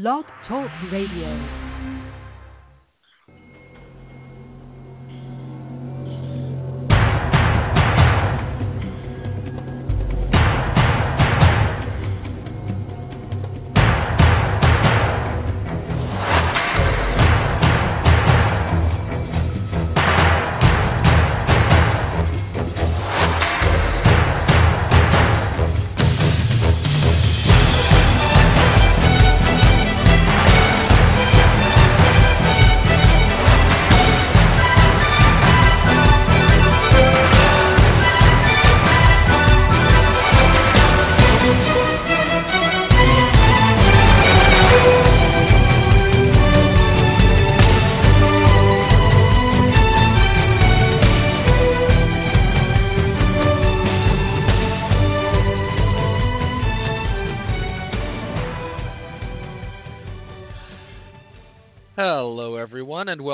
Blog Talk Radio.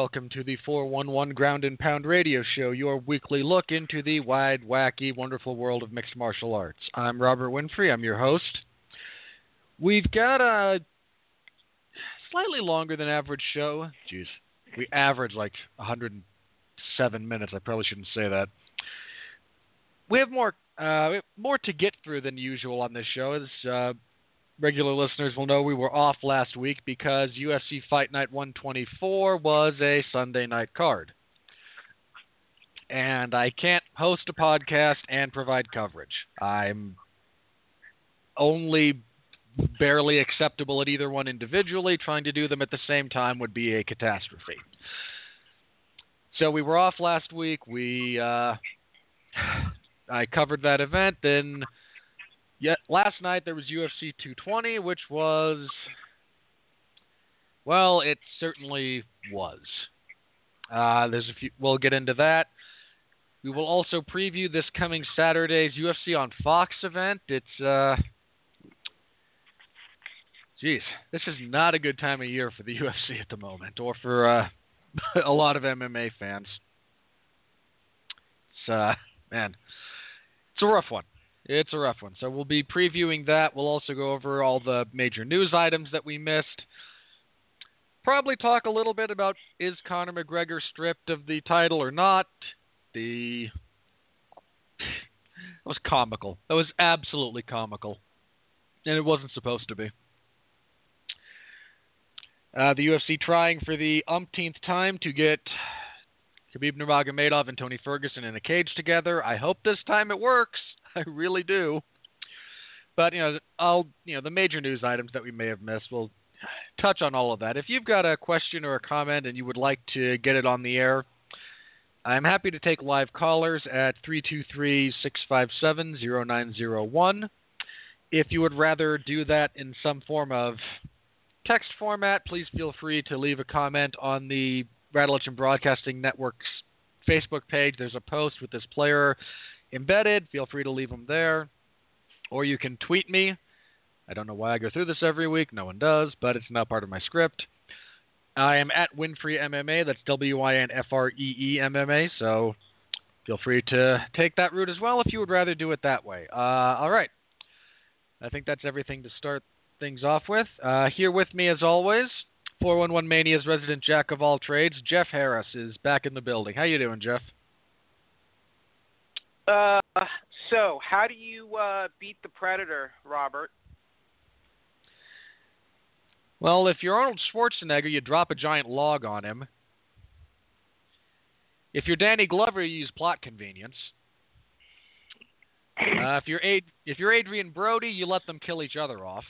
Welcome to the 411 Ground and Pound Radio Show, your weekly look into the wide, wacky, wonderful world of mixed martial arts. I'm Robert Winfree, I'm your host. We've got a slightly longer than average show. Jeez, we average like 107 minutes. I probably shouldn't say that. We have more uh, more to get through than usual on this show. As uh, regular listeners will know we were off last week because UFC Fight Night 124 was a Sunday night card. And I can't host a podcast and provide coverage. I'm only barely acceptable at either one individually. Trying to do them at the same time would be a catastrophe. So we were off last week. We uh, I covered that event. Then Yet last night there was UFC 220, which was well, it certainly was. Uh, there's a few. We'll get into that. We will also preview this coming Saturday's UFC on Fox event. It's uh, geez, this is not a good time of year for the UFC at the moment, or for uh, a lot of MMA fans. It's uh, man, it's a rough one. It's a rough one. So we'll be previewing that. We'll also go over all the major news items that we missed. Probably talk a little bit about is Conor McGregor stripped of the title or not. The that was comical. That was absolutely comical, and it wasn't supposed to be. Uh, the UFC trying for the umpteenth time to get Khabib Nurmagomedov and Tony Ferguson in a cage together. I hope this time it works. I really do. But you know, I'll you know the major news items that we may have missed. We'll touch on all of that. If you've got a question or a comment and you would like to get it on the air, I'm happy to take live callers at 323-657-0901. If you would rather do that in some form of text format, please feel free to leave a comment on the Radulich Broadcasting Network's Facebook page. There's a post with this player embedded. Feel free to leave them there. Or you can tweet me. I don't know why I go through this every week. No one does, but it's not part of my script. I am at Winfree MMA. That's W I N F R E E M M A. So feel free to take that route as well if you would rather do it that way. Uh, all right. I think that's everything to start things off with. Uh, here with me, as always, 411 Mania's resident jack of all trades, Jeff Harris, is back in the building. How you doing, Jeff? Uh, so how do you uh, beat the Predator, Robert? Well, if you're Arnold Schwarzenegger, you drop a giant log on him. If you're Danny Glover, you use plot convenience. Uh, if you're Ad- if you're Adrien Brody, you let them kill each other off.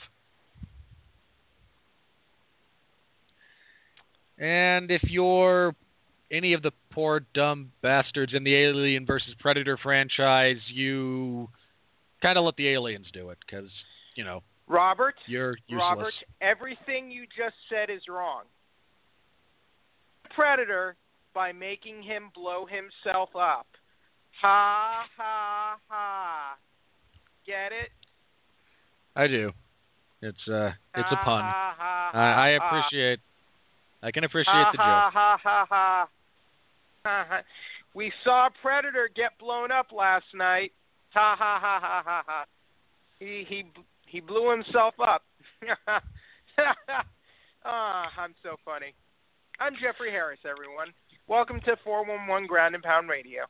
And if you're any of the poor dumb bastards in the Alien versus Predator franchise, you kind of let the aliens do it because you know. Robert, you're useless. Robert, everything you just said is wrong. Predator by making him blow himself up. Ha ha ha. Get it? I do. It's uh it's a pun. Ha, ha, ha, I, I appreciate I can appreciate the joke. Ha ha ha ha. we saw Predator get blown up last night. Ha ha ha ha ha ha. He he he blew himself up. Ah, I'm so funny. I'm Jeffrey Harris, everyone. Welcome to 411 Ground and Pound Radio.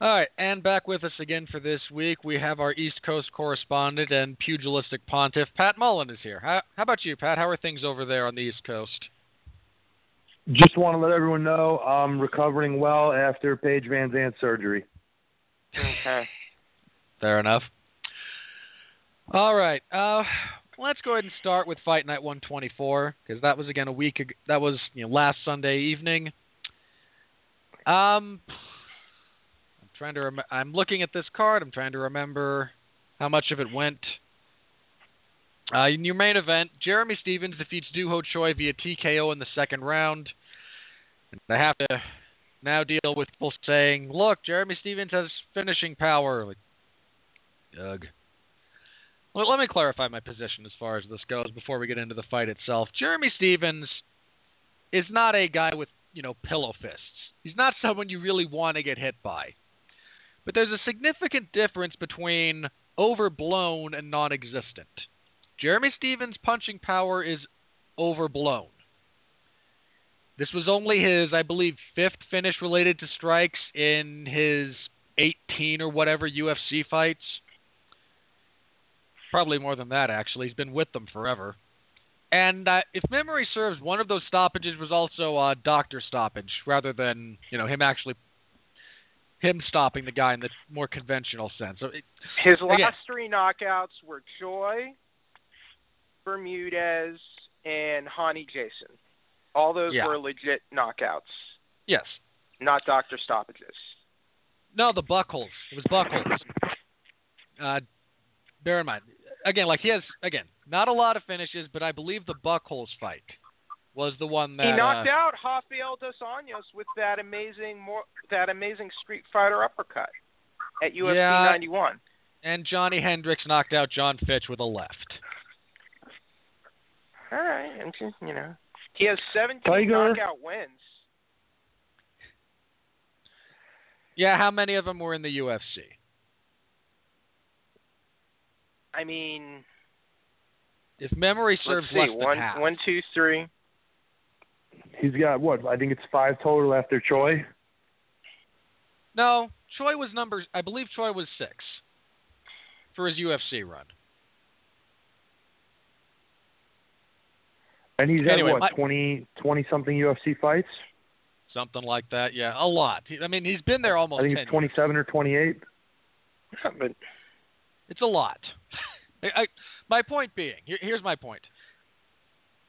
All right, and back with us again for this week, we have our East Coast correspondent and pugilistic pontiff, Pat Mullen, is here. How, how about you, Pat? How are things over there on the East Coast? Just want to let everyone know I'm recovering well after Paige VanZant's surgery. Okay. Fair enough. All right, uh, let's go ahead and start with Fight Night 124 because that was again a week. Ago, that was you know last Sunday evening. Um, I'm trying to. Rem- I'm looking at this card. I'm trying to remember how much of it went. Uh, in your main event, Jeremy Stephens defeats Doo Ho Choi via TKO in the second round. And I have to now deal with people saying, "Look, Jeremy Stephens has finishing power." Like, ugh. Well, let me clarify my position as far as this goes before we get into the fight itself. Jeremy Stephens is not a guy with, you know, pillow fists. He's not someone you really want to get hit by. But there's a significant difference between overblown and non existent. Jeremy Stephens' punching power is overblown. This was only his, I believe, fifth finish related to strikes in his 18 or whatever UFC fights. Probably more than that, actually. He's been with them forever. And uh, if memory serves, one of those stoppages was also a doctor stoppage, rather than you know him actually him stopping the guy in the more conventional sense. So it, His last Again. three knockouts were Choi, Bermudez, and Rony Jason. All those Yeah. were legit knockouts, yes, not doctor stoppages. no, the buckles. It was buckles. Uh, bear in mind, again, like he has again not a lot of finishes, but I believe the buckles fight was the one that he knocked uh, out Rafael dos Anjos with that amazing, more, that amazing Street Fighter uppercut at UFC Yeah. 91. and Johny Hendricks knocked out John Fitch with a left. All right, I'm just, you know, he has 17 Tiger. knockout wins. Yeah, how many of them were in the UFC? I mean, If memory serves let's see, less than one, half. one, two, three. He's got what? I think it's five total after Choi. No, Choi was number. I believe Choi was six for his UFC run. And he's had Anyway, what, my- 20, 20 something UFC fights? Something like that. Yeah, a lot. He- I mean, he's been there almost I think 10 it's 27 or 28. Yeah, but It's a lot. I, I, my point being, here, here's my point.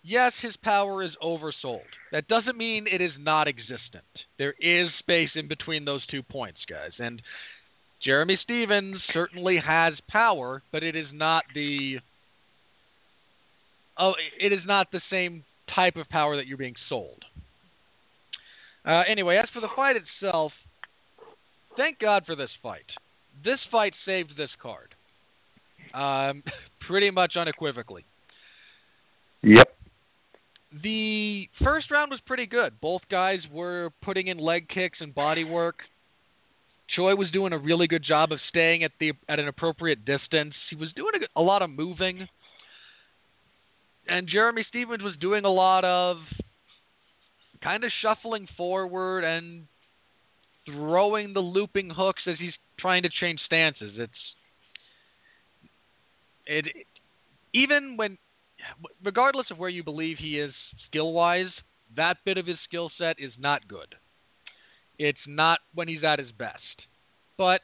Yes, his power is oversold. That doesn't mean it is not existent. There is space in between those two points, guys. And Jeremy Stephens certainly has power, but it is not the oh, it is not the same type of power that you're being sold. Uh, anyway, as for the fight itself, thank God for this fight. This fight saved this card, um, pretty much unequivocally. Yep. The first round was pretty good. Both guys were putting in leg kicks and body work. Choi was doing a really good job of staying at the at an appropriate distance. He was doing a, a lot of moving, and Jeremy Stephens was doing a lot of kind of shuffling forward and throwing the looping hooks as he's trying to change stances. It's it even when regardless of where you believe he is skill wise, that bit of his skill set is not good. It's not when he's at his best. But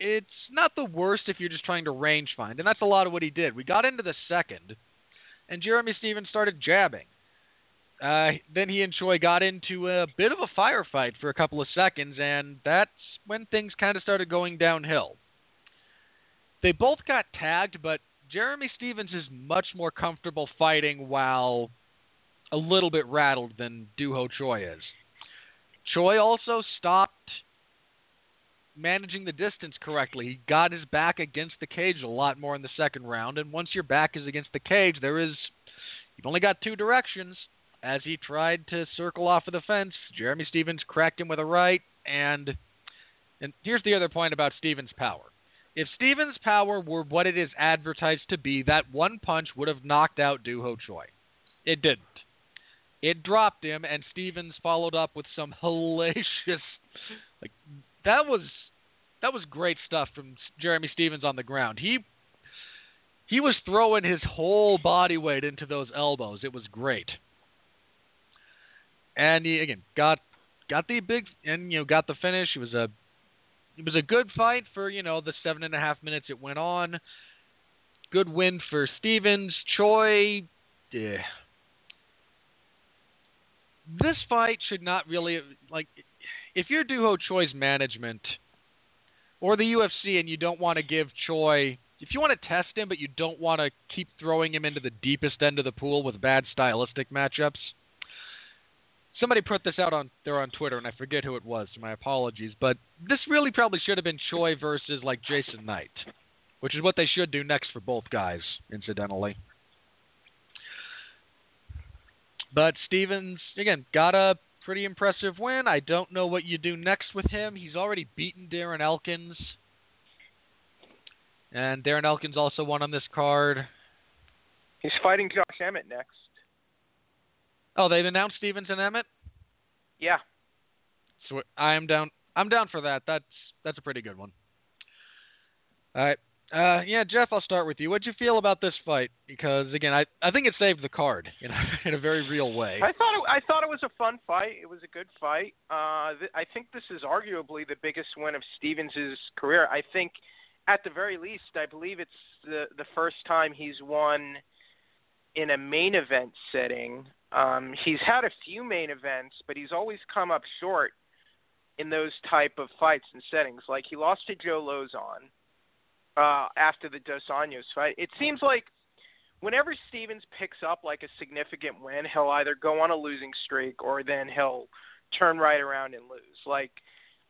it's not the worst if you're just trying to range find, and that's a lot of what he did. We got into the second, and Jeremy Stephens started jabbing. Uh, then he and Choi got into a bit of a firefight for a couple of seconds, and that's when things kind of started going downhill. They both got tagged, but Jeremy Stephens is much more comfortable fighting while a little bit rattled than Doo Ho Choi is. Choi also stopped managing the distance correctly. He got his back against the cage a lot more in the second round, and once your back is against the cage, there is you've only got two directions. As he tried to circle off of the fence, Jeremy Stephens cracked him with a right, and and here's the other point about Stephens' power. If Stephens' power were what it is advertised to be, that one punch would have knocked out Doo Ho Choi. It didn't. It dropped him, and Stephens followed up with some hellacious, like that was that was great stuff from Jeremy Stephens on the ground. He he was throwing his whole body weight into those elbows. It was great. And he again got got the big and you know got the finish. It was a it was a good fight for you know the seven and a half minutes it went on. Good win for Stephens. Choi, yeah. This fight should not really like if you're Doo Ho Choi's management or the UFC and you don't want to give Choi if you want to test him but you don't want to keep throwing him into the deepest end of the pool with bad stylistic matchups. Somebody put this out on there on Twitter and I forget who it was, so my apologies, but this really probably should have been Choi versus like Jason Knight, which is what they should do next for both guys, incidentally. But Stephens again got a pretty impressive win. I don't know what you do next with him. He's already beaten Darren Elkins. And Darren Elkins also won on this card. He's fighting Josh Emmett next. Oh, they've announced Stephens and Emmett. Yeah. So I am down. I'm down for that. That's that's a pretty good one. All right. Uh, yeah, Jeff, I'll start with you. What'd you feel about this fight? Because again, I I think it saved the card in a, in a very real way. I thought it, I thought it was a fun fight. It was a good fight. Uh, th- I think this is arguably the biggest win of Stephens' career. I think, at the very least, I believe it's the the first time he's won in a main event setting. Um, he's had a few main events, but he's always come up short in those type of fights and settings. Like he lost to Joe Lauzon uh, after the Dos Anjos fight. It seems like whenever Stephens picks up like a significant win, he'll either go on a losing streak or then he'll turn right around and lose. Like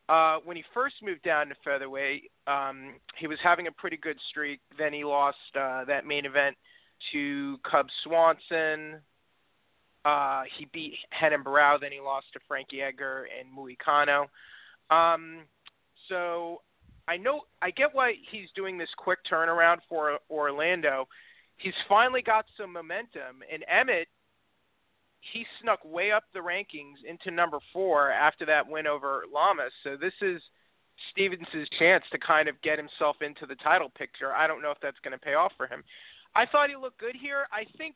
uh, when he first moved down to featherweight, um, he was having a pretty good streak. Then he lost uh, that main event to Cub Swanson. Uh, he beat Renan Barão, then he lost to Frankie Edgar and Moicano. Um, so I know I get why he's doing this quick turnaround for Orlando. He's finally got some momentum, and Emmett he snuck way up the rankings into number four after that win over Lamas. So this is Stephens' chance to kind of get himself into the title picture. I don't know if that's going to pay off for him. I thought he looked good here. I think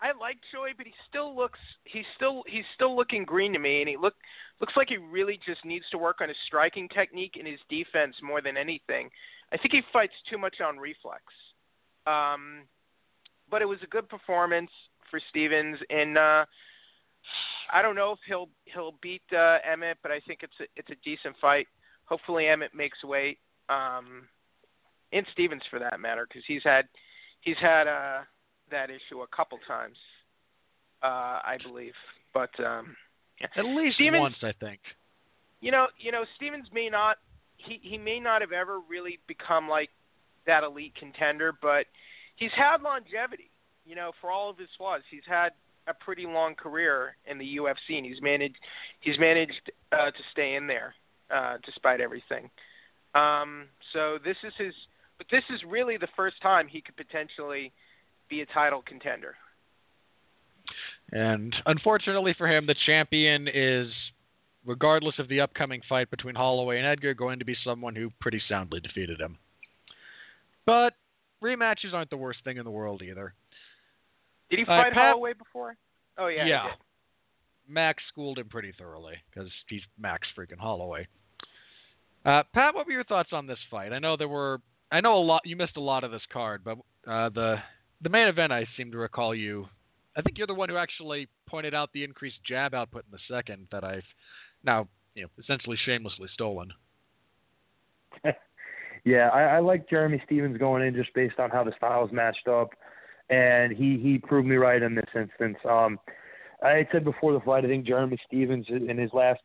I like Choi, but he still looks he's still he's still looking green to me, and he look looks like he really just needs to work on his striking technique and his defense more than anything. I think he fights too much on reflex. Um, but it was a good performance for Stephens, and uh, I don't know if he'll he'll beat uh, Emmett, but I think it's a, it's a decent fight. Hopefully, Emmett makes weight, um, and Stephens for that matter, because he's had he's had uh, that issue a couple times, uh, I believe. But um, At least Stephens, once, I think. You know, you know, Stephens may not he he may not have ever really become like that elite contender, but he's had longevity. You know, for all of his flaws, he's had a pretty long career in the UFC, and he's managed he's managed uh, to stay in there uh, despite everything. Um, so this is his, but this is really the first time he could potentially be a title contender. And unfortunately for him, the champion is, regardless of the upcoming fight between Holloway and Edgar, going to be someone who pretty soundly defeated him. But rematches aren't the worst thing in the world either. Did he Uh, fight Pat- Holloway before? Oh yeah. Yeah. Max schooled him pretty thoroughly because he's Max freaking Holloway. Uh, Pat, what were your thoughts on this fight? I know there were, I know a lot. You missed a lot of this card, but uh, the the main event, I seem to recall you. I think you're the one who actually pointed out the increased jab output in the second that I've now, you know, essentially shamelessly stolen. yeah, I, I like Jeremy Stephens going in just based on how the styles matched up, and he he proved me right in this instance. Um, I had said before the fight, I think Jeremy Stephens in his last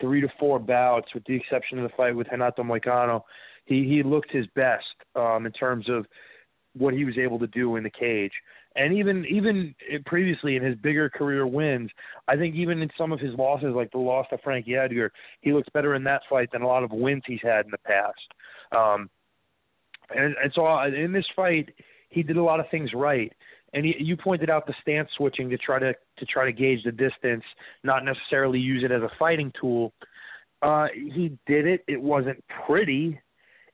three to four bouts, with the exception of the fight with Renato Moicano, he he looked his best um, in terms of what he was able to do in the cage. And even even previously in his bigger career wins, I think even in some of his losses, like the loss to Frankie Edgar, he looks better in that fight than a lot of wins he's had in the past. Um, and, and so uh, in this fight, he did a lot of things right. And he, you pointed out the stance switching to try to to try to gauge the distance, not necessarily use it as a fighting tool. Uh, he did it. It wasn't pretty.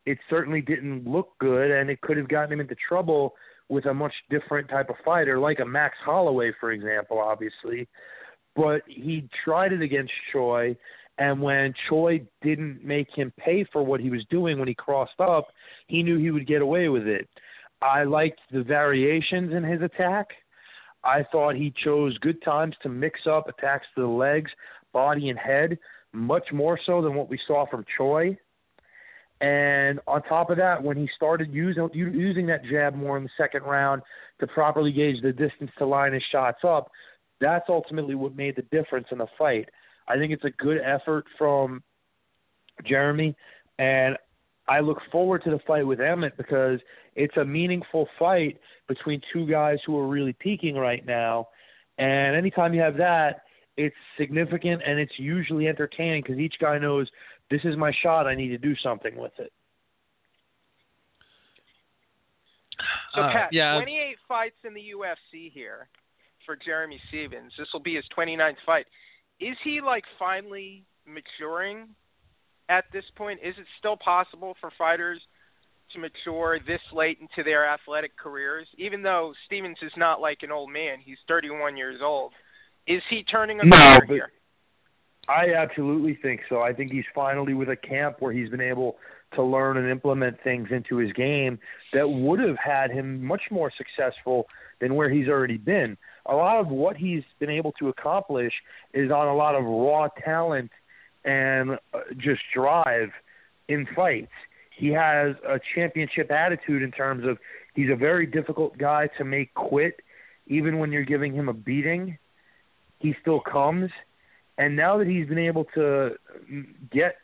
It certainly didn't look good, and it could have gotten him into trouble with a much different type of fighter, like a Max Holloway, for example, obviously. But he tried it against Choi, and when Choi didn't make him pay for what he was doing when he crossed up, he knew he would get away with it. I liked the variations in his attack. I thought he chose good times to mix up attacks to the legs, body, and head, much more so than what we saw from Choi. And on top of that, when he started using using that jab more in the second round to properly gauge the distance to line his shots up, that's ultimately what made the difference in the fight. I think it's a good effort from Jeremy, and I look forward to the fight with Emmett because it's a meaningful fight between two guys who are really peaking right now. And anytime you have that, it's significant and it's usually entertaining because each guy knows this is my shot. I need to do something with it. So, Uh, Pat, yeah. 28 fights in the UFC here for Jeremy Stephens. This will be his 29th fight. Is he like finally maturing at this point? Is it still possible for fighters to mature this late into their athletic careers? Even though Stephens is not like an old man, he's 31 years old. Is he turning a No, corner but- here? I absolutely think so. I think he's finally with a camp where he's been able to learn and implement things into his game that would have had him much more successful than where he's already been. A lot of what he's been able to accomplish is on a lot of raw talent and uh, just drive in fights. He has a championship attitude in terms of he's a very difficult guy to make quit even when you're giving him a beating. He still comes and now that he's been able to get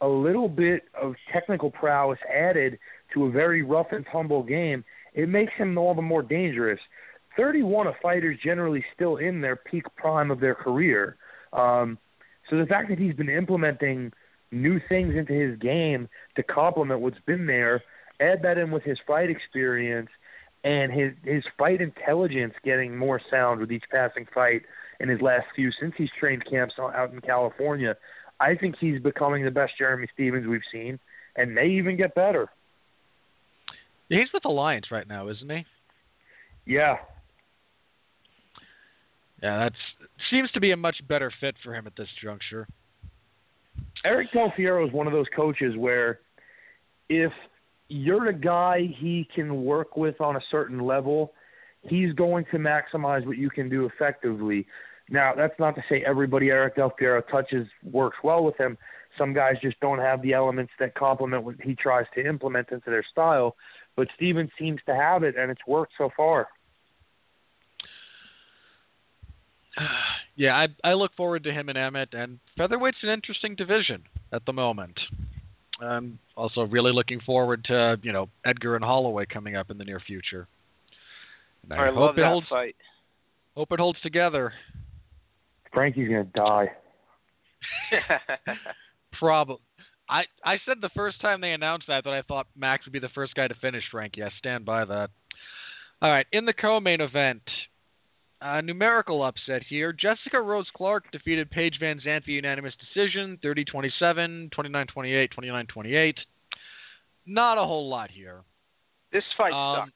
a little bit of technical prowess added to a very rough and tumble game, it makes him all the more dangerous. 31 of fighters generally still in their peak prime of their career. Um, so the fact that he's been implementing new things into his game to complement what's been there, add that in with his fight experience and his his fight intelligence getting more sound with each passing fight in his last few since he's trained camps out in California. I think he's becoming the best Jeremy Stephens we've seen, and may even get better. He's with Alliance right now, isn't he? Yeah, Yeah, that's seems to be a much better fit for him at this juncture. Eric Del Fierro is one of those coaches where if you're a guy he can work with on a certain level, he's going to maximize what you can do effectively. Now, that's not to say everybody Eric Del Fierro touches works well with him. Some guys just don't have the elements that complement what he tries to implement into their style. But Steven seems to have it, and it's worked so far. yeah, I I look forward to him and Emmett, and featherweight's an interesting division at the moment. I'm also really looking forward to you know Edgar and Holloway coming up in the near future. And I, hope love it that holds fight. hope it holds together. Frankie's going to die. Probably. I I said the first time they announced that that I thought Max would be the first guy to finish Frankie. I stand by that. All right, in the co-main event, uh, numerical upset here. Jessica Rose Clark defeated Paige VanZant via unanimous decision, 30-27, 29-28, 29-28. Not a whole lot here. this fight Um,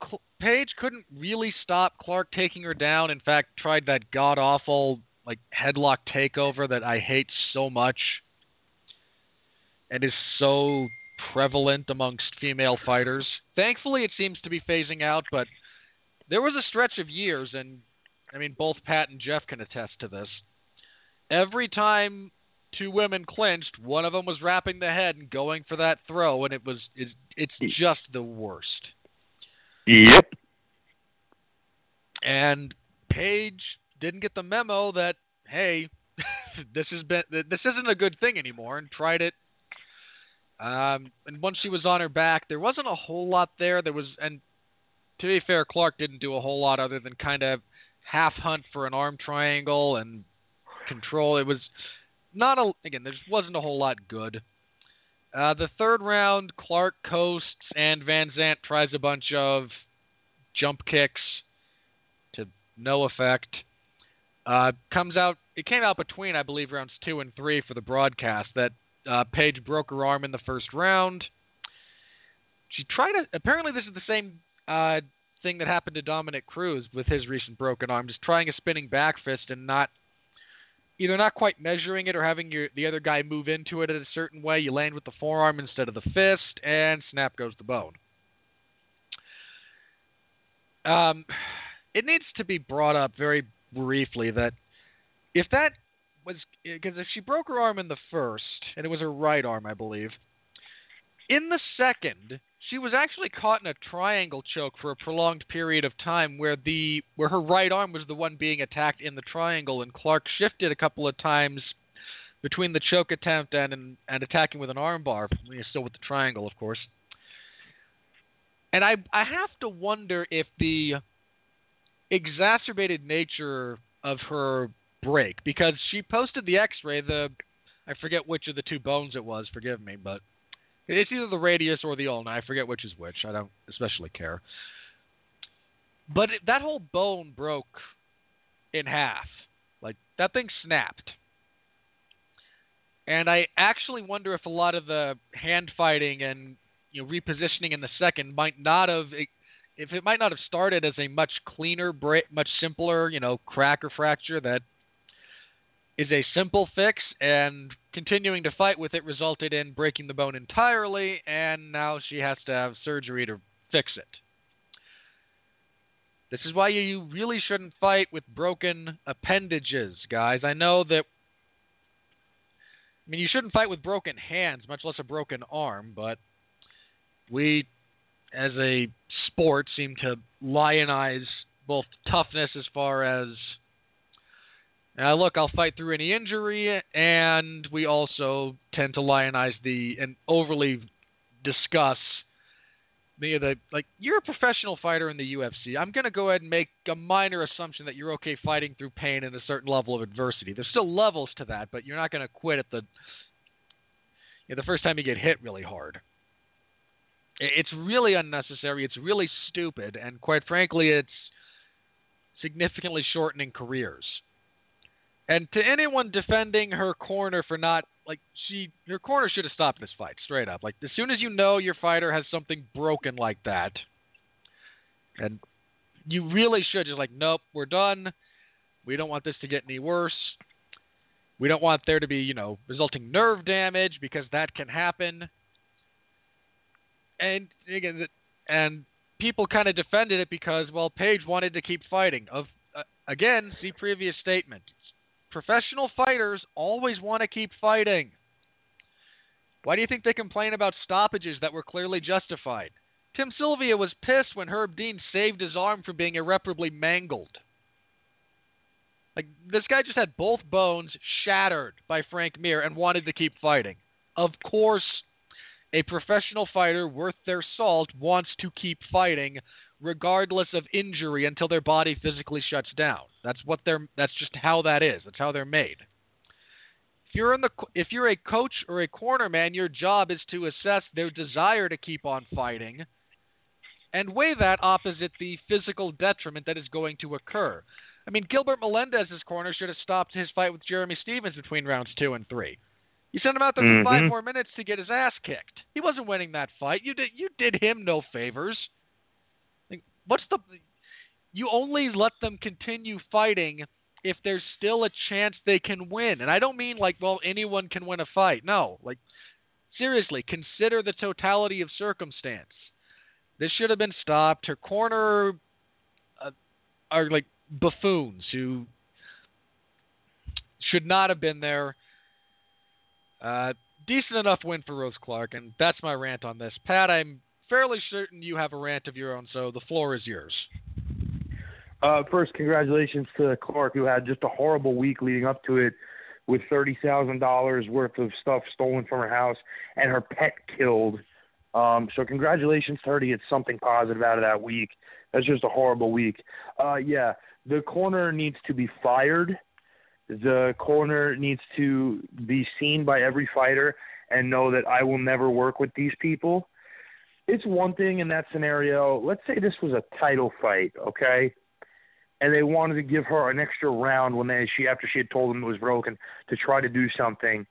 sucked. Paige couldn't really stop Clark taking her down. In fact, tried that god awful like headlock takeover that I hate so much, and is so prevalent amongst female fighters. Thankfully, it seems to be phasing out, but there was a stretch of years, and I mean, both Pat and Jeff can attest to this. Every time two women clinched, one of them was wrapping the head and going for that throw, and it was it's, it's just the worst. Yep. And Paige didn't get the memo that hey, this has been this isn't a good thing anymore, and tried it. Um, and once she was on her back, there wasn't a whole lot there. There was, and to be fair, Clark didn't do a whole lot other than kind of half hunt for an arm triangle and control. It was not a again. There wasn't a whole lot good. Uh, the third round, Clark coasts and VanZant tries a bunch of jump kicks to no effect. Uh, comes out. It came out between, I believe, rounds two and three for the broadcast that uh, Paige broke her arm in the first round. She tried to. Apparently, this is the same uh, thing that happened to Dominick Cruz with his recent broken arm, just trying a spinning back fist and not either not quite measuring it or having your the other guy move into it in a certain way. You land with the forearm instead of the fist, and snap goes the bone. Um, it needs to be brought up very briefly that if that was because if she broke her arm in the first, and it was her right arm, I believe, in the second, she was actually caught in a triangle choke for a prolonged period of time where the where her right arm was the one being attacked in the triangle and Clark shifted a couple of times between the choke attempt and and, and attacking with an armbar, still with the triangle, of course. And I I have to wonder if the exacerbated nature of her break because she posted the X-ray the I forget which of the two bones it was, forgive me, but it's either the radius or the ulna. I forget which is which. I don't especially care. But it, that whole bone broke in half. Like that thing snapped. And I actually wonder if a lot of the hand fighting and you know repositioning in the second might not have if it might not have started as a much cleaner break, much simpler, you know, crack or fracture that is a simple fix, and continuing to fight with it resulted in breaking the bone entirely, and now she has to have surgery to fix it. This is why you really shouldn't fight with broken appendages, guys. I know that. I mean, you shouldn't fight with broken hands, much less a broken arm, but we, as a sport, seem to lionize both toughness as far as uh, look, I'll fight through any injury, and we also tend to lionize the and overly discuss the like you're a professional fighter in the UFC. I'm going to go ahead and make a minor assumption that you're okay fighting through pain and a certain level of adversity. There's still levels to that, but you're not going to quit at the you know, the first time you get hit really hard. It's really unnecessary. It's really stupid, and quite frankly, it's significantly shortening careers. And to anyone defending her corner for not like she her corner should have stopped this fight straight up. Like as soon as you know your fighter has something broken like that, and you really should just like nope, we're done. We don't want this to get any worse. We don't want there to be, you know, resulting nerve damage because that can happen. And again, and people kind of defended it because well, Paige wanted to keep fighting. Of uh, again, see previous statement professional fighters always want to keep fighting. Why do you think they complain about stoppages that were clearly justified? Tim Sylvia was pissed when Herb Dean saved his arm from being irreparably mangled. Like this guy just had both bones shattered by Frank Mir and wanted to keep fighting. Of course, a professional fighter worth their salt wants to keep fighting regardless of injury until their body physically shuts down. That's what they're that's just how that is. That's how they're made. If you're in the if you're a coach or a corner man, your job is to assess their desire to keep on fighting and weigh that opposite the physical detriment that is going to occur. I mean, Gilbert Melendez's corner should have stopped his fight with Jeremy Stephens between rounds 2 and 3. You sent him out there mm-hmm. for 5 more minutes to get his ass kicked. He wasn't winning that fight. You did you did him no favors what's the you only let them continue fighting if there's still a chance they can win. And I don't mean like, well, anyone can win a fight. No, like seriously, consider the totality of circumstance. This should have been stopped. Her corner uh, are like buffoons who should not have been there. Uh, decent enough win for Rose Clark, and that's my rant on this. Pat, I'm fairly certain you have a rant of your own, so the floor is yours. Uh, first, congratulations to Clark, who had just a horrible week leading up to it with $30,000 worth of stuff stolen from her house and her pet killed. Um, so, congratulations to her to get something positive out of that week. That's just a horrible week. Uh, yeah, the corner needs to be fired. The corner needs to be seen by every fighter and know that I will never work with these people. It's one thing in that scenario. Let's say this was a title fight, okay? And they wanted to give her an extra round when they she after she had told them it was broken to try to do something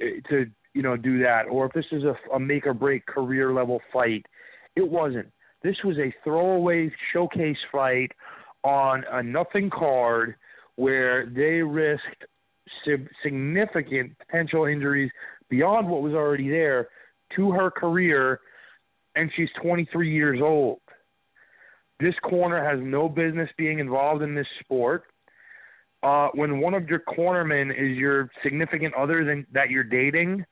eh, to you know do that. Or if this is a, a make or break career level fight, it wasn't. This was a throwaway showcase fight on a nothing card where they risked significant potential injuries beyond what was already there to her career, and she's 23 years old. This corner has no business being involved in this sport. Uh, when one of your cornermen is your significant other than that you're dating,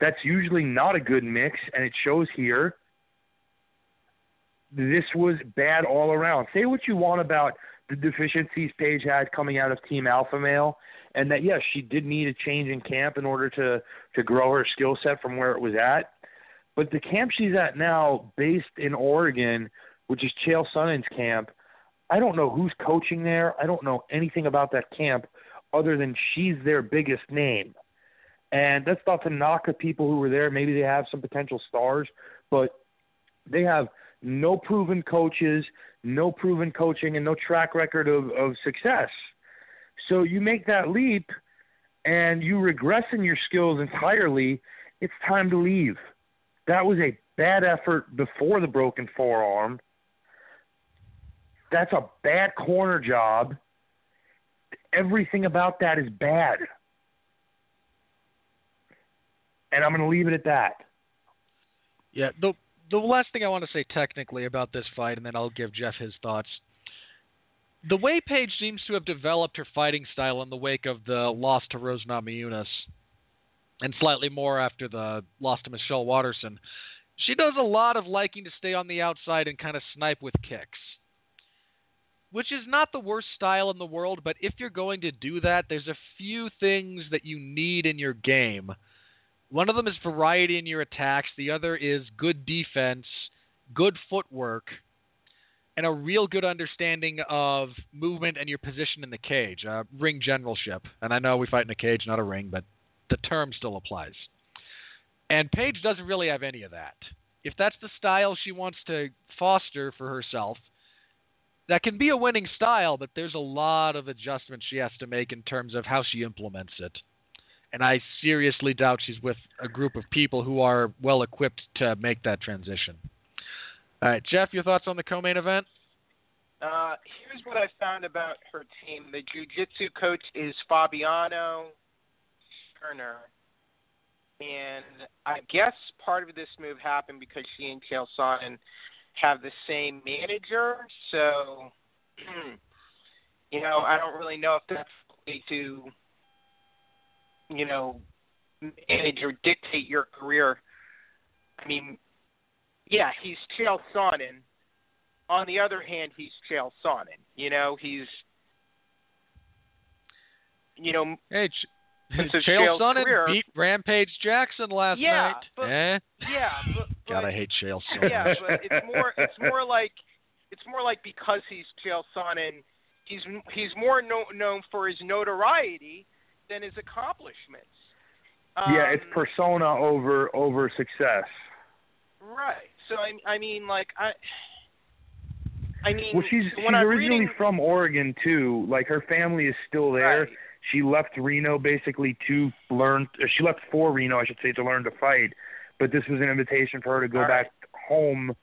that's usually not a good mix, and it shows here. This was bad all around. Say what you want about the deficiencies Paige had coming out of Team Alpha Male, and that yes, she did need a change in camp in order to to grow her skill set from where it was at. But the camp she's at now, based in Oregon, which is Chael Sonnen's camp, I don't know who's coaching there. I don't know anything about that camp other than she's their biggest name. And that's not to knock the people who were there. Maybe they have some potential stars, but they have no proven coaches, no proven coaching, and no track record of, of success. So you make that leap and you regress in your skills entirely, it's time to leave. That was a bad effort before the broken forearm. That's a bad corner job. Everything about that is bad. And I'm going to leave it at that. Yeah, the the last thing I want to say technically about this fight, and then I'll give Jeff his thoughts. The way Paige seems to have developed her fighting style in the wake of the loss to Rose Namajunas, and slightly more after the loss to Michelle Waterson, she does a lot of liking to stay on the outside and kind of snipe with kicks. Which is not the worst style in the world, but if you're going to do that, there's a few things that you need in your game one of them is variety in your attacks. The other is good defense, good footwork, and a real good understanding of movement and your position in the cage, uh, ring generalship. And I know we fight in a cage, not a ring, but the term still applies. And Paige doesn't really have any of that. If that's the style she wants to foster for herself, that can be a winning style, but there's a lot of adjustments she has to make in terms of how she implements it and I seriously doubt she's with a group of people who are well equipped to make that transition. All right, Jeff, your thoughts on the co-main event? Uh, here's what I found about her team. The jiu-jitsu coach is Fabiano Scherner. And I guess part of this move happened because she and Chael Sonnen have the same manager. So, you know, I don't really know if that's way to you know, manage or dictate your career. I mean, yeah, he's Chael Sonnen. On the other hand, he's Chael Sonnen. You know, he's, you know, hey, Chael Sonnen career, beat Rampage Jackson last yeah, night. But, eh? Yeah, but, but God, I hate Chael Sonnen. Yeah, but it's more, it's more like, it's more like because he's Chael Sonnen, he's he's more no, known for his notoriety than his accomplishments. Um, yeah, it's persona over over success. Right. So I, I mean, like I. I mean, well, she's she's originally reading, from Oregon too. Like her family is still there. Right. She left Reno basically to learn. She left for Reno, I should say, to learn to fight. But this was an invitation for her to go All back right. home,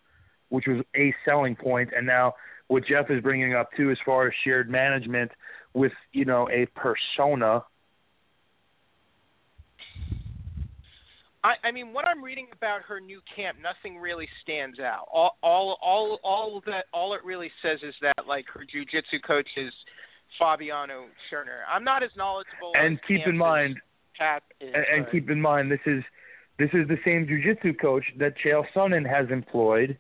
which was a selling point. And now what Jeff is bringing up too, as far as shared management with you know a persona I, I mean, what I'm reading about her new camp, nothing really stands out. All, all, all, all that, all it really says is that like her jujitsu coach is Fabiano Scherner. I'm not as knowledgeable. and on keep camps in mind as Pat is, and, and but- keep in mind this is this is the same jujitsu coach that Chael Sonnen has employed.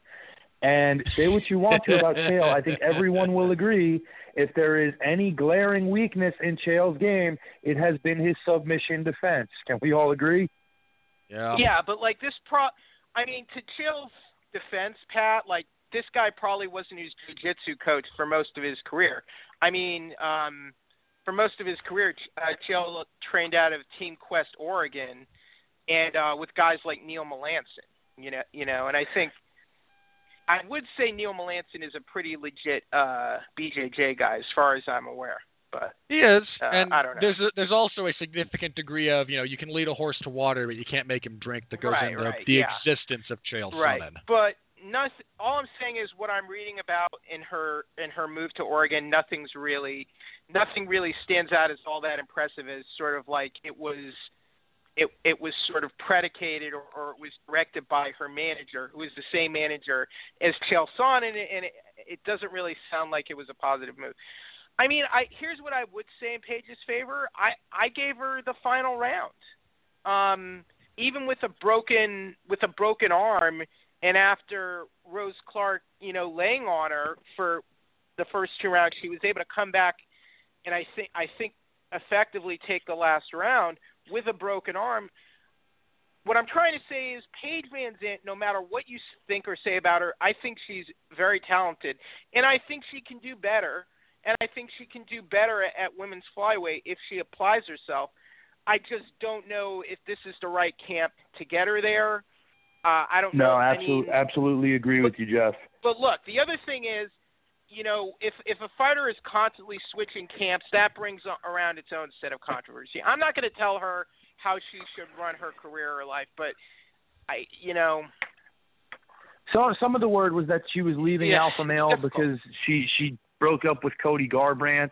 And say what you want to about Chael, I think everyone will agree. If there is any glaring weakness in Chael's game, it has been his submission defense. Can we all agree? Yeah. Yeah, but like this pro, I mean, to Chael's defense, Pat, like this guy probably wasn't his jiu-jitsu coach for most of his career. I mean, um, for most of his career, uh, Chael trained out of Team Quest, Oregon, and uh, with guys like Neil Melanson. You know, you know, and I think I would say Neil Melanson is a pretty legit uh, BJJ guy as far as I'm aware. But he is, uh, and I don't know. there's a, there's also a significant degree of you know you can lead a horse to water, but you can't make him drink. That goes Right, into right, the yeah. existence of Chael right, Sonnen. but nothing. All I'm saying is what I'm reading about in her in her move to Oregon. Nothing's really, nothing really stands out as all that impressive. As sort of like it was, it it was sort of predicated or, or it was directed by her manager, who is the same manager as Chael and, it, and it, it doesn't really sound like it was a positive move. I mean, I here's what I would say in Paige's favor. I I gave her the final round. Um, even with a broken with a broken arm, and after Rose Clark, you know, laying on her for the first two rounds, she was able to come back, and I think I think effectively take the last round with a broken arm. What I'm trying to say is Paige Van Zant, no matter what you think or say about her, I think she's very talented, and I think she can do better and I think she can do better at, at women's flyweight if she applies herself. I just don't know if this is the right camp to get her there. Uh, I don't know. No, I absolutely, absolutely agree with you, Jeff. but look, the other thing is, you know, if if a fighter is constantly switching camps, that brings around its own set of controversy. I'm not going to tell her how she should run her career or life, but I, you know, So some of the word was that she was leaving Yeah, Alpha Male because she she broke up with Cody Garbrandt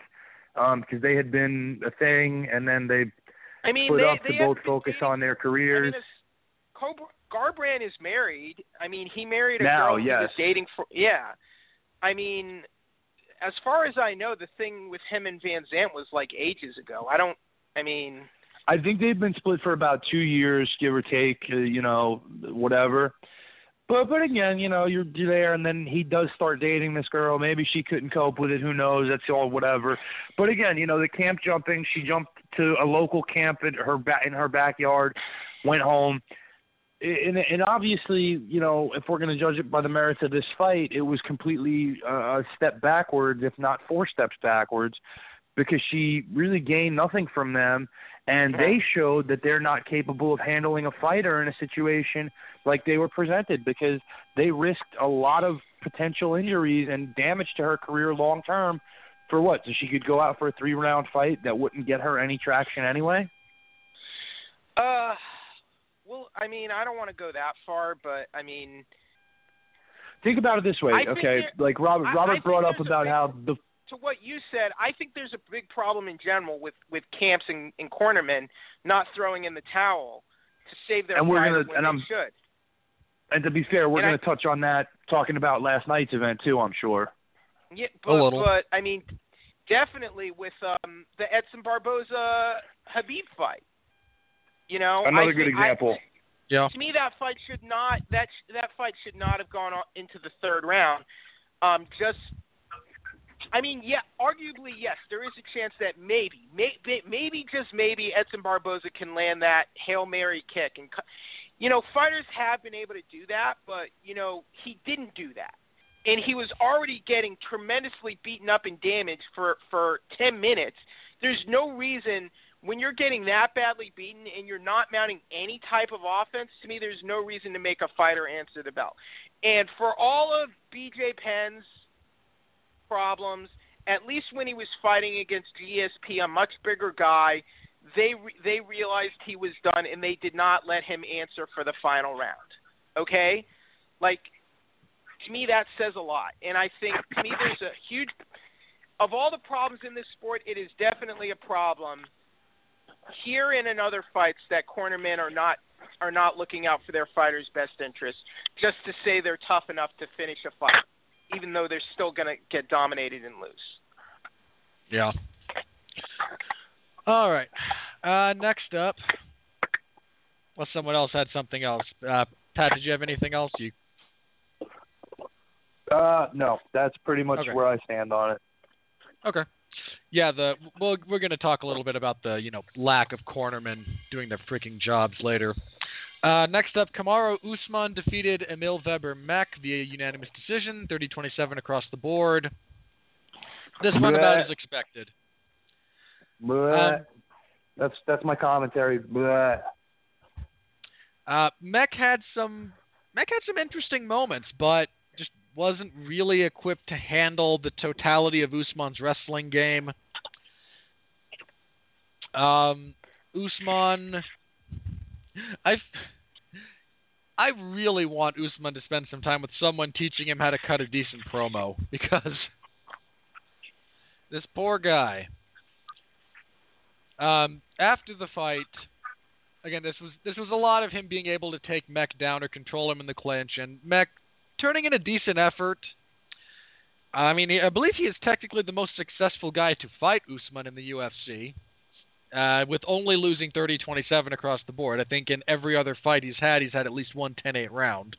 um, because they had been a thing, and then they I mean, split they, up they to both focus on their I careers. mean, Cobra, Garbrandt is married. I mean, he married a Now, girl he was dating for. Yeah, I mean, as far as I know, the thing with him and Van Zant was like ages ago. I don't. I mean, I think they've been split for about two years, give or take. Uh, you know, whatever. But but again, you know, you're, there, and then he does start dating this girl. Maybe she couldn't cope with it. Who knows? That's all whatever. But again, you know, the camp jumping. She jumped to a local camp in her ba- in her backyard, went home. And, and obviously, you know, if we're going to judge it by the merits of this fight, it was completely uh, a step backwards, if not four steps backwards, because she really gained nothing from them and they showed that they're not capable of handling a fighter in a situation like they were presented because they risked a lot of potential injuries and damage to her career long term for what? So she could go out for a three round fight that wouldn't get her any traction anyway? Well, I mean, I don't want to go that far, but I mean, Think about it this way, I okay? there- Like Robert I- I Robert brought up about big- how the to what you said, I think there's a big problem in general with with camps and, and cornermen not throwing in the towel to save their And we're fighter gonna- when and they I'm- should. and to be fair, we're going to touch on that talking about last night's event too, I'm sure. Yeah, but little. but I mean, definitely with um the Edson Barboza Habib fight. You know, Another I good think- I- example. Yeah. to me, that fight should not that that fight should not have gone on into the third round. Um, just, I mean, yeah, arguably yes, there is a chance that maybe, maybe, maybe just maybe Edson Barboza can land that hail mary kick, and you know, fighters have been able to do that, but you know, he didn't do that, and he was already getting tremendously beaten up and damaged for for ten minutes. There's no reason when you're getting that badly beaten and you're not mounting any type of offense, to me, there's no reason to make a fighter answer the bell. And for all of BJ Penn's problems, at least when he was fighting against GSP, a much bigger guy, they re- they realized he was done and they did not let him answer for the final round. Okay, like to me that says a lot. And I think to me there's a huge of all the problems in this sport, it is definitely a problem here and in other fights that cornermen are not are not looking out for their fighters' best interests just to say they're tough enough to finish a fight, even though they're still going to get dominated and lose. Yeah. All right. Uh, next up, well, someone else had something else. Uh, Pat, did you have anything else? You Uh, no, that's pretty much Okay. where I stand on it. okay? Yeah, the well, we're going to talk a little bit about the you know lack of cornermen doing their freaking jobs later. Uh, next up, Kamaru Usman defeated Emil Weber Meek via unanimous decision, 30-27 across the board. This one about as expected. Bleh. Um, that's that's my commentary. Bleh. Uh, Meek had some Meek had some interesting moments, but wasn't really equipped to handle the totality of Usman's wrestling game. Um, Usman, I I really want Usman to spend some time with someone teaching him how to cut a decent promo because this poor guy. Um, after the fight, again, this was this was a lot of him being able to take Meek down or control him in the clinch, and Meek turning in a decent effort. I mean, I believe he is technically the most successful guy to fight Usman in the UFC, uh, with only losing 30-27 across the board. I think in every other fight he's had, he's had at least one 10-8 round,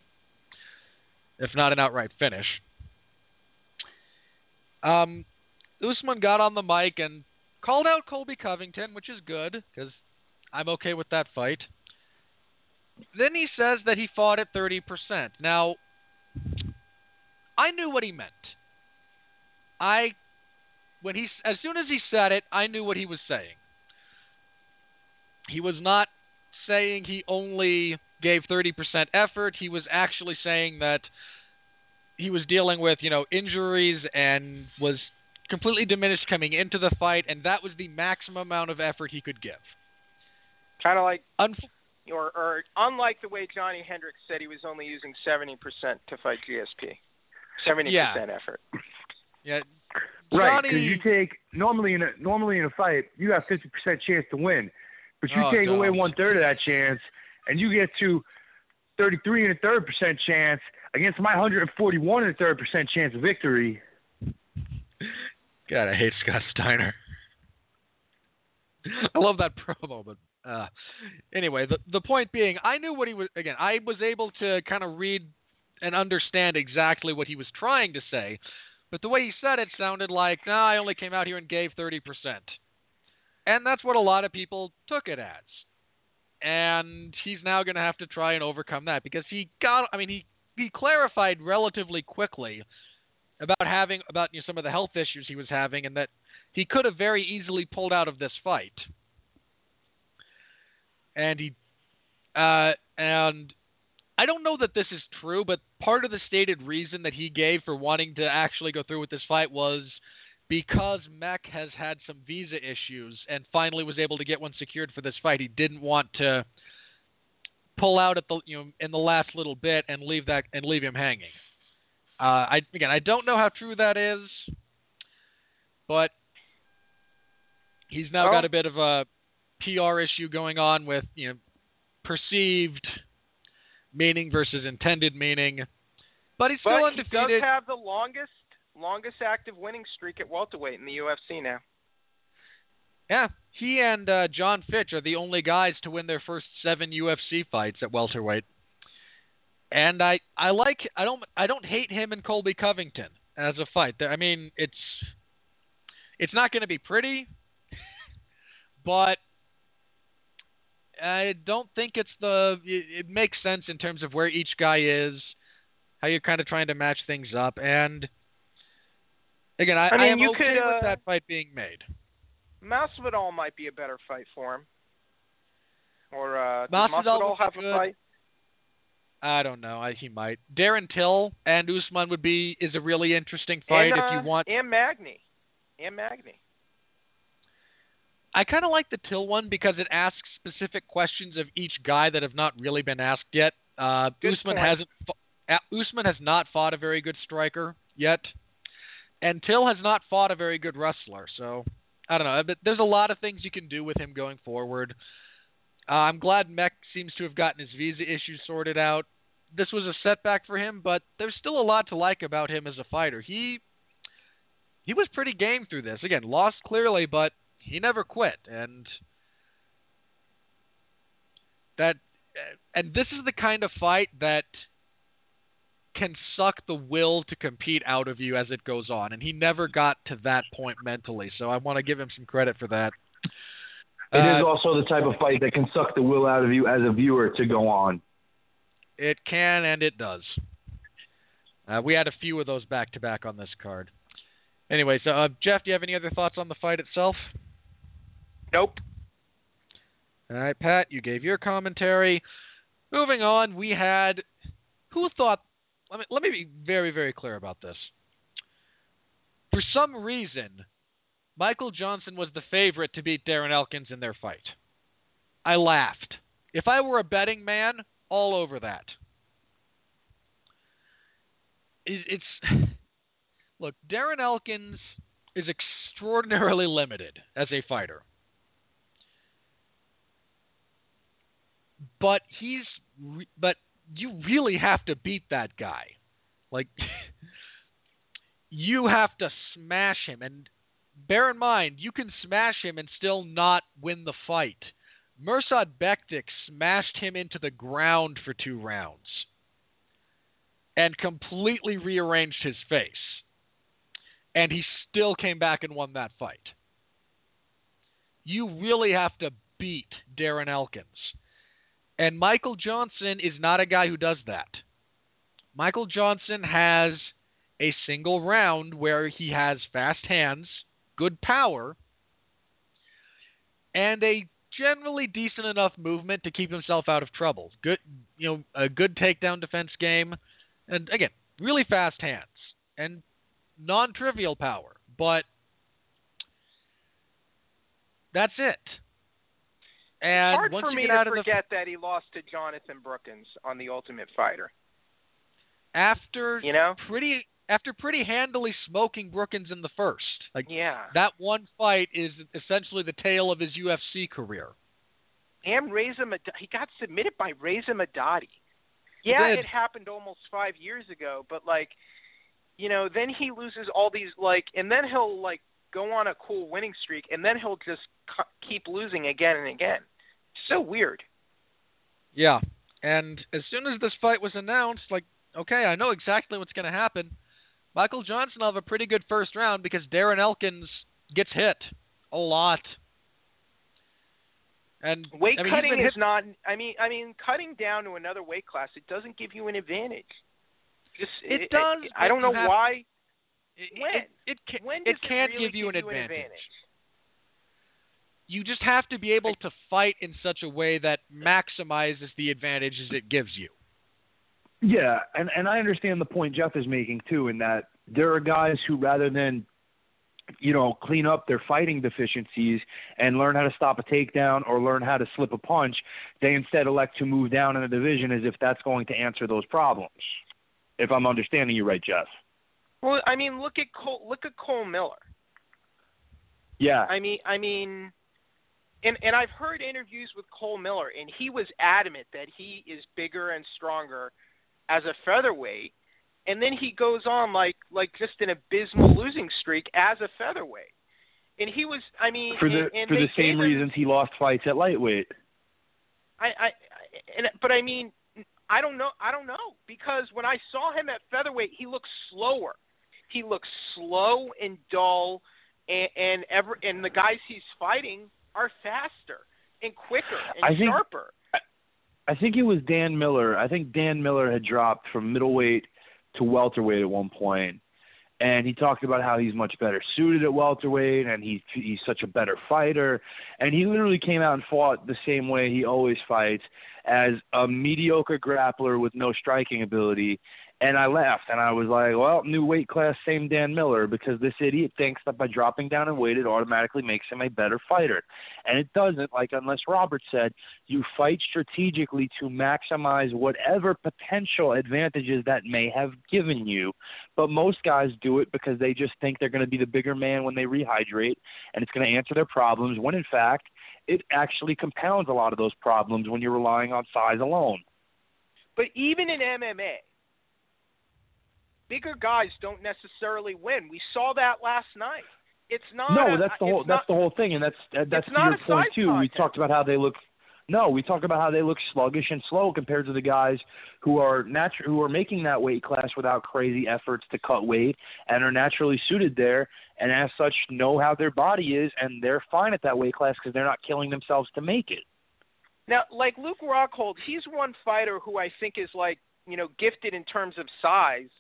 if not an outright finish. Um, Usman got on the mic and called out Colby Covington, which is good because I'm okay with that fight. Then he says that he fought at 30%. Now, I knew what he meant. I when he as soon as he said it, I knew what he was saying. He was not saying he only gave 30% effort. He was actually saying that he was dealing with, you know, injuries and was completely diminished coming into the fight and that was the maximum amount of effort he could give. Kind of like Unf- or or unlike the way Johny Hendricks said he was only using 70% to fight GSP. 70% effort. yeah, Right, Johnny- because you take normally in a normally in a fight you have fifty percent chance to win, but you Oh, take away one third of that chance, and you get to thirty three and a third percent chance against my hundred and forty one and a third percent chance of victory. God, I hate Scott Steiner. I love that promo, but uh, anyway, the the point being, I knew what he was. Again, I was able to kind of read and understand exactly what he was trying to say, but the way he said it sounded like, "Nah, I only came out here and gave thirty percent," and that's what a lot of people took it as. And he's now going to have to try and overcome that because he got. I mean, he he clarified relatively quickly about having about you know, some of the health issues he was having, and that he could have very easily pulled out of this fight. And he, uh, and I don't know that this is true, but part of the stated reason that he gave for wanting to actually go through with this fight was because Meek has had some visa issues and finally was able to get one secured for this fight. He didn't want to pull out at the you know in the last little bit and leave that and leave him hanging. Uh, I again, I don't know how true that is, but he's now Well- got a bit of a PR issue going on with you know perceived meaning versus intended meaning. But he's still But he does undefeated. have the longest longest active winning streak at welterweight in the UFC now. Yeah, he and uh, Jon Fitch are the only guys to win their first seven UFC fights at welterweight. And I, I like I don't I don't hate him and Colby Covington as a fight. I mean it's it's not going to be pretty, but I don't think it's the it, it makes sense in terms of where each guy is, how you're kind of trying to match things up, and again I, I mean, am you okay could, with uh, that fight being made. Masvidal might be a better fight for him. Or uh, Masvidal Masvidal have be a fight? I don't know. I, he might. Darren Till and Usman would be is a really interesting fight and, if uh, you want. And Magny. And Magny. I kind of like the Till one because it asks specific questions of each guy that have not really been asked yet. Uh, Good Usman point. hasn't. Uh, Usman has not fought a very good striker yet, and Till has not fought a very good wrestler. So I don't know. But there's a lot of things you can do with him going forward. Uh, I'm glad Meek seems to have gotten his visa issues sorted out. This was a setback for him, but there's still a lot to like about him as a fighter. He he was pretty game through this. Again, lost clearly, but he never quit, and that and this is the kind of fight that can suck the will to compete out of you as it goes on, and he never got to that point mentally. So I want to give him some credit for that. It is Uh, also the type of fight that can suck the will out of you as a viewer to go on. It can and it does. Uh, we had a few of those back to back on this card. Anyway, so uh, Jeff, do you have any other thoughts on the fight itself? Nope. All right, Pat, you gave your commentary. Moving on, we had who thought. Let me let me be very very clear about this. For some reason, Michael Johnson was the favorite to beat Darren Elkins in their fight. I laughed. If I were a betting man, all over that. It's look, Darren Elkins is extraordinarily limited as a fighter. But he's but you really have to beat that guy. Like you have to smash him and bear in mind you can smash him and still not win the fight. Mirsad Bektic smashed him into the ground for 2 rounds and completely rearranged his face. And he still came back and won that fight. You really have to beat Darren Elkins. And Michael Johnson is not a guy who does that. Michael Johnson has a single round where he has fast hands, good power, and a generally decent enough movement to keep himself out of trouble. Good, you know, a good takedown defense game, and again, really fast hands and non-trivial power. But that's it. And Hard once for you me get to out of the forget that he lost to Jonathan Brookins on the Ultimate Fighter. after You know? pretty after pretty handily smoking Brookins in the first, like Yeah. that one fight is essentially the tale of his UFC career. And Reza Mad- he got submitted by Reza Madadi. Yeah, did. it happened almost five years ago, but like, you know, then he loses all these like, and then he'll like go on a cool winning streak, and then he'll just keep losing again and again. So weird. Yeah, and as soon as this fight was announced, like, okay, I know exactly what's going to happen. Michael Johnson will have a pretty good first round because Darren Elkins gets hit a lot. And Weight I mean, cutting is hit- not. I mean, I mean, cutting down to another weight class, it doesn't give you an advantage. Just It does, I, I don't know have- why. It, when? it, it, can, When it does can't really give you an advantage. advantage? You just have to be able to fight in such a way that maximizes the advantages it gives you. Yeah, and and I understand the point Jeff is making too, in that there are guys who rather than you know clean up their fighting deficiencies and learn how to stop a takedown or learn how to slip a punch, they instead elect to move down in the division as if that's going to answer those problems. If I'm understanding you right, Jeff. Well, I mean, look at Cole. Look at Cole Miller. Yeah. I mean, I mean, and and I've heard interviews with Cole Miller, and he was adamant that he is bigger and stronger as a featherweight, and then he goes on like like just an abysmal losing streak as a featherweight, and he was, I mean, for the and, and for the same reasons he lost fights at lightweight. I, I, I and but I mean, I don't know. I don't know because when I saw him at featherweight, he looked slower. He looks slow and dull, and and ever and the guys he's fighting are faster and quicker and I think- sharper. I think it was Dan Miller. I think Dan Miller had dropped from middleweight to welterweight at one point, and he talked about how he's much better suited at welterweight, and he he's such a better fighter. And he literally came out and fought the same way he always fights, as a mediocre grappler with no striking ability. And I laughed, and I was like, "Well, new weight class, same Dan Miller," because this idiot thinks that by dropping down in weight, it automatically makes him a better fighter, and it doesn't. Like unless Robert said, you fight strategically to maximize whatever potential advantages that may have given you. But most guys do it because they just think they're going to be the bigger man when they rehydrate, and it's going to answer their problems. When in fact, it actually compounds a lot of those problems when you're relying on size alone. But even in MMA, bigger guys don't necessarily win. We saw that last night. It's not. No, a- that's the whole that's not- the whole thing, and that's that- that's to your point too. We talked about how they look. No, we talked about how they look sluggish and slow compared to the guys who are natural who are making that weight class without crazy efforts to cut weight and are naturally suited there, and as such know how their body is, and they're fine at that weight class because they're not killing themselves to make it. Now, like Luke Rockhold, he's one fighter who I think is like, you know, gifted in terms of size.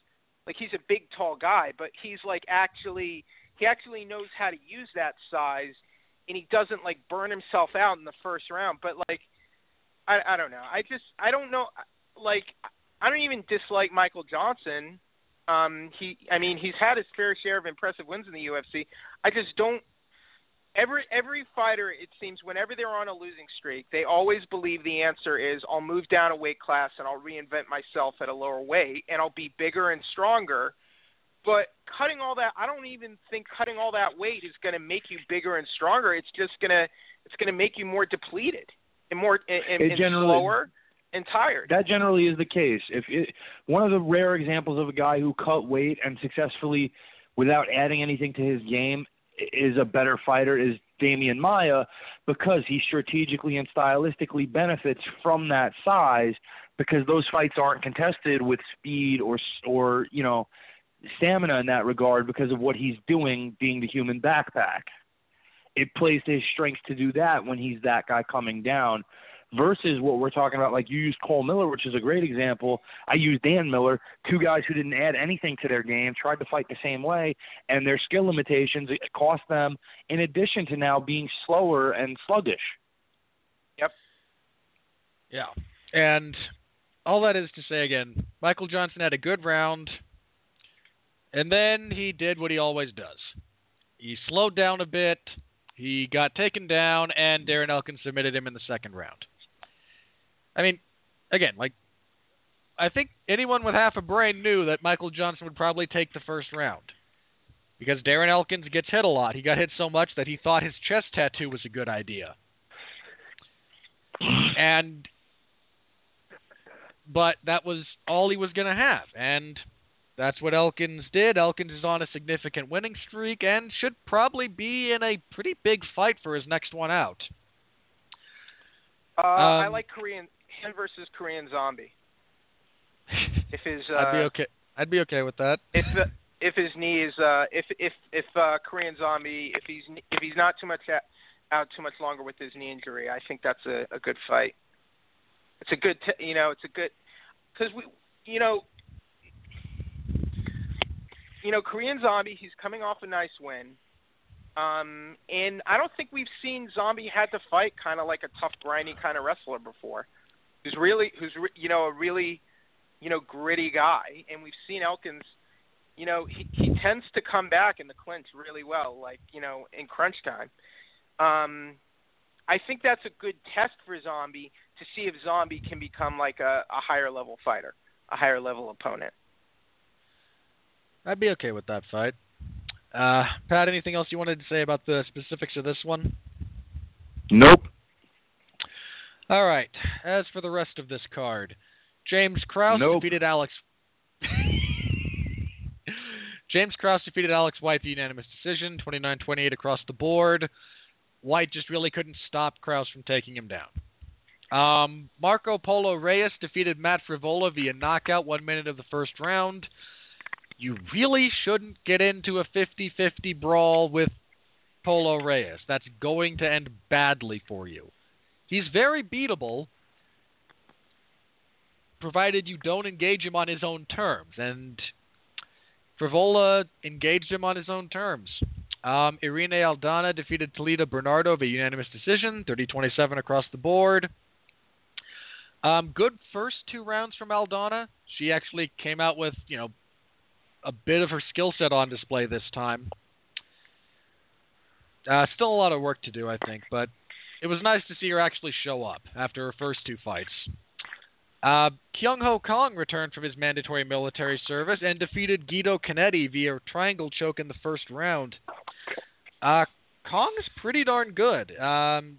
Like he's a big, tall guy, but he's like actually, he actually knows how to use that size, and he doesn't like burn himself out in the first round. But like, I I don't know. I just I don't know. Like I don't even dislike Michael Johnson. Um, he I mean he's had his fair share of impressive wins in the UFC. I just don't. Every every fighter, it seems, whenever they're on a losing streak, they always believe the answer is I'll move down a weight class and I'll reinvent myself at a lower weight and I'll be bigger and stronger. But cutting all that, I don't even think cutting all that weight is going to make you bigger and stronger. It's just gonna it's going to make you more depleted and more and, and, and slower and tired. That generally is the case. If it, one of the rare examples of a guy who cut weight and successfully, without adding anything to his game, is a better fighter is Demian Maia because he strategically and stylistically benefits from that size because those fights aren't contested with speed or or you know stamina in that regard because of what he's doing being the human backpack. It plays to his strengths to do that when he's that guy coming down versus what we're talking about. Like you used Cole Miller, which is a great example. I used Dan Miller, two guys who didn't add anything to their game, tried to fight the same way, and their skill limitations cost them. In addition to now being slower and sluggish. Yep. Yeah. And all that is to say again, Michael Johnson had a good round, and then he did what he always does. He slowed down a bit, he got taken down, and Darren Elkins submitted him in the second round. I mean, again, like, I think anyone with half a brain knew that Michael Johnson would probably take the first round. Because Darren Elkins gets hit a lot. He got hit so much that he thought his chest tattoo was a good idea. And but that was all he was going to have, and that's what Elkins did. Elkins is on a significant winning streak and should probably be in a pretty big fight for his next one out. Uh, I Um, like Korean him versus Korean Zombie. If his I'd be uh, okay. I'd be okay with that. if the, if his knee is uh if if if uh Korean Zombie if he's if he's not too much out, out too much longer with his knee injury, I think that's a, a good fight. It's a good t- you know it's a good because we you know you know Korean Zombie he's coming off a nice win. Um, and I don't think we've seen Zombie had to fight kind of like a tough, grindy kind of wrestler before. Who's really, who's re- you know a really, you know, gritty guy. And we've seen Elkins, you know, he he tends to come back in the clinch really well, like you know in crunch time. Um, I think that's a good test for Zombie to see if Zombie can become like a, a higher level fighter, a higher level opponent. I'd be okay with that fight. Uh, Pat, anything else you wanted to say about the specifics of this one? Nope. All right. As for the rest of this card, James Krause Nope. defeated Alex. James Krause defeated Alex White via unanimous decision, 29-28 across the board. White just really couldn't stop Krause from taking him down. Um, Marco Polo Reyes defeated Matt Frevola via knockout one minute of the first round. You really shouldn't get into a 50-50 brawl with Polo Reyes. That's going to end badly for you. He's very beatable, provided you don't engage him on his own terms. And Frevola engaged him on his own terms. Um, Irene Aldana defeated Talita Bernardo via unanimous decision, 30-27 across the board. Um, good first two rounds from Aldana. She actually came out with, you know, a bit of her skill set on display this time. Uh, still a lot of work to do, I think, but it was nice to see her actually show up after her first two fights. Uh, Kyung Ho Kang returned from his mandatory military service and defeated Guido Canetti via triangle choke in the first round. Uh, Kang's pretty darn good. Um,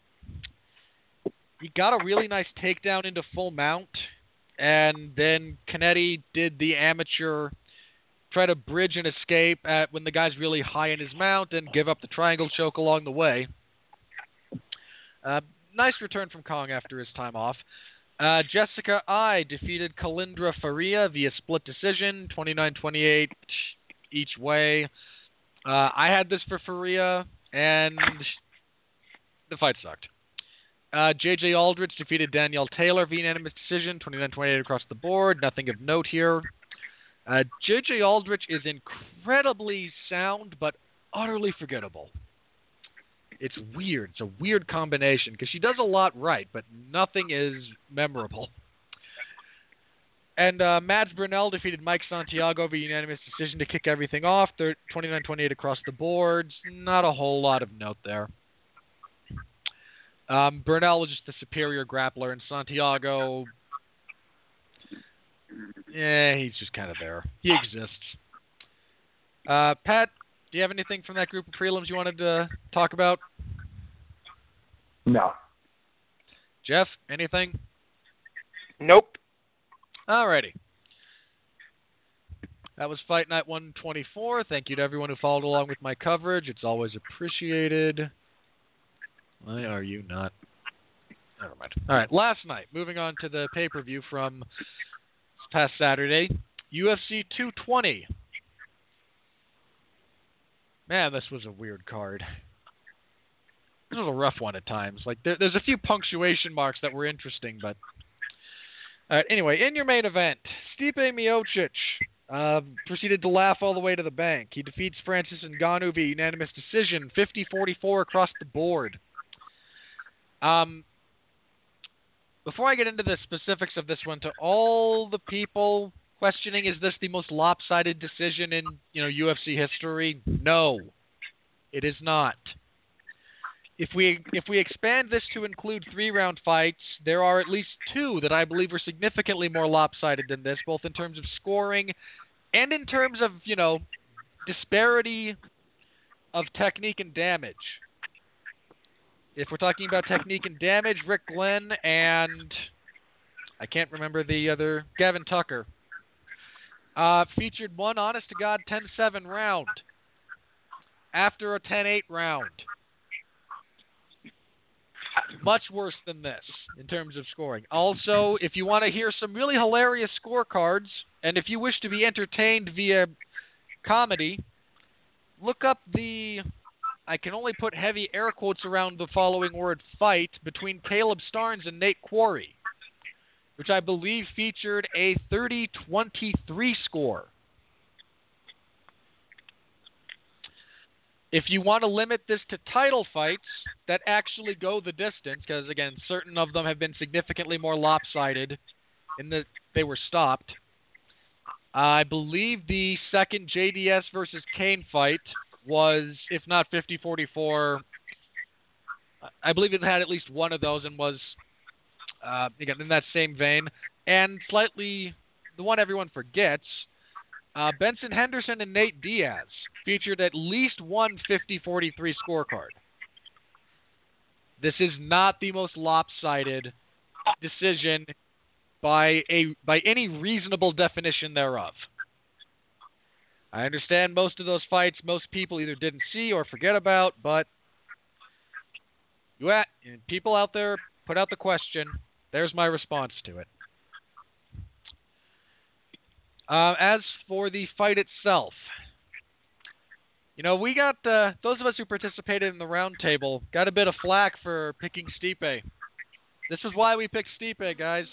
he got a really nice takedown into full mount, and then Canetti did the amateur try to bridge and escape at when the guy's really high in his mount and give up the triangle choke along the way. Uh, nice return from Kang after his time off. Uh, Jessica Eye defeated Kalindra Faria via split decision, 29-28 each way. Uh, I had this for Faria, and the fight sucked. Uh, J.J. Aldrich defeated Danielle Taylor via unanimous decision, 29-28 across the board. Nothing of note here. Uh, J.J. Aldrich is incredibly sound, but utterly forgettable. It's weird. It's a weird combination because she does a lot right, but nothing is memorable. And uh, Mads Burnell defeated Mike Santiago via unanimous decision to kick everything off. 29-28 across the boards. Not a whole lot of note there. Um, Burnell was just the superior grappler, and Santiago, yeah, he's just kind of there. He exists. Uh, Pat, do you have anything from that group of prelims you wanted to talk about? No. Jeff, anything? Nope. Alrighty. That was Fight Night 124. Thank you to everyone who followed along with my coverage. It's always appreciated. Why are you not? Never mind. All right, last night. Moving on to the pay per view from this past Saturday, UFC 220. Man, this was a weird card. This was a rough one at times. Like there, there's a few punctuation marks that were interesting, but all right. Anyway, in your main event, Stipe Miocic uh, proceeded to laugh all the way to the bank. He defeats Francis Ngannou via unanimous decision, 50-44 across the board. Um, before I get into the specifics of this one, to all the people questioning is this the most lopsided decision in you know UFC history? No, it is not. If we if we expand this to include three round fights, there are at least two that I believe are significantly more lopsided than this, both in terms of scoring and in terms of you know disparity of technique and damage. If we're talking about technique and damage, Rick Glenn and I can't remember the other Gavin Tucker uh, featured one honest to God 10-7 round after a 10-8 round. Much worse than this in terms of scoring. Also, if you want to hear some really hilarious scorecards, and if you wish to be entertained via comedy, look up the I can only put heavy air quotes around the following word fight between Kalib Starnes and Nate Quarry, which I believe featured a 30 23 score. If you want to limit this to title fights that actually go the distance, because again, certain of them have been significantly more lopsided in that they were stopped. I believe the second JDS versus Cain fight was, if not 50 44, I believe it had at least one of those and was, uh, again, in that same vein. And slightly, the one everyone forgets, uh, Benson Henderson and Nate Diaz featured at least one 50 43 scorecard. This is not the most lopsided decision by a by any reasonable definition thereof. I understand most of those fights most people either didn't see or forget about, but you at, people out there put out the question. There's my response to it. Uh, as for the fight itself, you know, we got uh, those of us who participated in the roundtable got a bit of flack for picking Stipe. This is why we picked Stipe, guys.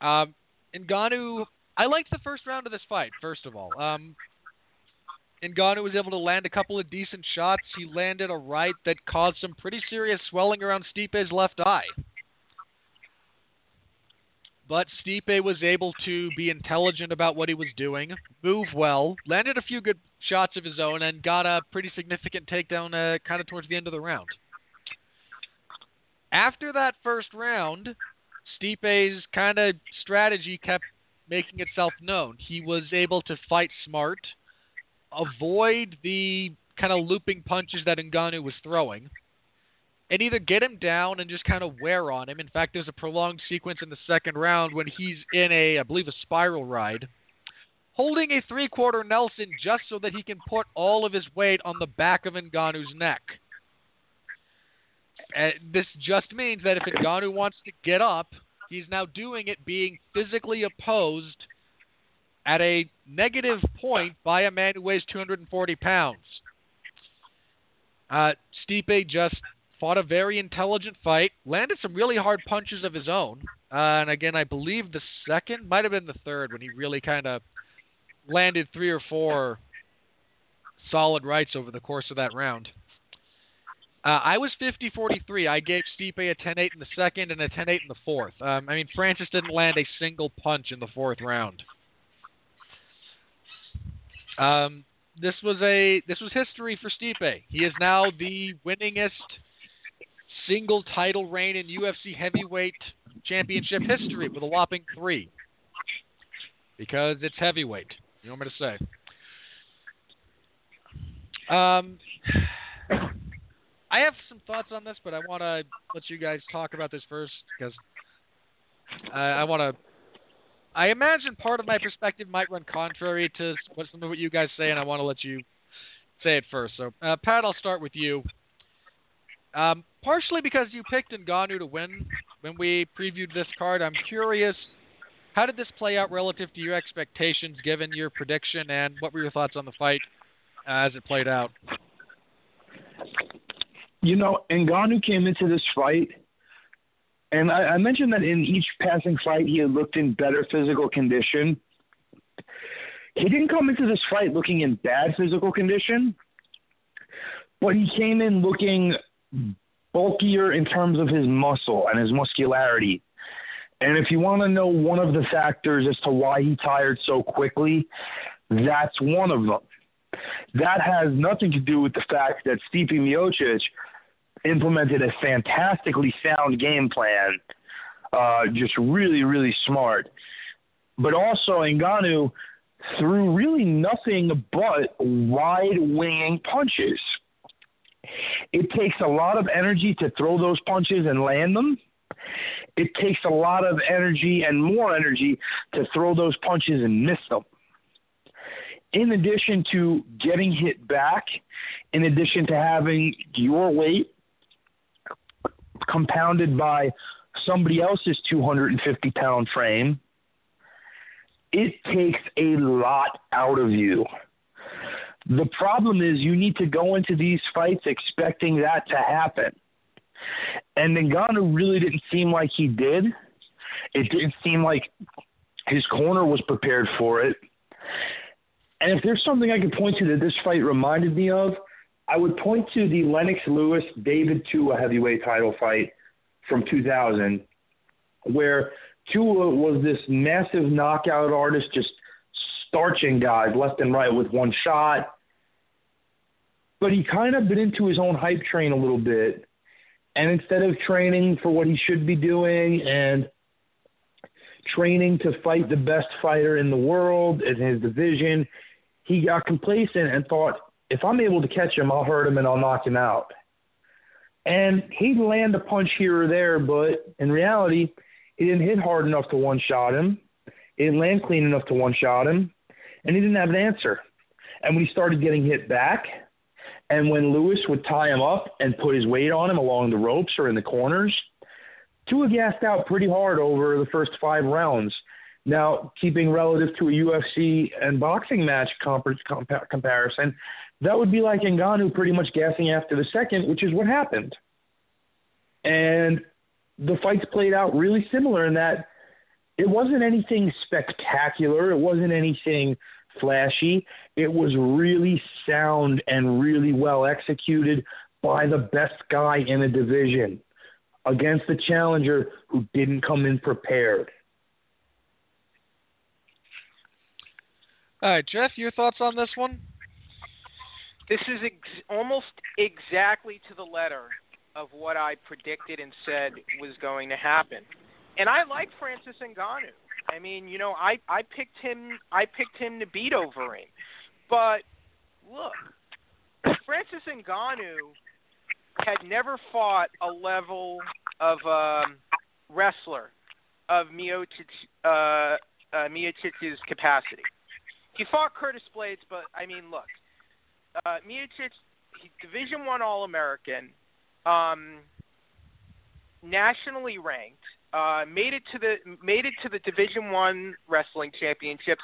Um, Ngannou I liked the first round of this fight. First of all, um, Ngannou was able to land a couple of decent shots. He landed a right that caused some pretty serious swelling around Stipe's left eye. But Stipe was able to be intelligent about what he was doing, move well, landed a few good shots of his own, and got a pretty significant takedown uh, kind of towards the end of the round. After that first round, Stipe's kind of strategy kept making itself known. He was able to fight smart, avoid the kind of looping punches that Ngannou was throwing, and either get him down and just kind of wear on him. In fact, there's a prolonged sequence in the second round when he's in a, I believe, a spiral ride, holding a three-quarter Nelson just so that he can put all of his weight on the back of Ngannou's neck. And this just means that if Ngannou wants to get up – He's now doing it being physically opposed at a negative point by a man who weighs 240 pounds. Uh, Stipe just fought a very intelligent fight, landed some really hard punches of his own. Uh, and again, I believe the second, might have been the third, when he really kind of landed three or four solid rights over the course of that round. Uh, I was 50-43. I gave Stipe a 10-8 in the second and a 10-8 in the fourth. Um, I mean, Francis didn't land a single punch in the fourth round. Um, this was a this was history for Stipe. He is now the winningest single title reign in UFC heavyweight championship history with a whopping three. Because it's heavyweight. You know what I'm going to say. Um, I have some thoughts on this, but I want to let you guys talk about this first because uh, I want to. I imagine part of my perspective might run contrary to what some of what you guys say, and I want to let you say it first. So, uh, Pat, I'll start with you. Um, partially because you picked Ngannou to win when we previewed this card. I'm curious, how did this play out relative to your expectations, given your prediction, and what were your thoughts on the fight as it played out? You know, Ngannou came into this fight, and I, I mentioned that in each passing fight he had looked in better physical condition. He didn't come into this fight looking in bad physical condition, but he came in looking bulkier in terms of his muscle and his muscularity. And if you want to know one of the factors as to why he tired so quickly, that's one of them. That has nothing to do with the fact that Stipe Miocic implemented a fantastically sound game plan, uh, just really, really smart. But also, Ngannou threw really nothing but wide winging punches. It takes a lot of energy to throw those punches and land them. It takes a lot of energy and more energy to throw those punches and miss them. In addition to getting hit back, in addition to having your weight compounded by somebody else's 250 pound frame, it takes a lot out of you. The problem is you need to go into these fights expecting that to happen. And Ngannou really didn't seem like he did. It didn't seem like his corner was prepared for it. And if there's something I could point to that this fight reminded me of, I would point to the Lennox Lewis David Tua heavyweight title fight from 2000, where Tua was this massive knockout artist, just starching guys left and right with one shot. But he kind of been into his own hype train a little bit. And instead of training for what he should be doing and training to fight the best fighter in the world in his division, he got complacent and thought, if I'm able to catch him, I'll hurt him and I'll knock him out. And he'd land a punch here or there, but in reality, he didn't hit hard enough to one shot him. He didn't land clean enough to one shot him, and he didn't have an answer. And when he started getting hit back, and when Lewis would tie him up and put his weight on him along the ropes or in the corners, Tua gassed out pretty hard over the first five rounds. Now, keeping relative to a UFC and boxing match comparison, that would be like Ngannou pretty much gassing after the second, which is what happened. And the fights played out really similar in that it wasn't anything spectacular. It wasn't anything flashy. It was really sound and really well executed by the best guy in the division against the challenger who didn't come in prepared. All right, Jeff, your thoughts on this one? This is ex- almost exactly to the letter of what I predicted and said was going to happen. And I like Francis Ngannou. I mean, you know, I I picked him I picked him to beat Overeem. But look, Francis Ngannou had never fought a level of um, wrestler of Miocic, uh, uh, Miocic's capacity. He fought Curtis Blaydes, but I mean, look, uh, Miocic, he's Division One All American, um, nationally ranked, uh, made it to the made it to the Division One wrestling championships.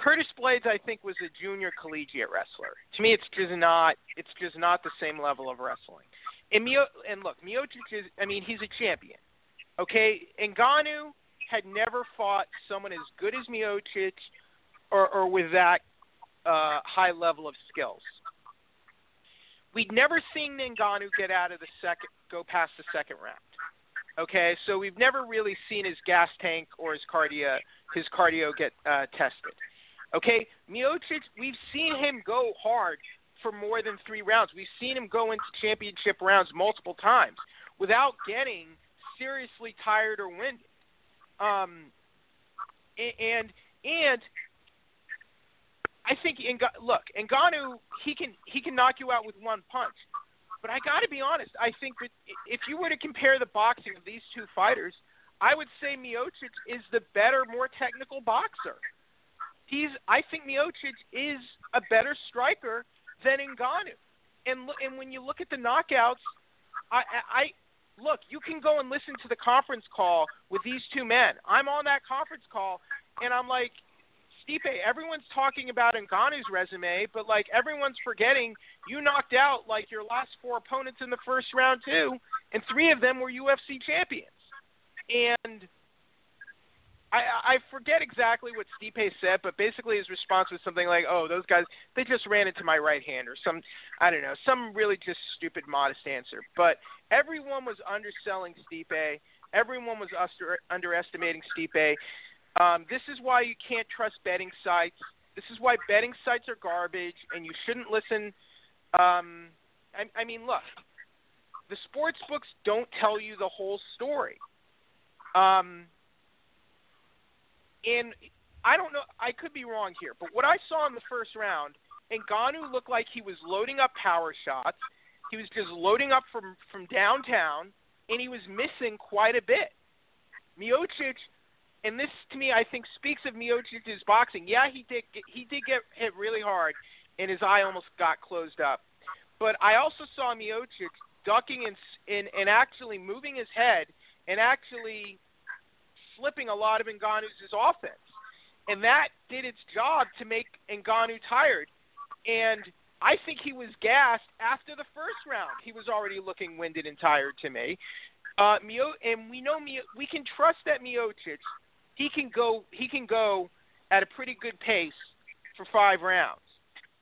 Curtis Blaydes, I think, was a junior collegiate wrestler. To me, it's just not it's just not the same level of wrestling. And Mio and look, Miocic is I mean he's a champion. Okay, Ngannou had never fought someone as good as Miocic or, or with that uh, high level of skills. we'd never seen Ngannou get out of the second, go past the second round. Okay, so we've never really seen his gas tank or his cardio his cardio get uh, tested. Okay, Miocic, we've seen him go hard for more than three rounds. We've seen him go into championship rounds multiple times without getting seriously tired or winded. Um, and and I think Ng- look, Ngannou he can he can knock you out with one punch. But I got to be honest. I think that if you were to compare the boxing of these two fighters, I would say Miocic is the better, more technical boxer. He's. I think Miocic is a better striker than Ngannou. And look, and when you look at the knockouts, I, I look. You can go and listen to the conference call with these two men. I'm on that conference call, and I'm like, Stipe, everyone's talking about Ngannou's resume, but like everyone's forgetting you knocked out like your last four opponents in the first round too, and three of them were UFC champions. And I I forget exactly what Stipe said, but basically his response was something like, "Oh, those guys they just ran into my right hand," or some I don't know, some really just stupid, modest answer. But everyone was underselling Stipe. Everyone was under, underestimating Stipe. Um, this is why you can't trust betting sites. This is why betting sites are garbage, and you shouldn't listen. Um, I, I mean, look, the sports books don't tell you the whole story. Um, and I don't know. I could be wrong here, but what I saw in the first round, Ngannou looked like he was loading up power shots. He was just loading up from from downtown, and he was missing quite a bit. Miocic and this to me I think speaks of Miocic's boxing. Yeah, he did he did get hit really hard, and his eye almost got closed up. But I also saw Miocic ducking and and, and actually moving his head and actually slipping a lot of Ngannou's offense, and that did its job to make Ngannou tired. And I think he was gassed after the first round. He was already looking winded and tired to me. Uh, Mio, and we know Mio, we can trust that Miocic he can go he can go at a pretty good pace for five rounds.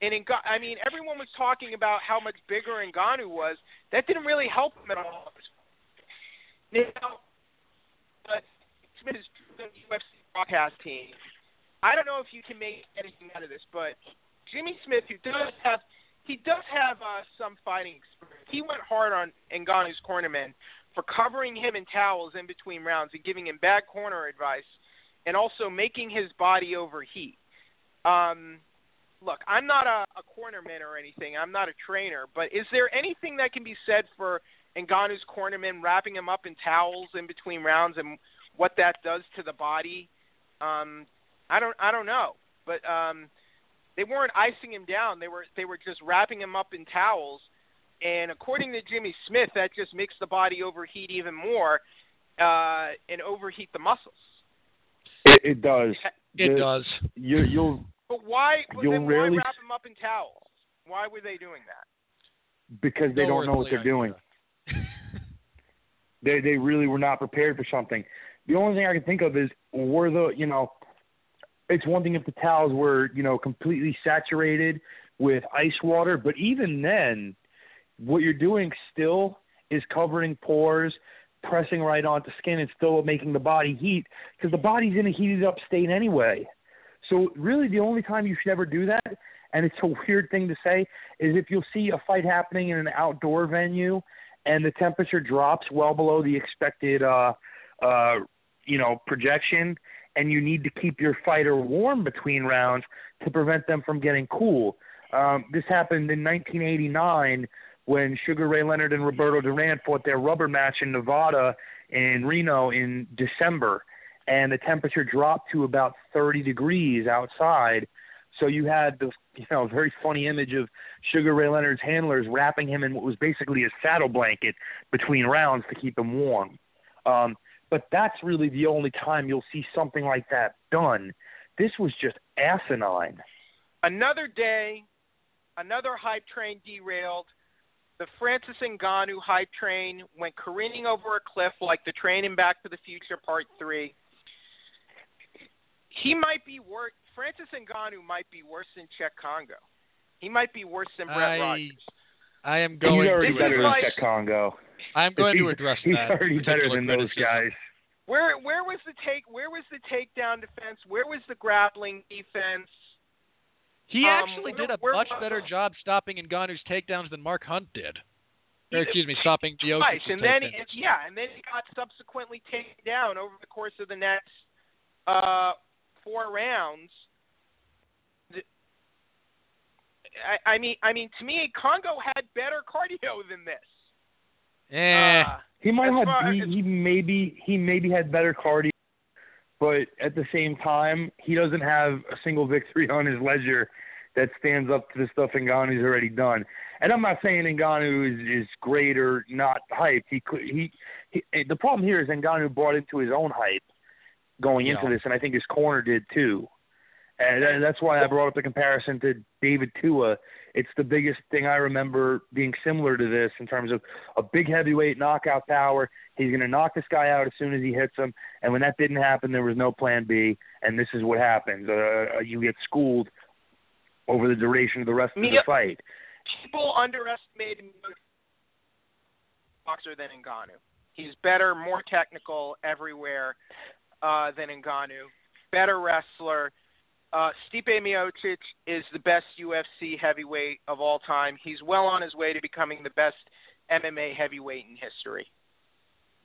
And in, I mean, everyone was talking about how much bigger Ngannou was. That didn't really help him at all. Now, is the UFC broadcast team. I don't know if you can make anything out of this, but Jimmy Smith, who does have he does have uh, some fighting experience. He went hard on Ngannou's cornerman for covering him in towels in between rounds and giving him bad corner advice and also making his body overheat. Um, look, I'm not a, a cornerman or anything. I'm not a trainer, but is there anything that can be said for Ngannou's cornerman wrapping him up in towels in between rounds and what that does to the body? Um, I don't I don't know, but um, they weren't icing him down. They were they were just wrapping him up in towels. And according to Jimmy Smith, that just makes the body overheat even more uh, and overheat the muscles. It, it does. It the, does. You, you'll. But why? You'll then rarely, why wrap them up in towels? Why were they doing that? Because they no don't know what they're doing. they they really were not prepared for something. The only thing I can think of is were the you know, it's one thing if the towels were you know completely saturated with ice water, but even then, what you're doing still is covering pores, pressing right onto skin and still making the body heat because the body's in a heated up state anyway. So really, the only time you should ever do that, and it's a weird thing to say, is if you'll see a fight happening in an outdoor venue and the temperature drops well below the expected, uh, uh, you know, projection, and you need to keep your fighter warm between rounds to prevent them from getting cool. Um, this happened in 1989 when Sugar Ray Leonard and Roberto Duran fought their rubber match in Nevada in Reno in December, and the temperature dropped to about 30 degrees outside. So you had the you know very funny image of Sugar Ray Leonard's handlers wrapping him in what was basically a saddle blanket between rounds to keep him warm. Um, but that's really the only time you'll see something like that done. This was just asinine. Another day, another hype train derailed the Francis Ngannou hype train went careening over a cliff like the train in Back to the Future Part 3. He might be worse. Francis Ngannou might be worse than Cheick Kongo. He might be worse than Brett I, Rogers. I am He's going. already to is better than like- address, Cheick Kongo. I'm going to He's- address He's that. already better particular than those guys. Where where was the take? Where was the takedown defense? Where was the grappling defense? He Um, actually where- did a where much was- better job stopping Ngannou's takedowns than Mark Hunt did. Or excuse me, stopping Miocic's Twice, and then takedowns. yeah, and then he got subsequently taken down over the course of the next uh, four rounds. I, I mean, I mean, to me, Kongo had better cardio than this. Eh, Uh, He might As have far he, he maybe he maybe had better cardio, but at the same time he doesn't have a single victory on his ledger that stands up to the stuff Ngannou's already done. And I'm not saying Ngannou is, is great or not hyped. He could he, he the problem here is Ngannou brought into his own hype going into this, and I think his corner did too. And that's why I brought up the comparison to David Tua. It's the biggest thing I remember being similar to this in terms of a big heavyweight knockout power. He's going to knock this guy out as soon as he hits him. And when that didn't happen, there was no plan B. And this is what happens. Uh, you get schooled over the duration of the rest of the fight. people underestimated boxer than Ngannou. He's better, more technical everywhere uh, than Ngannou. Better wrestler. Uh, Stipe Miocic is the best UFC heavyweight of all time. He's well on his way to becoming the best MMA heavyweight in history.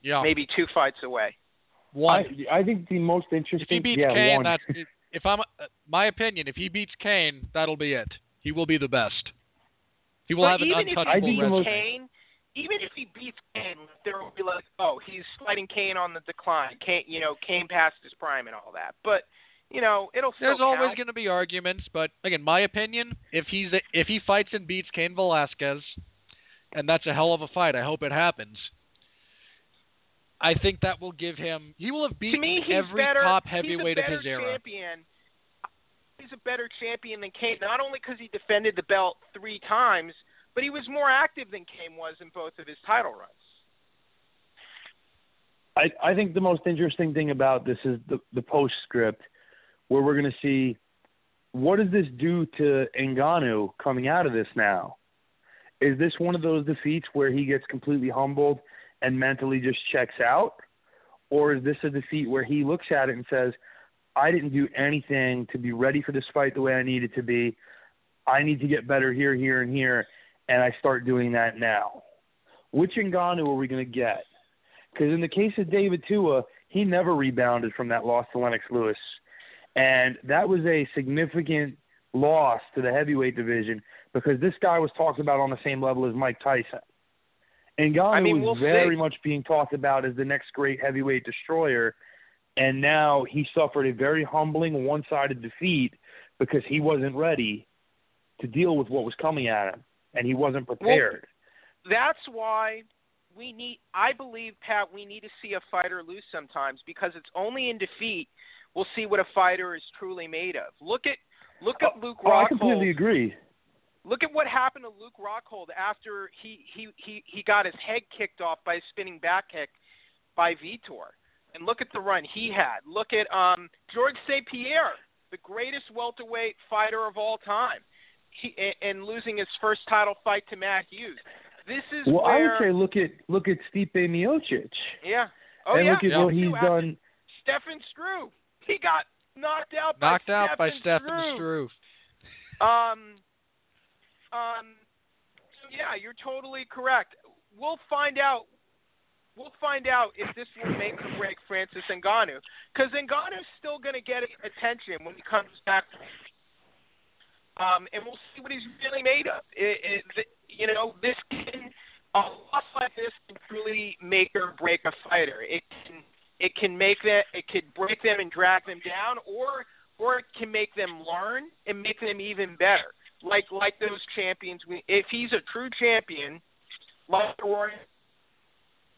yeah. Maybe two fights away. One. I, I think the most interesting. if he beats yeah, Cain, one. that's if I'm uh, my opinion. If he beats Cain, that'll be it. He will be the best. He will but have an even untouchable I think the resume. most- Cain, even if he beats Cain, there will be like, oh, he's fighting Cain on the decline. Cain, you know, Cain past his prime and all that. But you know, it'll still There's always going to be arguments, but again, my opinion, if he's if he fights and beats Cain Velasquez, and that's a hell of a fight. I hope it happens. I think that will give him. He will have to beaten me, every better, top he's a heavyweight of better his era. Champion. He's a better champion than Cain, not only because he defended the belt three times, but he was more active than Cain was in both of his title runs. I, I think the most interesting thing about this is the, the postscript, where we're going to see what does this do to Ngannou coming out of this now? Is this one of those defeats where he gets completely humbled and mentally just checks out? Or is this a defeat where he looks at it and says, I didn't do anything to be ready for this fight the way I needed to be. I need to get better here, here, and here, and I start doing that now. Which Ngannou are we going to get? Because in the case of David Tua, he never rebounded from that loss to Lennox Lewis. And that was a significant loss to the heavyweight division because this guy was talked about on the same level as Mike Tyson. And Ngannou I mean, was we'll very see. much being talked about as the next great heavyweight destroyer. And now he suffered a very humbling one sided defeat because he wasn't ready to deal with what was coming at him. And he wasn't prepared. That's why we need. I believe, Pat, we need to see a fighter lose sometimes because it's only in defeat we'll see what a fighter is truly made of. Look at look at Luke oh, I completely agree. Look at what happened to Luke Rockhold after he, he, he, he got his head kicked off by a spinning back kick by Vitor. And look at the run he had. Look at um, George St. Pierre, the greatest welterweight fighter of all time, he, and, losing his first title fight to Matt Hughes. This is Well, I would say look at look at Stipe Miocic. yeah. Oh, and yeah. look at Yeah. what he's done. Stefan Struve. He got knocked out Knocked by out by Stefan Stefan Struve. Um, um, so yeah, you're totally correct. We'll find out. We'll find out if this will make or break Francis Ngannou, because Ngannou's still going to get attention when he comes back. Um, and we'll see what he's really made of. It, it, you know, this can a loss like this can truly make or break a fighter. It can it can make that it could break them and drag them down, or or it can make them learn and make them even better. Like like those champions. If he's a true champion, like Roy,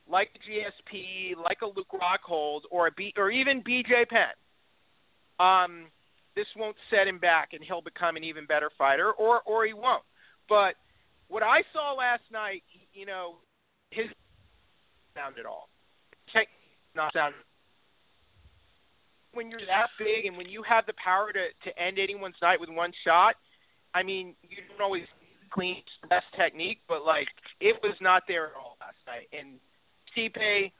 like GSP, like a Luke Rockhold, or a B, or even BJ Penn, um, this won't set him back, and he'll become an even better fighter, or or he won't. But what I saw last night, you know, his sound at all. Not sound. When you're that big and when you have the power to to end anyone's night with one shot, I mean, you don't always cleanest, best technique, but like it was not there at all last night. And Stipe,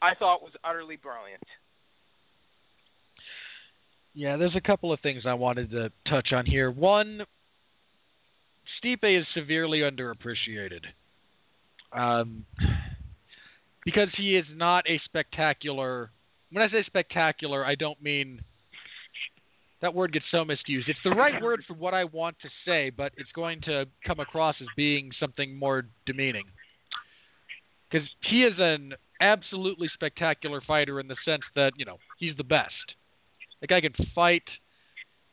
I thought was utterly brilliant. Yeah, there's a couple of things I wanted to touch on here. One, Stipe is severely underappreciated. Um, because he is not a spectacular. When I say spectacular, I don't mean that word gets so misused. It's the right word for what I want to say, but it's going to come across as being something more demeaning. Because he is an absolutely spectacular fighter in the sense that you know he's the best. The guy can fight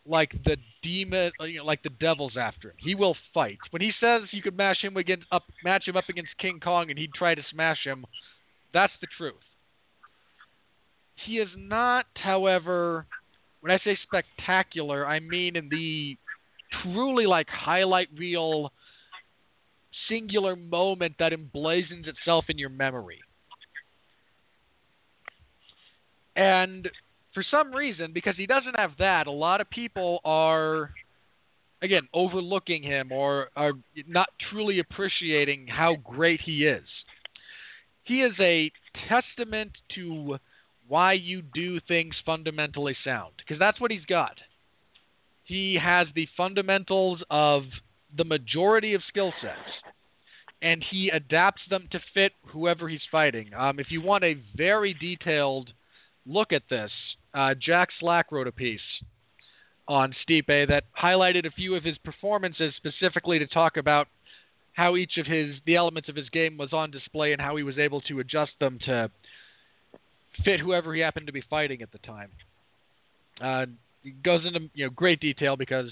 like the demon, you know, like the devil's after him. He will fight. When he says you could mash him against up, match him up against King Kong, and he'd try to smash him, that's the truth. He is not, however, when I say spectacular, I mean in the truly like highlight reel singular moment that emblazons itself in your memory. And for some reason, because he doesn't have that, a lot of people are, again, overlooking him or are not truly appreciating how great he is. He is a testament to why you do things fundamentally sound, because that's what he's got. He has the fundamentals of the majority of skill sets, and he adapts them to fit whoever he's fighting. Um, if you want a very detailed look at this, uh, Jack Slack wrote a piece on Stipe that highlighted a few of his performances specifically to talk about how each of his the elements of his game was on display and how he was able to adjust them to fit whoever he happened to be fighting at the time. Uh, goes into you know great detail because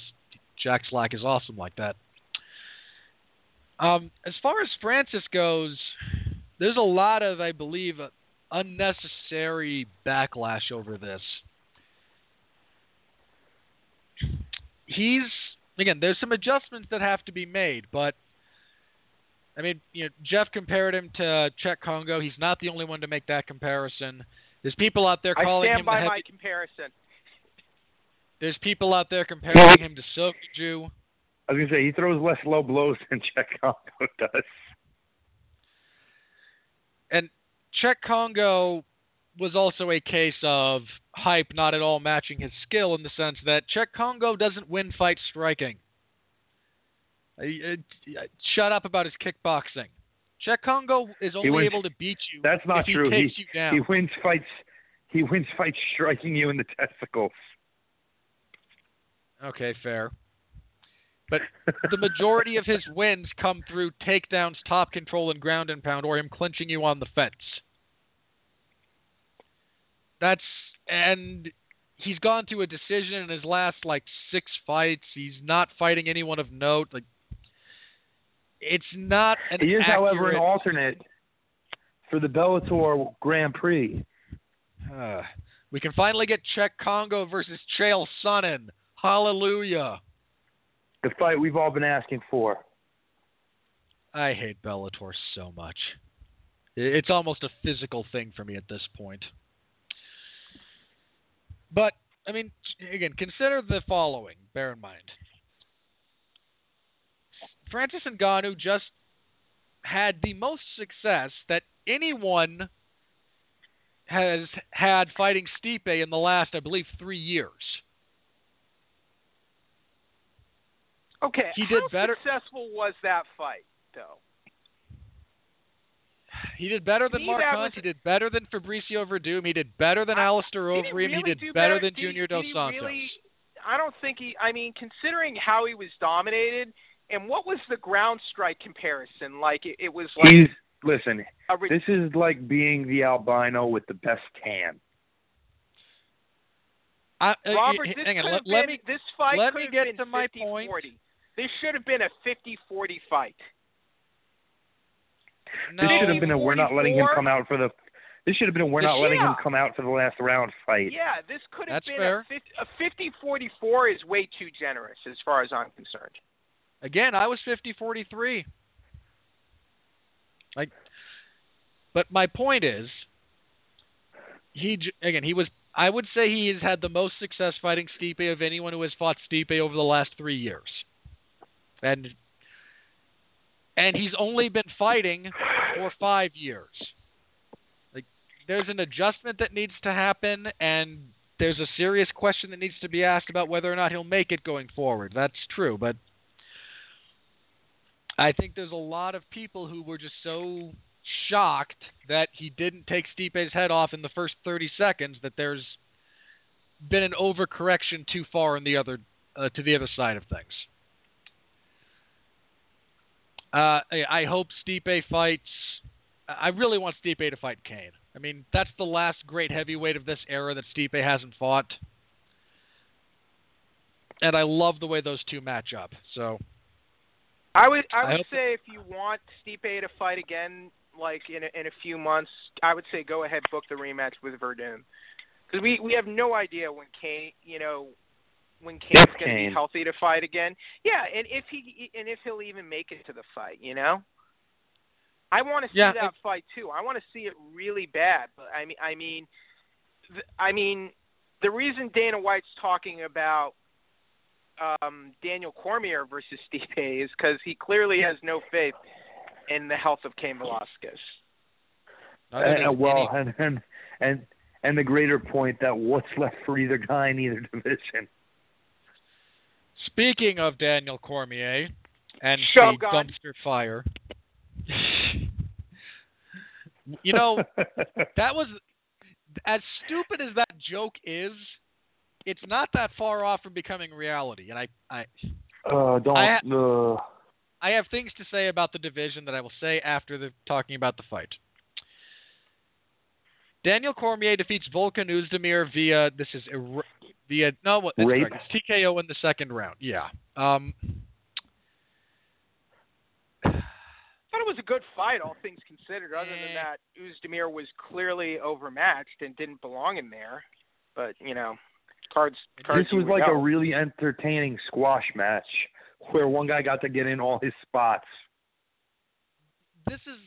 Jack Slack is awesome like that. Um, as far as Francis goes, there's a lot of I believe unnecessary backlash over this. He's again, there's some adjustments that have to be made, but I mean, you know, Jeff compared him to Cheick Kongo. He's not the only one to make that comparison. There's people out there calling I stand him by the my heavy, comparison. There's people out there comparing him to Sokoudjou. I was gonna say he throws less low blows than Cheick Kongo does. And Cheick Kongo was also a case of hype not at all matching his skill in the sense that Cheick Kongo doesn't win fights striking. Uh, uh, shut up about his kickboxing. Cheick Kongo is only wins- able to beat you That's not if he takes He- you down. He wins fights. He wins fights striking you in the testicles. Okay, fair. But the majority of his wins come through takedowns, top control, and ground and pound, or him clinching you on the fence. That's and he's gone to a decision in his last like six fights. He's not fighting anyone of note. Like it's not an He is, however, an alternate for the Bellator Grand Prix. Uh, we can finally get Cheick Kongo versus Chael Sonnen. Hallelujah. The fight we've all been asking for. I hate Bellator so much. It's almost a physical thing for me at this point. But, I mean, again, consider the following. Bear in mind. Francis Ngannou just had the most success that anyone has had fighting Stipe in the last, I believe, three years. Okay, He did how better- successful was that fight, though? He did better than Mark Hunt. was- He did better than Fabricio Werdum. He did better than I- Alistair Did he Overeem. really he did better better than Did Junior did Dos Santos. Really, I don't think he. I mean, considering how he was dominated, and what was the ground strike comparison? Like it, it was like He's listen. re- This is like being the albino with the best tan. I, uh, Robert. This hang on. could Let, have let been, me. This fight let could me have get been to my 50-40. This should have been a 50-40 fight. No, This should have been a we're not letting him come out for the. This should have been a we're not letting him come out for the last round fight. Yeah, this could have That's been fair. a 50, a 50-44 is way too generous as far as I'm concerned. Again, I was 50-43. Like, but my point is, he again he was. I would say he has had the most success fighting Stipe of anyone who has fought Stipe over the last three years, and and he's only been fighting for five years. Like, there's an adjustment that needs to happen, and there's a serious question that needs to be asked about whether or not he'll make it going forward. That's true, but I think there's a lot of people who were just so shocked that he didn't take Stipe's head off in the first 30 seconds that there's been an overcorrection too far in the other uh, to the other side of things. Uh, I hope Stipe fights. I really want Stipe to fight Cain. I mean, that's the last great heavyweight of this era that Stipe hasn't fought, and I love the way those two match up. So, I would I I would hope- say if you want Stipe to fight again, like in a, in a few months, I would say go ahead book the rematch with Werdum, because we we have no idea when Cain, you know, when Cain's going to be healthy to fight again. Yeah, and if he and if he'll even make it to the fight, you know. I want to see Yeah, that fight too. I want to see it really bad. But I mean, I mean, th- I mean, the reason Dana White's talking about um, Daniel Cormier versus Steve Hayes because he clearly has no faith in the health of Cain Velasquez. not any- Uh, well, and, and and and the greater point that what's left for either guy in either division. speaking of Daniel Cormier and Shogun. the dumpster fire, you know that was as stupid as that joke is. It's not that far off from becoming reality, and I, I, uh, don't. I uh, I have things to say about the division that I will say after the talking about the fight. Daniel Cormier defeats Volkan Oezdemir via this is ir- via no what Rape? correct. It's TKO in the second round. Yeah. Um. I thought it was a good fight, all things considered. Other Eh. than that, Oezdemir was clearly overmatched and didn't belong in there. But you know, cards. cards this was like know. a really entertaining squash match where one guy got to get in all his spots. This is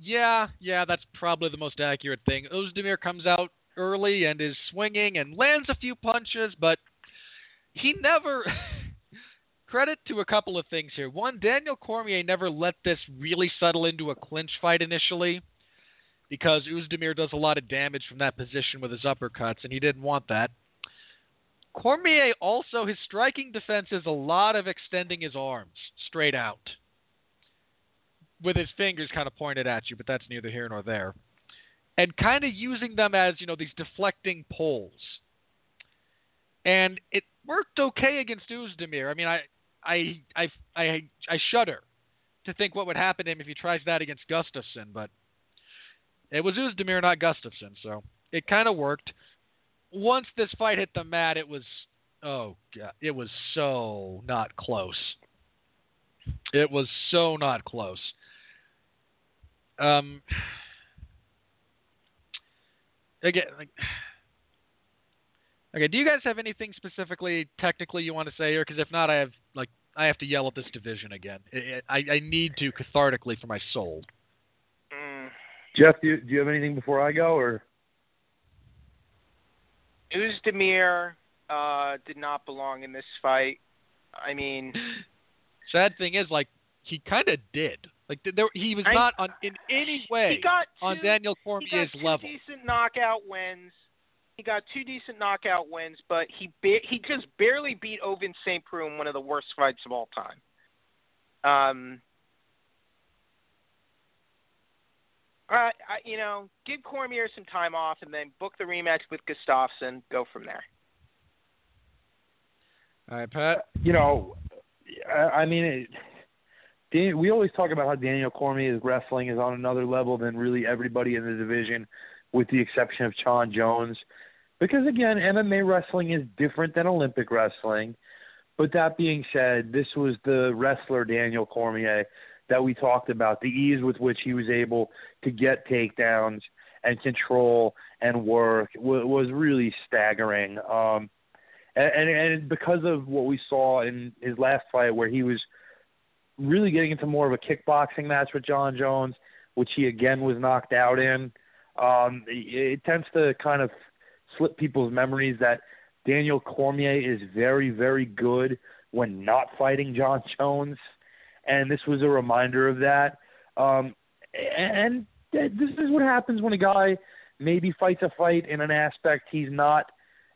yeah yeah that's probably the most accurate thing. Oezdemir comes out early and is swinging and lands a few punches, but he never. Credit to a couple of things here. One, Daniel Cormier never let this really settle into a clinch fight initially because Oezdemir does a lot of damage from that position with his uppercuts, and he didn't want that. Cormier also, his striking defense is a lot of extending his arms straight out with his fingers kind of pointed at you, but that's neither here nor there. And kind of using them as, you know, these deflecting poles. And it worked okay against Oezdemir. I mean, I I I I I shudder to think what would happen to him if he tries that against Gustafsson, but it was Oezdemir, not Gustafsson, so it kind of worked. Once this fight hit the mat, it was oh god, it was so not close. It was so not close. Um, again, like, okay. Do you guys have anything specifically, technically, you want to say here? Because if not, I have like I have to yell at this division again. I, I, I need to cathartically for my soul. Mm. Jeff, do you, do you have anything before I go, or Oezdemir uh, did not belong in this fight. I mean, Sad thing is, like he kind of did. Like there, he was I- not on in any way he got two, on Daniel he got Cormier's two level. decent knockout wins. He got two decent knockout wins, but he ba- he just barely beat Ovince St. Preux in one of the worst fights of all time. Um, all right, I, you know, give Cormier some time off, and then book the rematch with Gustafsson. Go from there. All right, Pat. you know, I, I mean, it, Dan, we always talk about how Daniel Cormier's wrestling is on another level than really everybody in the division, with the exception of Sean Jones, because again, MMA wrestling is different than Olympic wrestling. But that being said, this was the wrestler Daniel Cormier that we talked about, the ease with which he was able to get takedowns and control and work was, was really staggering. Um, and, and and because of what we saw in his last fight, where he was really getting into more of a kickboxing match with Jon Jones, which he again was knocked out in, um, it, it tends to kind of slip people's memories that Daniel Cormier is very very good when not fighting Jon Jones, and this was a reminder of that. Um, and this is what happens when a guy maybe fights a fight in an aspect he's not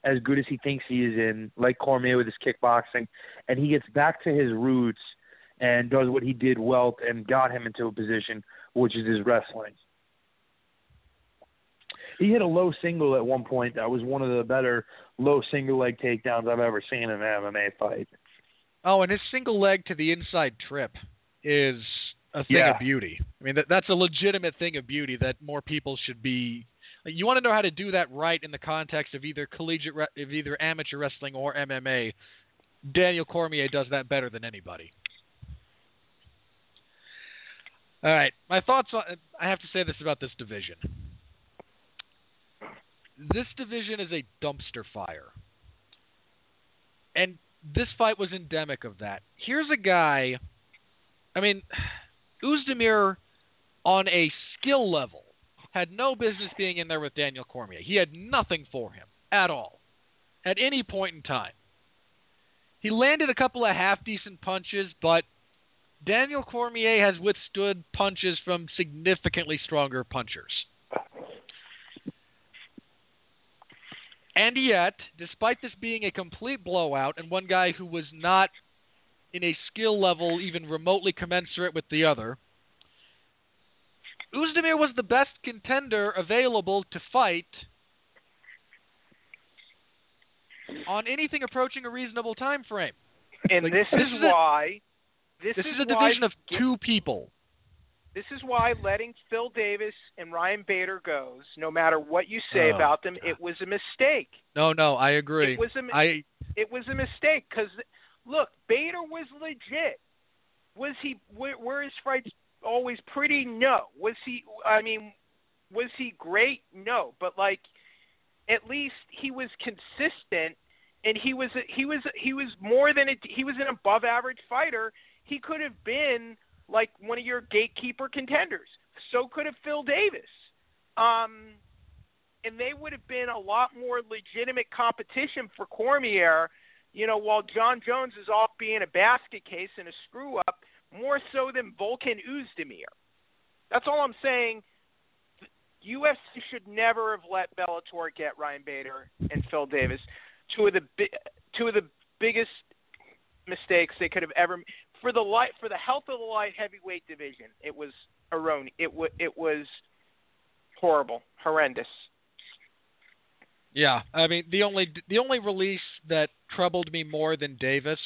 as good as he thinks he is in, like Cormier with his kickboxing, and he gets back to his roots and does what he did well and got him into a position, which is his wrestling. He hit a low single at one point. That was one of the better low single leg takedowns I've ever seen in an MMA fight. Oh, and his single leg to the inside trip is a thing Yeah. of beauty. I mean, that, that's a legitimate thing of beauty that more people should be. You want to know how to do that right in the context of either collegiate, of either amateur wrestling or MMA. Daniel Cormier does that better than anybody. All right, my thoughts on. I have to say this about this division. This division is a dumpster fire. And this fight was endemic of that. Here's a guy. I mean, Oezdemir, on a skill level, had no business being in there with Daniel Cormier. He had nothing for him at all, at any point in time. He landed a couple of half decent punches, but Daniel Cormier has withstood punches from significantly stronger punchers. And yet, despite this being a complete blowout and one guy who was not in a skill level even remotely commensurate with the other, Oezdemir was the best contender available to fight on anything approaching a reasonable time frame. And Like, this this is is a- why this, This is a division of two people. This is why letting Phil Davis and Ryan Bader goes, no matter what you say Oh, about them, God. it was a mistake. No, no, I agree. It was a mi- it was a mistake because look, Bader was legit. Was he? Were, were his fights always pretty? No. Was he? I mean, was he great? No. But like, at least he was consistent, and he was he was he was more than a, he was an above average fighter. He could have been like one of your gatekeeper contenders. So could have Phil Davis. Um, and they would have been a lot more legitimate competition for Cormier. You know, while Jon Jones is off being a basket case and a screw up, more so than Volkan Oezdemir. That's all I'm saying. UFC should never have let Bellator get Ryan Bader and Phil Davis. Two of the two of the biggest mistakes they could have ever for the light for the health of the light heavyweight division. It was erroneous. It was it was horrible, horrendous. Yeah, I mean the only the only release that troubled me more than Davis,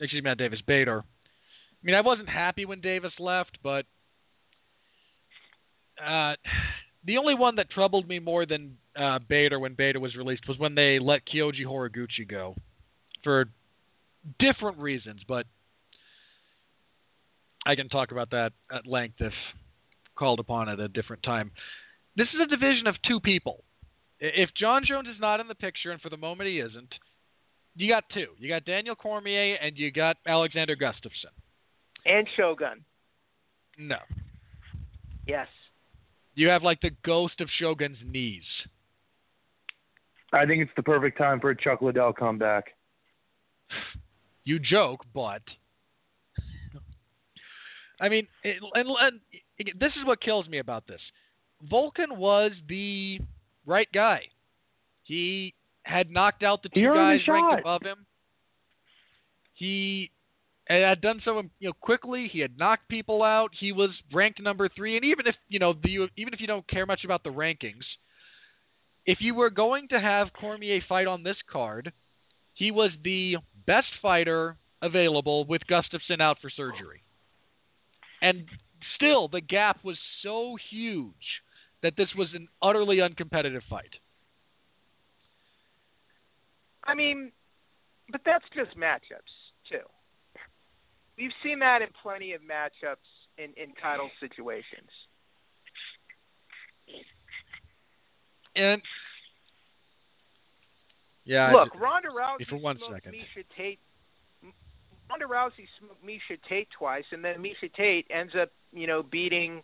excuse me, not Davis Bader. I mean, I wasn't happy when Davis left, but uh, the only one that troubled me more than uh, Bader when Bader was released was when they let Kyoji Horiguchi go for different reasons, but I can talk about that at length if called upon at a different time. This is a division of two people. If Jon Jones is not in the picture, and for the moment he isn't, you got two. You got Daniel Cormier and you got Alexander Gustafsson. And Shogun. No. Yes. You have like the ghost of Shogun's knees. I think it's the perfect time for a Chuck Liddell comeback. You joke, but I mean, it, and, and it- this is what kills me about this. Volkan was the right guy. He had knocked out the He two guys the ranked above him. He had done so, you know, quickly. He had knocked people out. He was ranked number three. And even if you know, the, even if you don't care much about the rankings, if you were going to have Cormier fight on this card, he was the best fighter available with Gustafsson out for surgery. And still, the gap was so huge that this was an utterly uncompetitive fight. I mean, but that's just matchups too. We've seen that in plenty of matchups in in title situations. And yeah, Look, ju- Ronda Rousey for one smoked second. Miesha Tate. Ronda Rousey smoked Miesha Tate twice, and then Miesha Tate ends up, you know, beating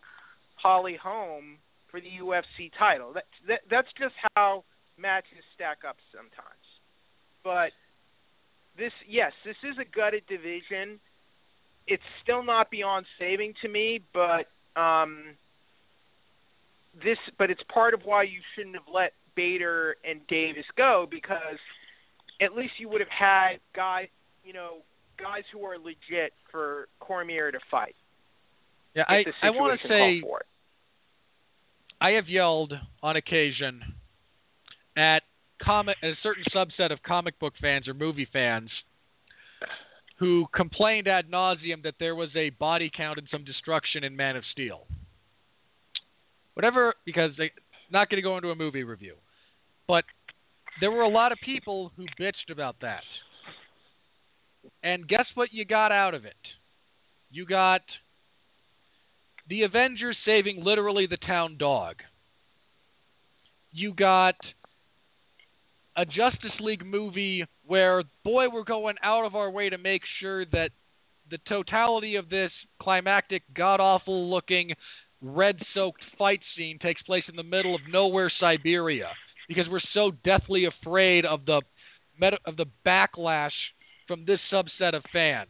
Holly Holm for the UFC title. That, that that's just how matches stack up sometimes. But this, yes, this is a gutted division. it's still not beyond saving to me, but um, this, but it's part of why you shouldn't have let Bader and Davis go because at least you would have had guys, you know, guys who are legit for Cormier to fight. Yeah, I I want to say. I have yelled on occasion at comic a certain subset of comic book fans or movie fans who complained ad nauseum that there was a body count and some destruction in Man of Steel. Whatever, because they not going to go into a movie review, but there were a lot of people who bitched about that. And guess what you got out of it? You got the Avengers saving literally the town dog. You got a Justice League movie where, boy, we're going out of our way to make sure that the totality of this climactic, god awful looking, red soaked fight scene takes place in the middle of nowhere, Siberia, because we're so deathly afraid of the of the backlash from this subset of fans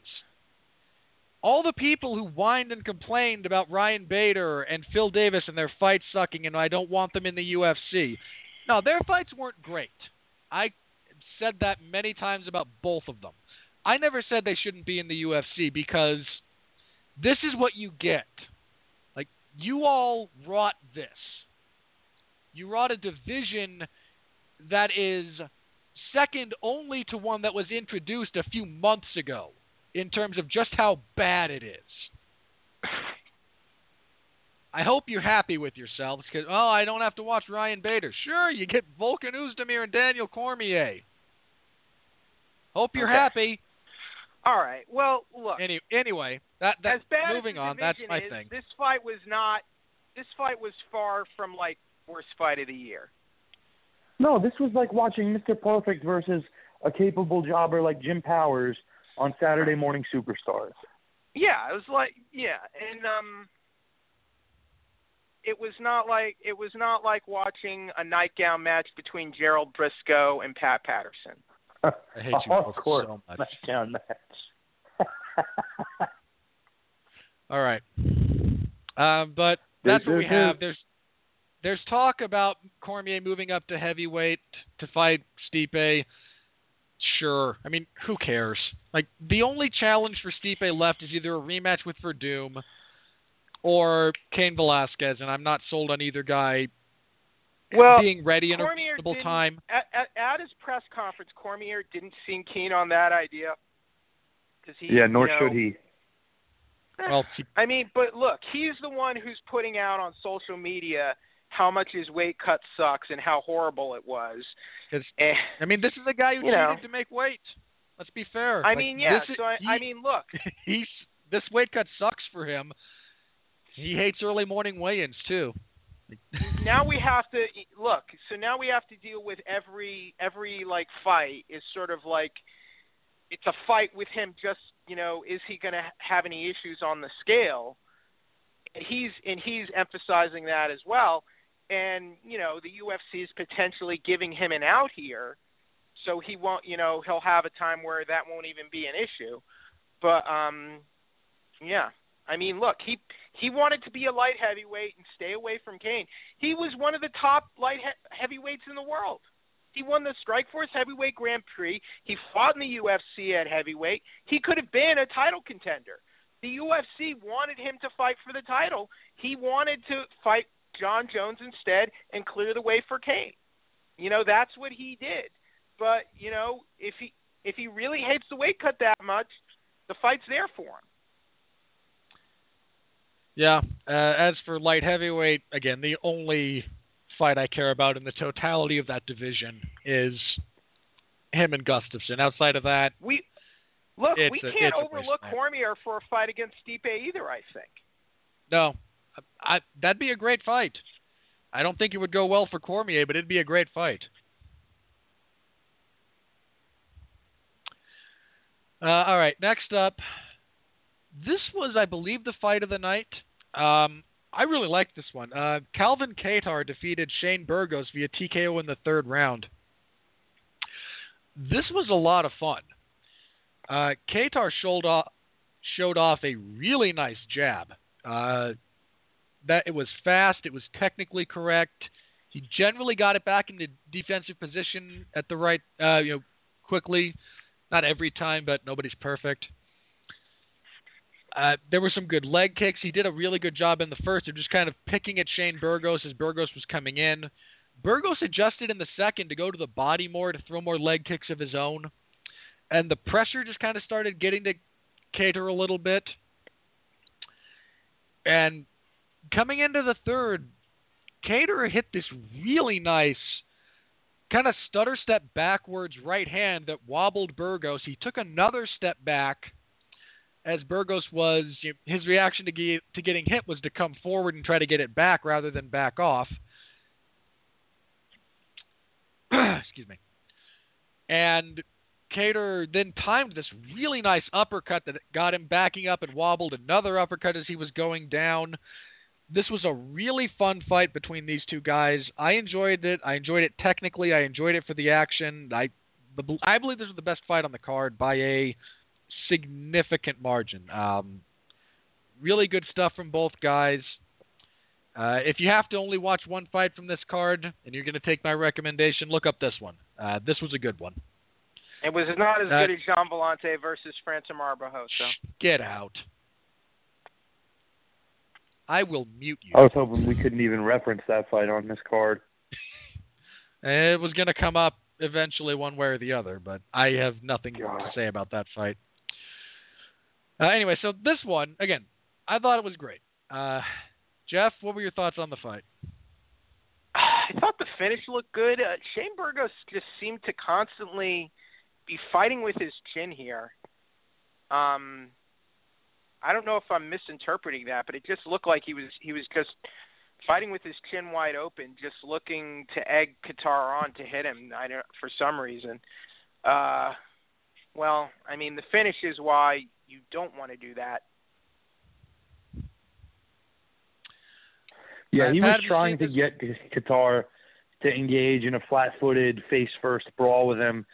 all the people who whined and complained about Ryan Bader and Phil Davis and their fights sucking and I don't want them in the UFC. No, their fights weren't great. I said that many times about both of them. I never said they shouldn't be in the UFC because this is what you get. Like you all wrought this. You wrought a division that is second only to one that was introduced a few months ago in terms of just how bad it is. I hope you're happy with yourselves because oh, I don't have to watch Ryan Bader. Sure, you get Volkan Oezdemir and Daniel Cormier. Hope you're Okay. happy. All right. Well, look. Any, anyway, that that moving on. That's my is, thing. This fight was not. This fight was far from like worst fight of the year. No, this was like watching Mr. Perfect versus a capable jobber like Jim Powers on Saturday Morning Superstars. Yeah, it was like yeah, and um, it was not like it was not like watching a nightgown match between Gerald Brisco and Pat Patterson. I hate you of both course, so much. Nightgown match. All right. Um, but that's what we This have. There's there's talk about Cormier moving up to heavyweight to fight Stipe. Sure. I mean, who cares? Like the only challenge for Stipe left is either a rematch with Werdum or Cain Velasquez, and I'm not sold on either guy Well, being ready in a reasonable time. At, at, at his press conference, Cormier didn't seem keen on that idea. Cause he, yeah, nor you know, should he. Eh, well, he, I mean, but look, he's the one who's putting out on social media how much his weight cut sucks and how horrible it was. And, I mean, this is the guy who You know. to make weight. Let's be fair. I Like, mean, yeah. this is- So I, he- I mean, look, he's this weight cut sucks for him. He hates early morning weigh-ins too. now we have to look. So now we have to deal with every every like fight is sort of like it's a fight with him. Just you know, is he going to have any issues on the scale? And he's and he's emphasizing that as well. And you know, the UFC is potentially giving him an out here, so he won't. You know, he'll have a time where that won't even be an issue. But um, yeah. I mean, look, he he wanted to be a light heavyweight and stay away from Cain. He was one of the top light he- heavyweights in the world. He won the Strikeforce Heavyweight Grand Prix. He fought in the UFC at heavyweight. He could have been a title contender. The UFC wanted him to fight for the title. He wanted to fight Jon Jones instead and clear the way for Cain. You know, that's what he did. But, you know, if he if he really hates the weight cut that much, the fight's there for him. Yeah. Uh, as for light heavyweight, again, the only fight I care about in the totality of that division is him and Gustafsson. Outside of that, We look, we a- can't overlook. Cormier for a fight against Stipe either. I think. no, I, that'd be a great fight. I don't think it would go well for Cormier, but it'd be a great fight. Uh, all right, next up. This was, I believe, the fight of the night. Um, I really liked this one. Uh, Calvin Kattar defeated Shane Burgos via TKO in the third round. This was a lot of fun. Uh, Kattar showed off, showed off a really nice jab. Uh, that it was fast, it was technically correct. He generally got it back into defensive position at the right, uh, you know, quickly. Not every time, but nobody's perfect. Uh, there were some good leg kicks. He did a really good job in the first of just kind of picking at Shane Burgos as Burgos was coming in. Burgos adjusted in the second to go to the body more to throw more leg kicks of his own, and the pressure just kind of started getting to Kattar a little bit. And coming into the third, Kattar hit this really nice kind of stutter step backwards right hand that wobbled Burgos. He took another step back as Burgos was you know, his reaction to get, to getting hit was to come forward and try to get it back rather than back off. Excuse me. And Kattar then timed this really nice uppercut that got him backing up and wobbled another uppercut as he was going down. This was a really fun fight between these two guys. I enjoyed it. I enjoyed it technically. I enjoyed it for the action. I, I believe this was the best fight on the card by a significant margin. Um, really good stuff from both guys. Uh, if you have to only watch one fight from this card and you're going to take my recommendation, look up this one. Uh, this was a good one. It was not as uh, good as Gian Villante versus Francimar Barroso. Get out. I will mute you. I was hoping we couldn't even reference that fight on this card. it was going to come up eventually, one way or the other, but I have nothing God. to say about that fight. Uh, anyway, so this one again, I thought it was great. Uh, Jeff, what were your thoughts on the fight? I thought the finish looked good. Uh, Shane Burgos just seemed to constantly be fighting with his chin here. Um, I don't know if I'm misinterpreting that, but it just looked like he was he was just fighting with his chin wide open, just looking to egg Kattar on to hit him. I don't for some reason. Uh, well, I mean the finish is why you don't want to do that. Yeah, he was trying to get Kattar to engage in a flat-footed, face-first brawl with him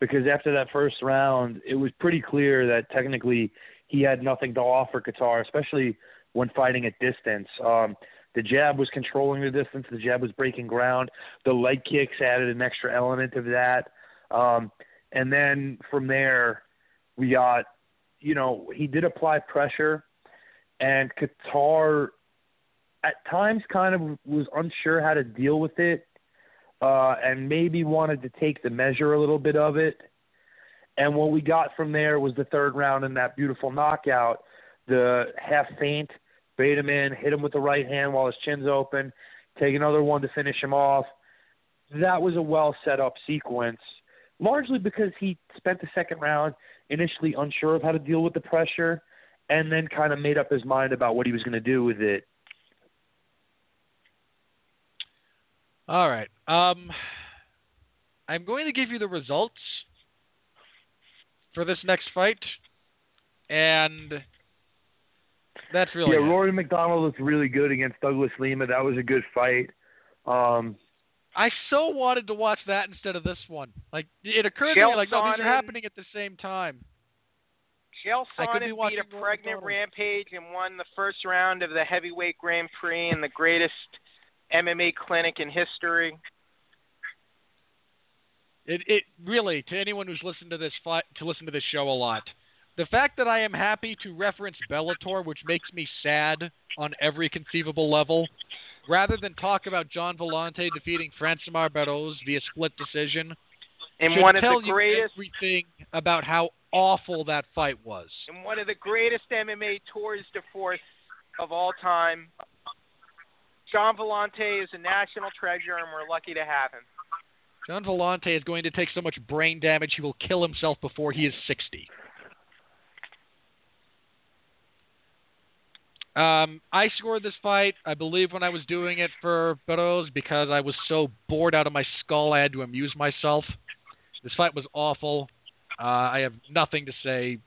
because after that first round, it was pretty clear that technically he had nothing to offer Kattar, especially when fighting at distance. Um, the jab was controlling the distance. The jab was breaking ground. The leg kicks added an extra element of that. Um, and then from there, we got, you know, he did apply pressure, and Kattar at times kind of was unsure how to deal with it, uh, and maybe wanted to take the measure a little bit of it. And what we got from there was the third round in that beautiful knockout, the half feint, bait him in, hit him with the right hand while his chin's open, take another one to finish him off. That was a well set up sequence, largely because he spent the second round initially unsure of how to deal with the pressure and then kind of made up his mind about what he was going to do with it. All right. Um, I'm going to give you the results for this next fight, and that's really yeah. it. Rory MacDonald looked really good against Douglas Lima. That was a good fight. Um, I so wanted to watch that instead of this one. Like it occurred Chael to me like no, these are happening at the same time. Chael I could be Sonnen beat a pregnant Rampage and won the first round of the heavyweight Grand Prix in the greatest MMA clinic in history. It it really to anyone who's listened to this fight to listen to this show a lot. The fact that I am happy to reference Bellator, which makes me sad on every conceivable level, rather than talk about Gian Villante defeating Francimar Barros via split decision, And one of tell the you greatest everything about how awful that fight was. and one of the greatest MMA tours de force of all time. Gian Villante is a national treasure, and we're lucky to have him. Gian Villante is going to take so much brain damage he will kill himself before he is 60. Um, I scored this fight, I believe, when I was doing it for Burroughs because I was so bored out of my skull I had to amuse myself. This fight was awful. Uh, I have nothing to say.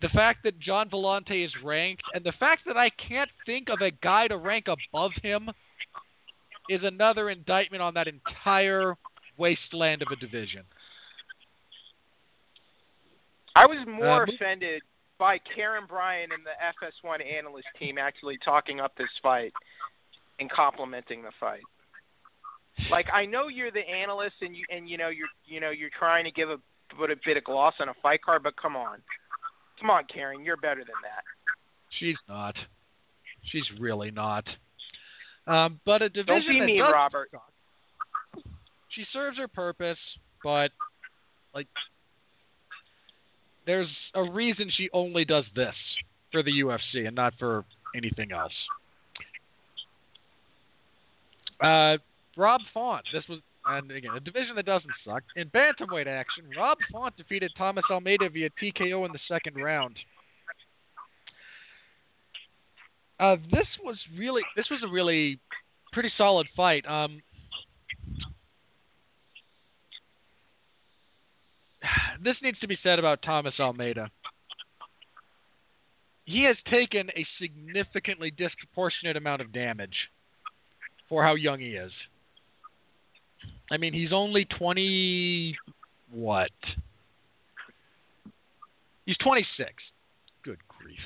The fact that Gian Villante is ranked, and the fact that I can't think of a guy to rank above him, is another indictment on that entire wasteland of a division. I was more mo- offended by Karyn Bryant and the FS1 analyst team actually talking up this fight and complimenting the fight. Like I know you're the analyst and you and you know you're you know you're trying to give a put a bit of gloss on a fight card, but come on, come on, Karyn, you're better than that. She's not. She's really not. Um, but a division Don't be does Robert. She serves her purpose, but like there's a reason she only does this for the UFC and not for anything else. Uh, Rob Font. This was, and again, a division that doesn't suck. In bantamweight action, Rob Font defeated Thomas Almeida via TKO in the second round. Uh, this was really, this was a really pretty solid fight. Um, this needs to be said about Thomas Almeida. He has taken a significantly disproportionate amount of damage for how young he is. I mean, he's only 20 what? He's 26. Good grief.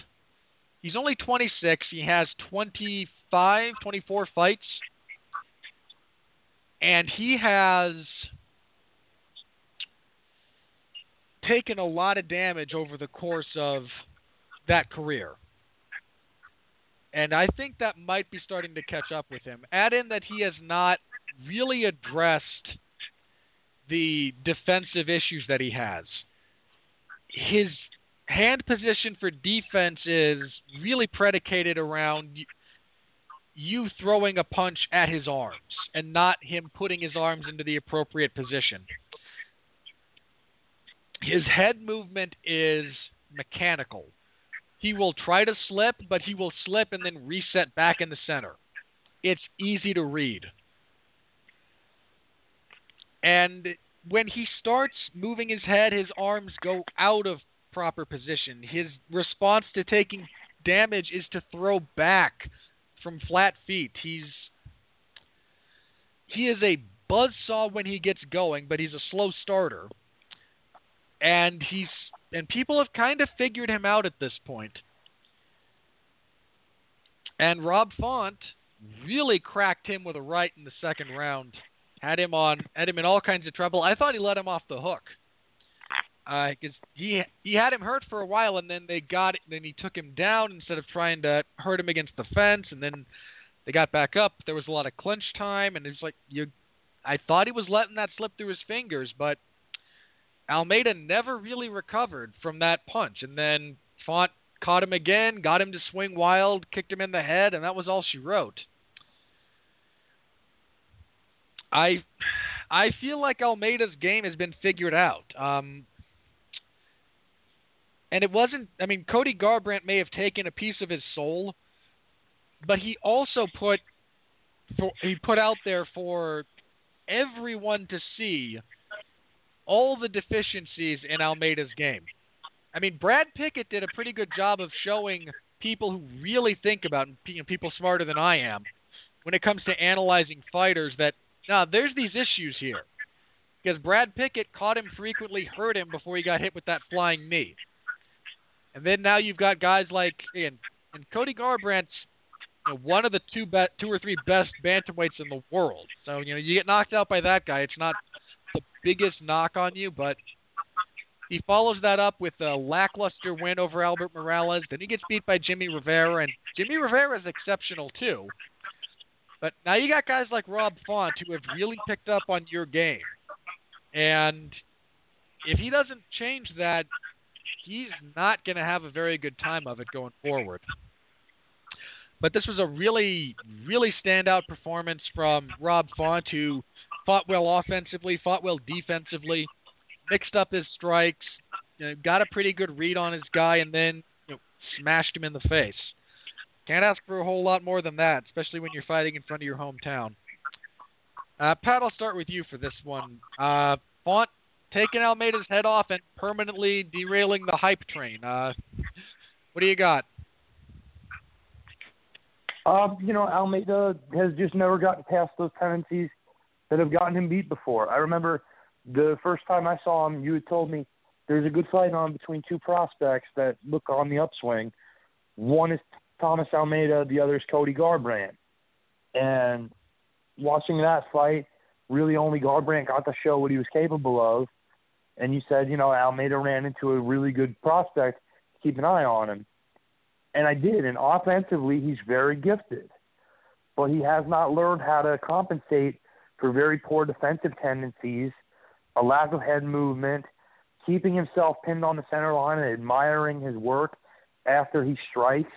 He's only 26. He has 25, 24 fights. And he has taken a lot of damage over the course of that career. And I think that might be starting to catch up with him. Add in that he has not really addressed the defensive issues that he has. His hand position for defense is really predicated around you throwing a punch at his arms and not him putting his arms into the appropriate position. His head movement is mechanical. He will try to slip, but he will slip and then reset back in the center. It's easy to read. And when he starts moving his head, his arms go out of proper position. His response to taking damage is to throw back from flat feet. He's he is a buzzsaw when he gets going, but he's a slow starter. And he's and people have kind of figured him out at this point. And Rob Font really cracked him with a right in the second round. Had him on, had him in all kinds of trouble. I thought he let him off the hook because uh, he he had him hurt for a while, and then they got it, then he took him down instead of trying to hurt him against the fence, and then they got back up. There was a lot of clinch time, and it's like you. I thought he was letting that slip through his fingers, but Almeida never really recovered from that punch, and then Font caught him again, got him to swing wild, kicked him in the head, and that was all she wrote. I I feel like Almeida's game has been figured out. Um, and it wasn't I mean Cody Garbrandt may have taken a piece of his soul, but he also put for, he put out there for everyone to see all the deficiencies in Almeida's game. I mean, Brad Pickett did a pretty good job of showing people who really think about know, people smarter than I am when it comes to analyzing fighters that now, there's these issues here. Because Brad Pickett caught him frequently, hurt him before he got hit with that flying knee. And then now you've got guys like and, and Cody Garbrandt's you know, one of the two be- two or three best bantamweights in the world. So you know you get knocked out by that guy. It's not the biggest knock on you, but he follows that up with a lackluster win over Albert Morales. Then he gets beat by Jimmy Rivera, and Jimmy Rivera is exceptional too. But now you got guys like Rob Font who have really picked up on your game. And if he doesn't change that, he's not going to have a very good time of it going forward. But this was a really, really standout performance from Rob Font, who fought well offensively, fought well defensively, mixed up his strikes, you know, got a pretty good read on his guy, and then you know, smashed him in the face. Can't ask for a whole lot more than that, especially when you're fighting in front of your hometown. Uh, Pat, I'll start with you for this one. Uh, Font taking Almeida's head off and permanently derailing the hype train. Uh, what do you got? Um, you know, Almeida has just never gotten past those tendencies that have gotten him beat before. I remember the first time I saw him, you had told me there's a good fight on between two prospects that look on the upswing. One is Thomas Almeida, the other is Cody Garbrandt. And watching that fight, really only Garbrandt got to show what he was capable of. And you said, you know, Almeida ran into a really good prospect. To keep an eye on him. And I did. And offensively, he's very gifted. But he has not learned how to compensate for very poor defensive tendencies, a lack of head movement, keeping himself pinned on the center line and admiring his work after he strikes.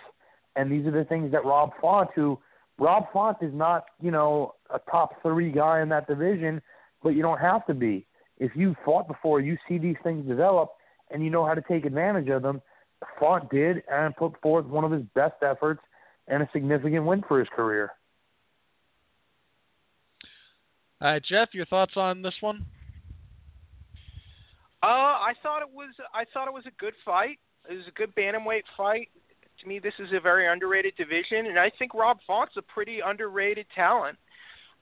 And these are the things that Rob Font, who Rob Font is not, you know, a top three guy in that division, but you don't have to be. If you fought before, you see these things develop and you know how to take advantage of them. Font did and put forth one of his best efforts and a significant win for his career. All right, Jeff, your thoughts on this one? Uh, I thought it was I thought it was a good fight. It was a good bantamweight fight. To me, this is a very underrated division, and I think Rob Font's a pretty underrated talent.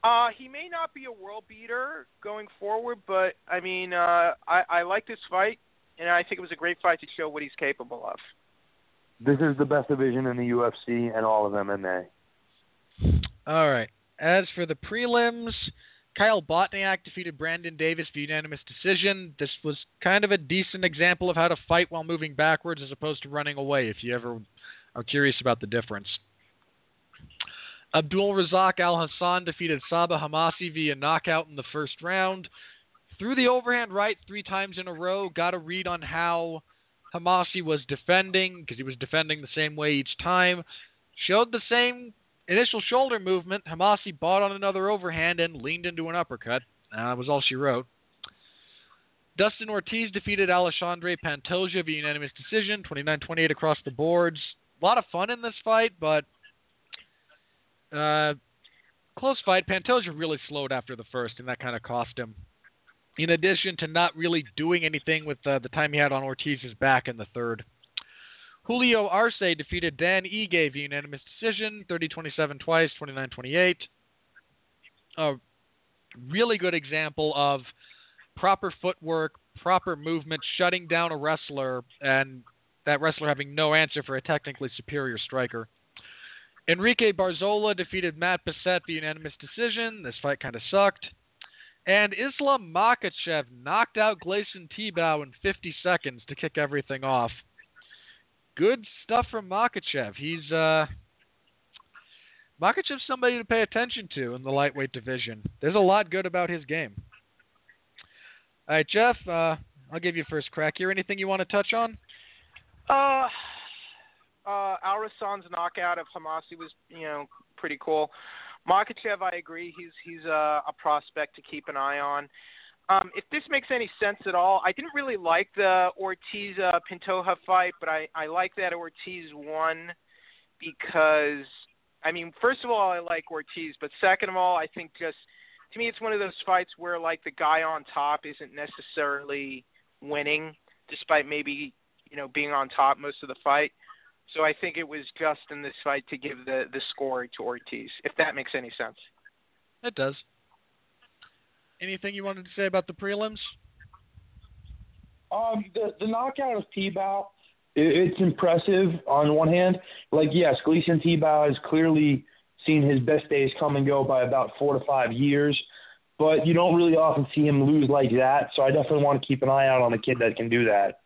Uh, he may not be a world beater going forward, but I mean, uh, I, I like this fight, and I think it was a great fight to show what he's capable of. This is the best division in the UFC and all of MMA. All right. As for the prelims, Kyle Bochniak defeated Brandon Davis via unanimous decision. This was kind of a decent example of how to fight while moving backwards as opposed to running away, if you ever are curious about the difference. Abdul Razak Alhassan defeated Sabah Homasi via knockout in the first round. Threw the overhand right three times in a row. Got a read on how Homasi was defending because he was defending the same way each time. Showed the same initial shoulder movement. Homasi bought on another overhand and leaned into an uppercut. That was all she wrote. Dustin Ortiz defeated Alexandre Pantoja via unanimous decision, 29-28 across the boards. A lot of fun in this fight, but uh, close fight. Pantoja really slowed after the first, and that kind of cost him. In addition to not really doing anything with uh, the time he had on Ortiz's back in the third. Julio Arce defeated Dan Ige via unanimous decision, 30-27 twice, 29-28. A really good example of proper footwork, proper movement, shutting down a wrestler, and that wrestler having no answer for a technically superior striker. Enrique Barzola defeated Matt Bessette via unanimous decision. This fight kind of sucked. And Islam Makhachev knocked out Gleison Tibau in 50 seconds to kick everything off good stuff from Makhachev. He's uh, Makhachev's somebody to pay attention to in the lightweight division. There's a lot good about his game. All right, Jeff, uh, I'll give you first crack here. Anything you want to touch on? Uh, uh, Alhassan's knockout of Homasi was, you know, pretty cool. Makhachev, I agree. He's he's a, a prospect to keep an eye on. Um, if this makes any sense at all, I didn't really like the Ortiz Pantoja fight, but I I like that Ortiz won because I mean, first of all, I like Ortiz, but second of all, I think just to me, it's one of those fights where like the guy on top isn't necessarily winning, despite maybe you know being on top most of the fight. So I think it was just in this fight to give the the score to Ortiz, if that makes any sense. It does. Anything you wanted to say about the prelims? Um, the the knockout of Tibau, it, it's impressive on one hand. Like yes, Gleison Tibau has clearly seen his best days come and go by about four to five years, but you don't really often see him lose like that. So I definitely want to keep an eye out on a kid that can do that.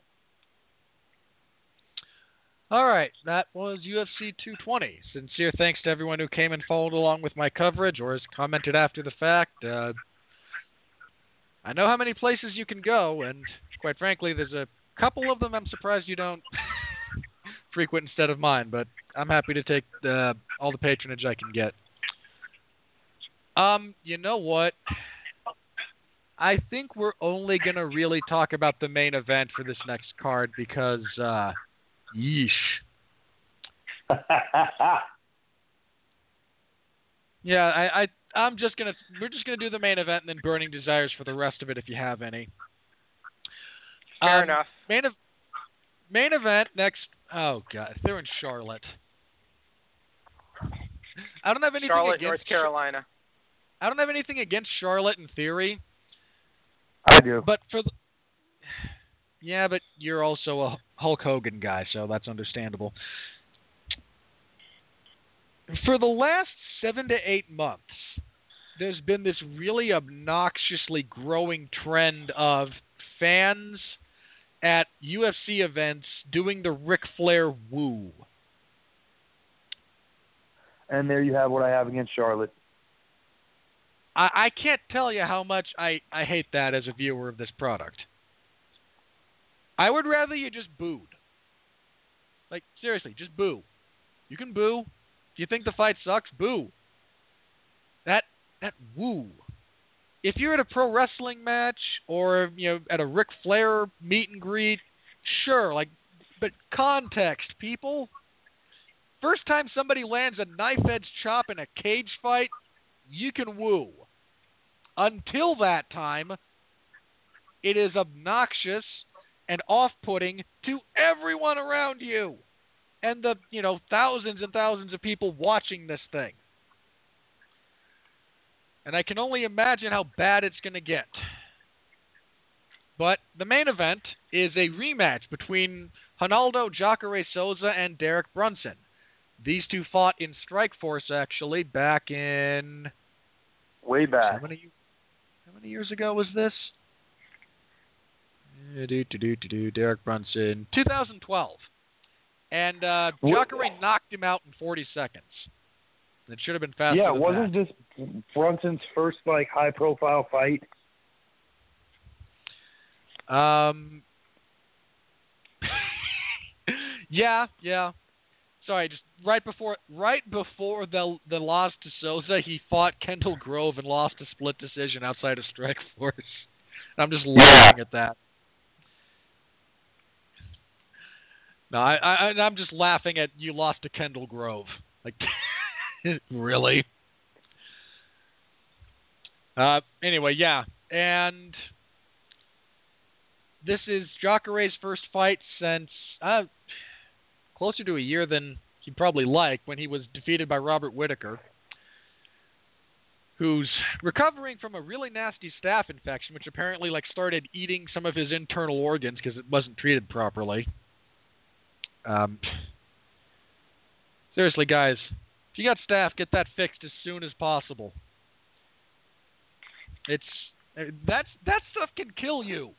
All right, that was UFC 220. Sincere thanks to everyone who came and followed along with my coverage or has commented after the fact. Uh, I know how many places you can go, and quite frankly, there's a couple of them I'm surprised you don't frequent instead of mine. But I'm happy to take uh, all the patronage I can get. Um, you know what? I think we're only gonna really talk about the main event for this next card because, uh, yeesh. yeah, I, I I'm just gonna we're just gonna do the main event and then burning desires for the rest of it if you have any. Fair um, enough. Main, ev- main event next. Oh god, they're in Charlotte. I don't have anything Charlotte, against North Carolina. I don't have anything against Charlotte in theory, I do. but for the, Yeah, but you're also a Hulk Hogan guy, so that's understandable. For the last seven to eight months, there's been this really obnoxiously growing trend of fans at UFC events doing the Ric Flair woo. And there you have what I have against Charlotte. I, I can't tell you how much I, I hate that as a viewer of this product. I would rather you just booed. Like, seriously, just boo. You can boo. Do you think the fight sucks? Boo. That that woo. If you're at a pro wrestling match or you know at a Ric Flair meet and greet, sure, like but context, people. First time somebody lands a knife edge chop in a cage fight, you can woo. Until that time, it is obnoxious and off-putting to everyone around you and the, you know, thousands and thousands of people watching this thing. And I can only imagine how bad it's going to get. But the main event is a rematch between Ronaldo Jacare Souza and Derek Brunson. These two fought in Strikeforce actually back in Way back. how many how many years ago was this? Do, do, do, do, do, Derek Brunson, 2012. And uh, Wh- Jacare knocked him out in 40 seconds. It should have been faster. yeah, than wasn't that. this Brunson's first like high profile fight? Um. yeah, yeah. Sorry, just right before right before the the loss to Souza, he fought Kendall Grove and lost a split decision outside of Strike Force. I'm just laughing at that. No, I, I I'm just laughing at you lost to Kendall Grove. Like, really? Uh, anyway, yeah, and this is Jacare's first fight since uh, closer to a year than he'd probably like when he was defeated by Robert Whittaker, who's recovering from a really nasty staph infection, which apparently like started eating some of his internal organs because it wasn't treated properly. Um, seriously, guys, if you got staph, get that fixed as soon as possible. It's uh, that's that stuff can kill you.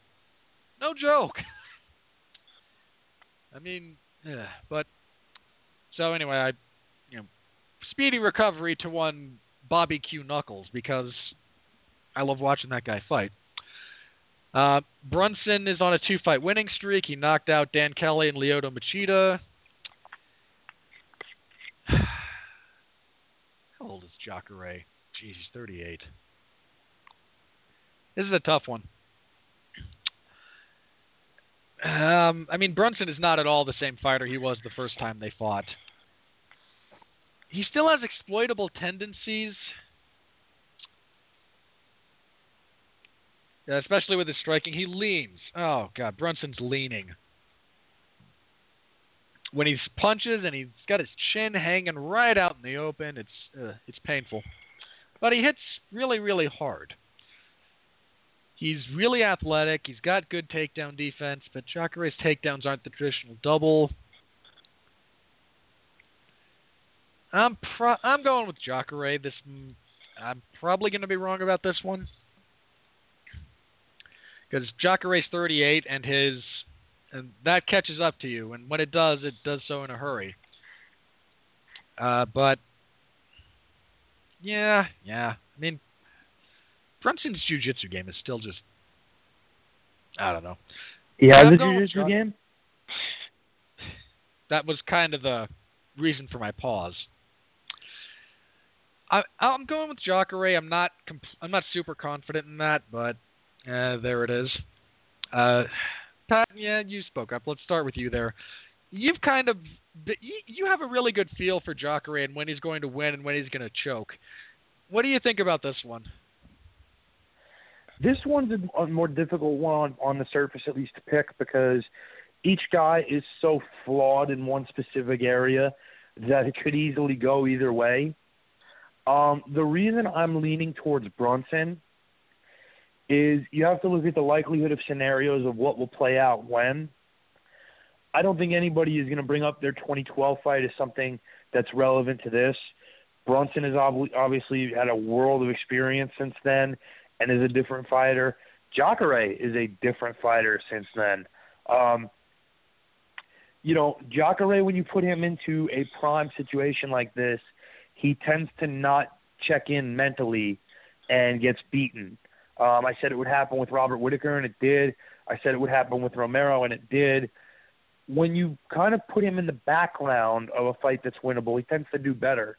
No joke. I mean, yeah, but so anyway, I you know, speedy recovery to one Bobby Q Knuckles because I love watching that guy fight. Uh, Brunson is on a two-fight winning streak. He knocked out Dan Kelly and Lyoto Machida. How old is Jacare? Jeez, he's 38. This is a tough one. Um, I mean, Brunson is not at all the same fighter he was the first time they fought. He still has exploitable tendencies, Yeah, especially with his striking. He leans. Oh God, Brunson's leaning when he punches, and he's got his chin hanging right out in the open. It's uh, it's painful, but he hits really, really hard. He's really athletic. He's got good takedown defense, but Jacare's takedowns aren't the traditional double. I'm pro- I'm going with Jacare. This I'm probably going to be wrong about this one because Jacare's 38 and his and that catches up to you, and when it does, it does so in a hurry. Uh, but yeah, yeah. I mean, Brunson's jiu-jitsu game is still just I don't know. He has I'm a jiu-jitsu game. That was kind of the reason for my pause. I, I'm going with Jacare. I'm not. Comp- I'm not super confident in that, but uh, there it is. Uh, Pat, yeah, you spoke up. Let's start with you there. You've kind of you, have a really good feel for Jacare and when he's going to win and when he's going to choke. What do you think about this one? This one's a, a more difficult one on, on the surface, at least to pick, because each guy is so flawed in one specific area that it could easily go either way. Um, the reason I'm leaning towards Brunson is you have to look at the likelihood of scenarios of what will play out when. I don't think anybody is going to bring up their 2012 fight as something that's relevant to this. Brunson has ob- obviously had a world of experience since then and is a different fighter. Jacare is a different fighter since then. Um, you know, Jacare, when you put him into a prime situation like this, he tends to not check in mentally and gets beaten. Um, I said it would happen with Robert Whittaker, and it did. I said it would happen with Romero, and it did. When you kind of put him in the background of a fight that's winnable, he tends to do better.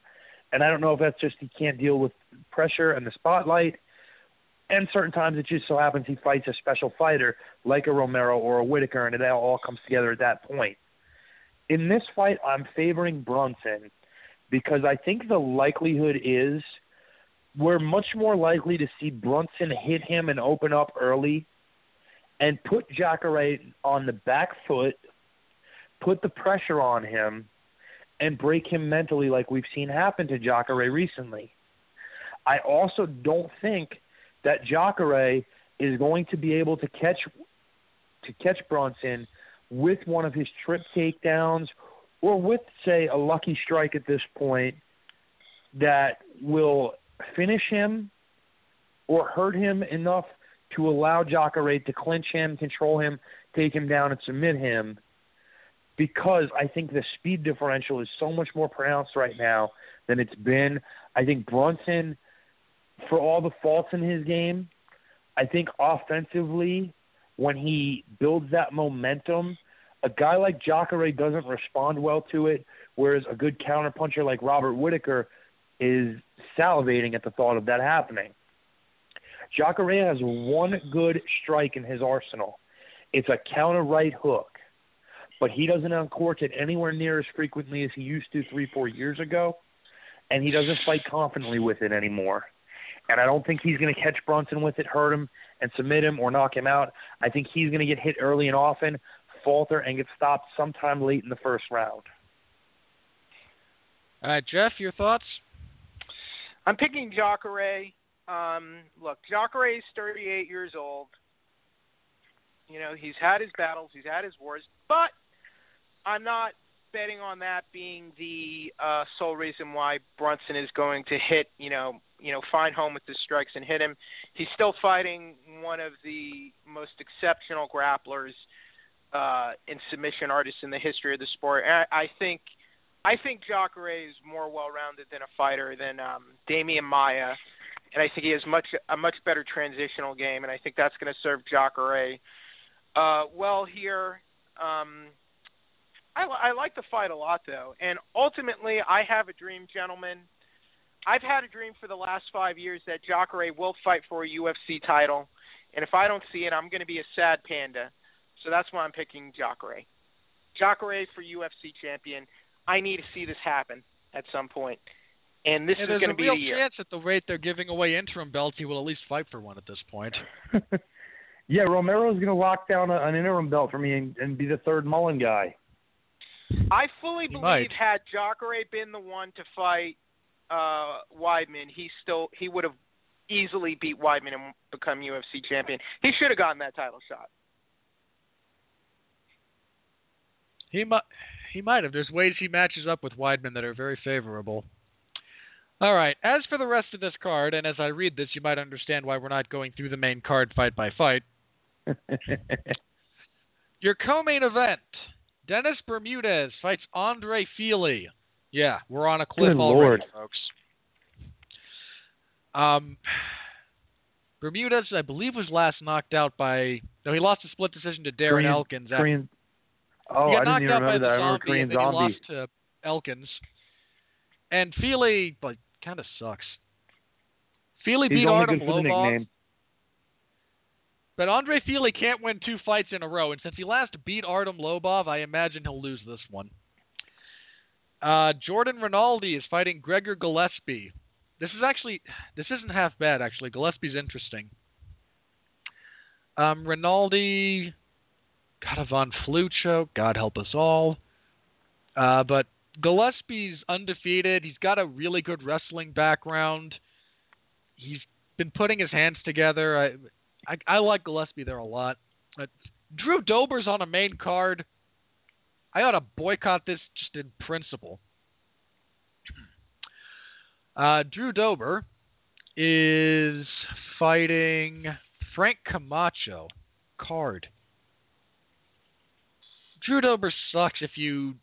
And I don't know if that's just he can't deal with pressure and the spotlight. And certain times it just so happens he fights a special fighter like a Romero or a Whittaker, and it all comes together at that point. In this fight, I'm favoring Brunson because I think the likelihood is we're much more likely to see Brunson hit him and open up early and put Jacare on the back foot, put the pressure on him, and break him mentally like we've seen happen to Jacare recently. I also don't think that Jacare is going to be able to catch to catch Brunson with one of his trip takedowns or with say a lucky strike at this point that will finish him or hurt him enough to allow Jacare to clinch him, control him, take him down, and submit him. Because I think the speed differential is so much more pronounced right now than it's been. I think Brunson, for all the faults in his game, I think offensively, when he builds that momentum, a guy like Jacare doesn't respond well to it, whereas a good counterpuncher like Robert Whittaker is salivating at the thought of that happening. Jacare has one good strike in his arsenal. It's a counter right hook, but he doesn't uncork it anywhere near as frequently as he used to three, four years ago, and he doesn't fight confidently with it anymore. And I don't think he's going to catch Brunson with it, hurt him, and submit him or knock him out. I think he's going to get hit early and often, falter, and get stopped sometime late in the first round. All right, Jeff, your thoughts? I'm picking Jacare. Um, look, Jacare is 38 years old. You know, he's had his battles, he's had his wars, but I'm not betting on that being the uh, sole reason why Brunson is going to hit, you know, you know, find home with his strikes and hit him. He's still fighting one of the most exceptional grapplers uh, and submission artists in the history of the sport. And I, I think – I think Jacare is more well-rounded than a fighter than um, Demian Maia, and I think he has much a much better transitional game, and I think that's going to serve Jacare uh, well here. Um, I, I like the fight a lot, though, and ultimately, I have a dream, gentlemen. I've had a dream for the last five years that Jacare will fight for a UFC title, and if I don't see it, I'm going to be a sad panda. So that's why I'm picking Jacare. Jacare for UFC champion. I need to see this happen at some point. And this and is going to be the year. chance at the rate they're giving away interim belts, he will at least fight for one at this point. yeah, Romero's going to lock down a, an interim belt for me and, and be the third Mullen guy. I fully He believe might. had Jacare been the one to fight uh Weidman, he still he would have easily beat Weidman and become UFC champion. He should have gotten that title shot. He might. He might have. There's ways he matches up with Weidman that are very favorable. All right. As for the rest of this card, and as I read this, you might understand why we're not going through the main card fight by fight. Your co-main event: Dennis Bermudez fights Andre Fili. Yeah, we're on a cliff Good already, Lord. folks. Um, Bermudez, I believe, was last knocked out by. No, he lost a split decision to Darren Elkins. after-. Oh, I didn't even remember that. I remember zombie, Korean and then he Zombie. lost to Elkins. And Fili, like, kind of sucks. Fili He's beat Artem good for the Lobov, but Andre Fili can't win two fights in a row. And since he last beat Artem Lobov, I imagine he'll lose this one. Uh, Jordan Rinaldi is fighting Gregor Gillespie. This is actually, this isn't half bad actually. Gillespie's interesting. Um, Rinaldi got a Von Flucho. God help us all. Uh, but Gillespie's undefeated. He's got a really good wrestling background. He's been putting his hands together. I, I, I like Gillespie there a lot. But Drew Dober's on a main card. I ought to boycott this just in principle. Uh, Drew Dober is fighting Frank Camacho. Card. Drew Dober sucks if you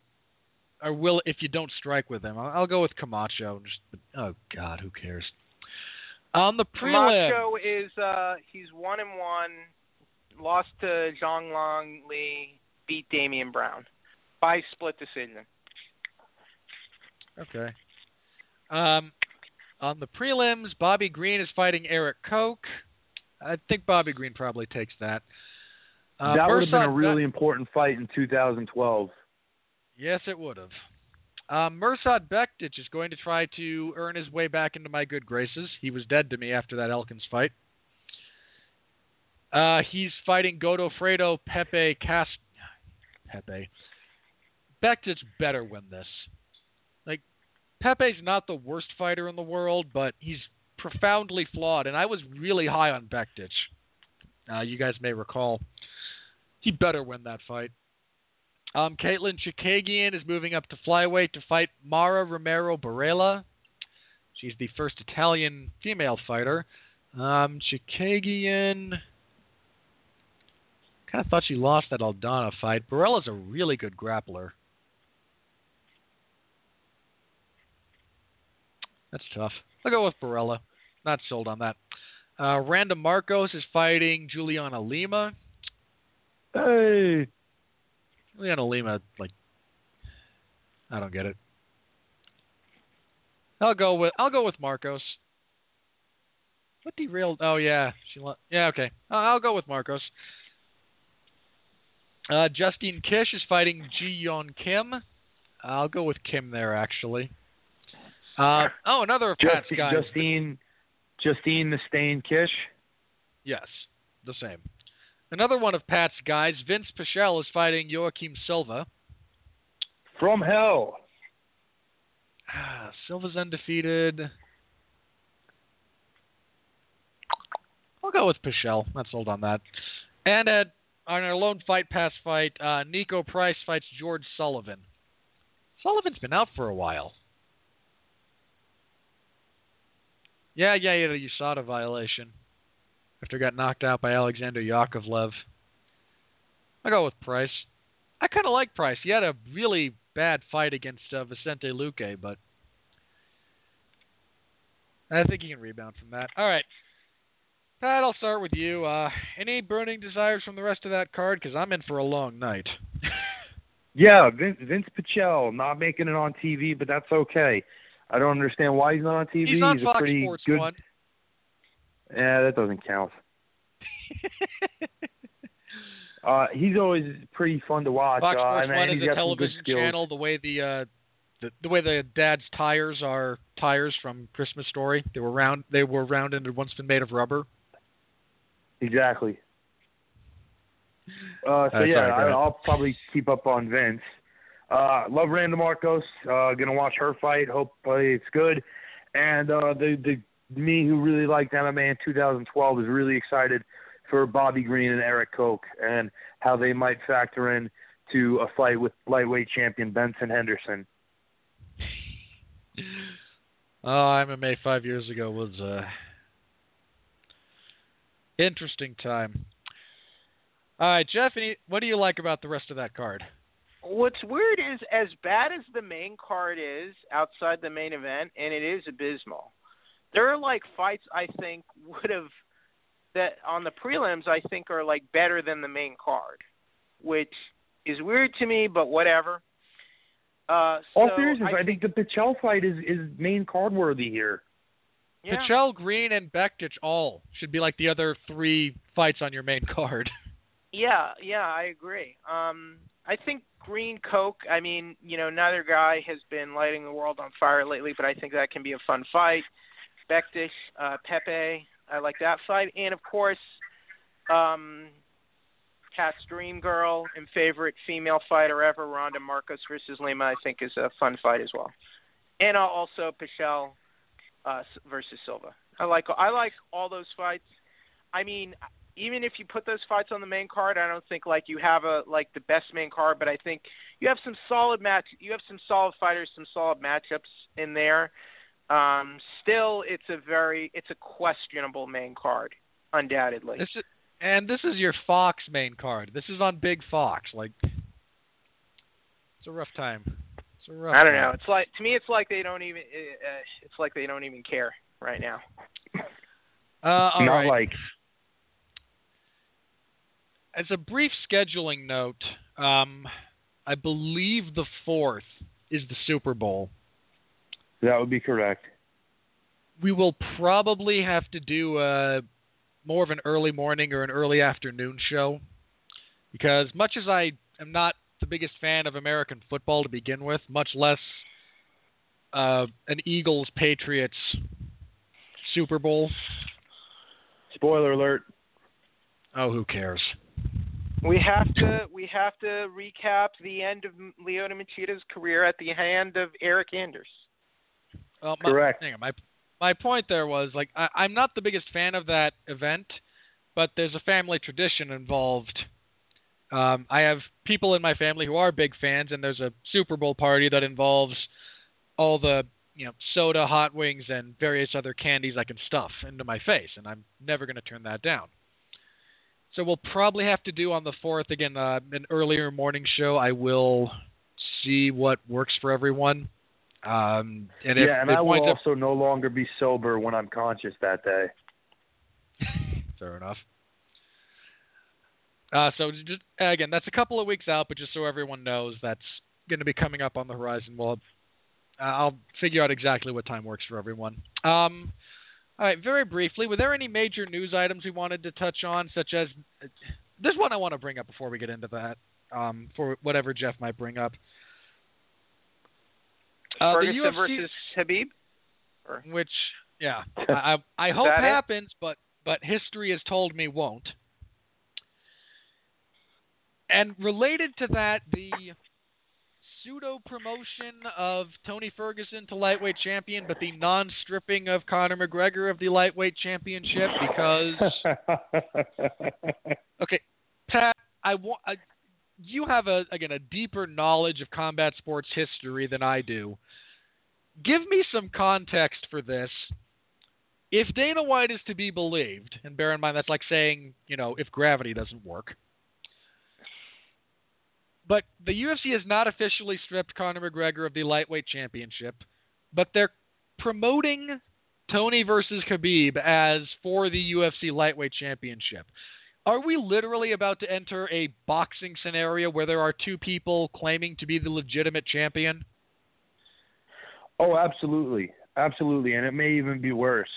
are will if you don't strike with him. I'll, I'll go with Camacho. Just, oh God, who cares? On the prelim, Camacho is uh he's one and one, lost to Zhang Long Lee, beat Damien Brown by split decision. Okay. Um, on the prelims, Bobby Green is fighting Eric Koch. I think Bobby Green probably takes that. Uh, that would have been a really important fight in 2012. Yes, it would have. Um, Mirsad Bektic is going to try to earn his way back into my good graces. He was dead to me after that Elkins fight. Uh, he's fighting Godofredo Pepey Cast. Pepey. Bektic better win this. Like, Pepey's not the worst fighter in the world, but he's profoundly flawed, and I was really high on Bektic. Uh, you guys may recall. He better win that fight. Um, Katlyn Chookagian is moving up to flyweight to fight Mara Romero Borella. She's the first Italian female fighter. Um, Chikagian kind of thought she lost that Aldana fight. Borella's a really good grappler. That's tough. I'll go with Barella. Not sold on that. Uh, Markos is fighting Juliana Lima. Hey, Juliana Lima, like, I don't get it. I'll go with I'll go with Markos. What derailed? Oh yeah, she yeah okay. Uh, I'll go with Markos. Uh, Justine Kish is fighting Ji Yeon Kim. I'll go with Kim there actually. Uh, oh, another of Pat's Justine, guys. Justine, Justine the Stain Kish. Yes, the same. Another one of Pat's guys, Vince Pichel, is fighting Joaquim Silva. From hell. Ah, Silva's undefeated. I'll go with Pichel. Not sold on that. And at on our lone fight pass fight, uh, Niko Price fights George Sullivan. Sullivan's been out for a while. Yeah, yeah, yeah, you saw the violation. After got knocked out by Alexander Yakovlev. I'll go with Price. I kind of like Price. He had a really bad fight against uh, Vicente Luque, but I think he can rebound from that. All right. Pat, I'll start with you. Uh, any burning desires from the rest of that card? Because I'm in for a long night. Yeah, Vince, Vince Pichel not making it on TV, but that's okay. I don't understand why he's not on TV. He's on a Fox pretty Sports good. 1. Yeah, that doesn't count. Uh, he's always pretty fun to watch. Fox uh, Sports and, One and is a got some good television skills. channel. The way the uh, the, the way the dad's tires are tires from Christmas Story. They were round. They were round and had once been made of rubber. Exactly. Uh, so Uh, yeah, sorry, I, I'll probably keep up on Vince. Uh, love Randa Markos. Uh, gonna watch her fight. Hopefully it's good. And uh, the the me who really liked MMA in 2012 is really excited for Bobby Green and Eric Koch and how they might factor in to a fight with lightweight champion Benson Henderson. Oh, MMA five years ago was a interesting time. All right, Jeff. Any, what do you like about the rest of that card? What's weird is as bad as the main card is outside the main event, and it is abysmal. There are like fights I think would have that on the prelims I think are like better than the main card, which is weird to me, but whatever. Uh, so All seriousness, I I think the Pichel fight is is main card worthy here. yeah. Pichel, Green, and Bektic all should be like the other three fights on your main card. Yeah, yeah, I agree. Um, I think Green Koch. I mean, you know, neither guy has been lighting the world on fire lately, but I think that can be a fun fight. Bektic, uh, Pepey, I like that fight, and of course, um, Cat's Dream Girl and favorite female fighter ever, Randa Markos versus Lima. I think is a fun fight as well, and also Pichel uh, versus Silva. I like I like all those fights. I mean, even if you put those fights on the main card, I don't think like you have a like the best main card, but I think you have some solid match. You have some solid fighters, some solid matchups in there. Um, still, it's a very it's a questionable main card, undoubtedly. This is, and this is your Fox main card. This is on Big Fox. Like, it's a rough time. It's a rough. I don't time. know. It's like to me, it's like they don't even. Uh, it's like they don't even care right now. Uh, all Not right. like As a brief scheduling note, um, I believe the fourth is the Super Bowl. That would be correct. We will probably have to do a more of an early morning or an early afternoon show because much as I am not the biggest fan of American football to begin with, much less uh, an Eagles Patriots Super Bowl. Spoiler alert. Oh, who cares? We have to we have to recap the end of Lyoto Machida's career at the hand of Eryk Anders. Well, my, Correct. hang on, my my point there was like I, I'm not the biggest fan of that event, but there's a family tradition involved. Um, I have people in my family who are big fans, and there's a Super Bowl party that involves all the you know soda, hot wings, and various other candies I can stuff into my face, and I'm never going to turn that down. So we'll probably have to do on the fourth again uh, an earlier morning show. I will see what works for everyone. Um, and if yeah, and I will up also no longer be sober when I'm conscious that day. Fair enough. Uh, so just again, that's a couple of weeks out, but just so everyone knows, that's going to be coming up on the horizon. Well, uh, I'll figure out exactly what time works for everyone. Um, all right, very briefly, were there any major news items we wanted to touch on, such as this one I want to bring up before we get into that, um, for whatever Jeff might bring up. Uh, the Ferguson UFC versus Khabib. which yeah, I I, hope that it? happens, but but history has told me won't. And related to that, the pseudo promotion of Tony Ferguson to lightweight champion, but the non-stripping of Conor McGregor of the lightweight championship because okay, Pat, I want I, you have a again a deeper knowledge of combat sports history than I do. Give me some context for this. If Dana White is to be believed, and bear in mind that's like saying, you know, if gravity doesn't work. But the UFC has not officially stripped Conor McGregor of the lightweight championship, but they're promoting Tony versus Khabib as for the UFC lightweight championship. Are we literally about to enter a boxing scenario where there are two people claiming to be the legitimate champion? Oh, absolutely, absolutely, and it may even be worse.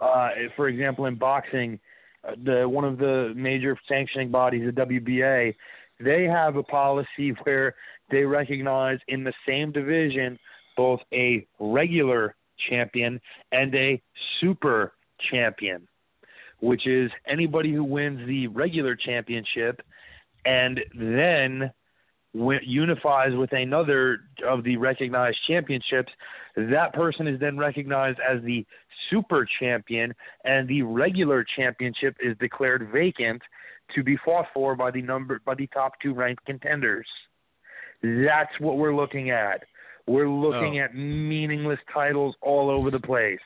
Uh, for example, in boxing, uh, the one of the major sanctioning bodies, the WBA, they have a policy where they recognize in the same division both a regular champion and a super champion, which is anybody who wins the regular championship and then unifies with another of the recognized championships, that person is then recognized as the super champion, and the regular championship is declared vacant to be fought for by the number by the top two ranked contenders. That's what we're looking at. We're looking Oh. at meaningless titles all over the place.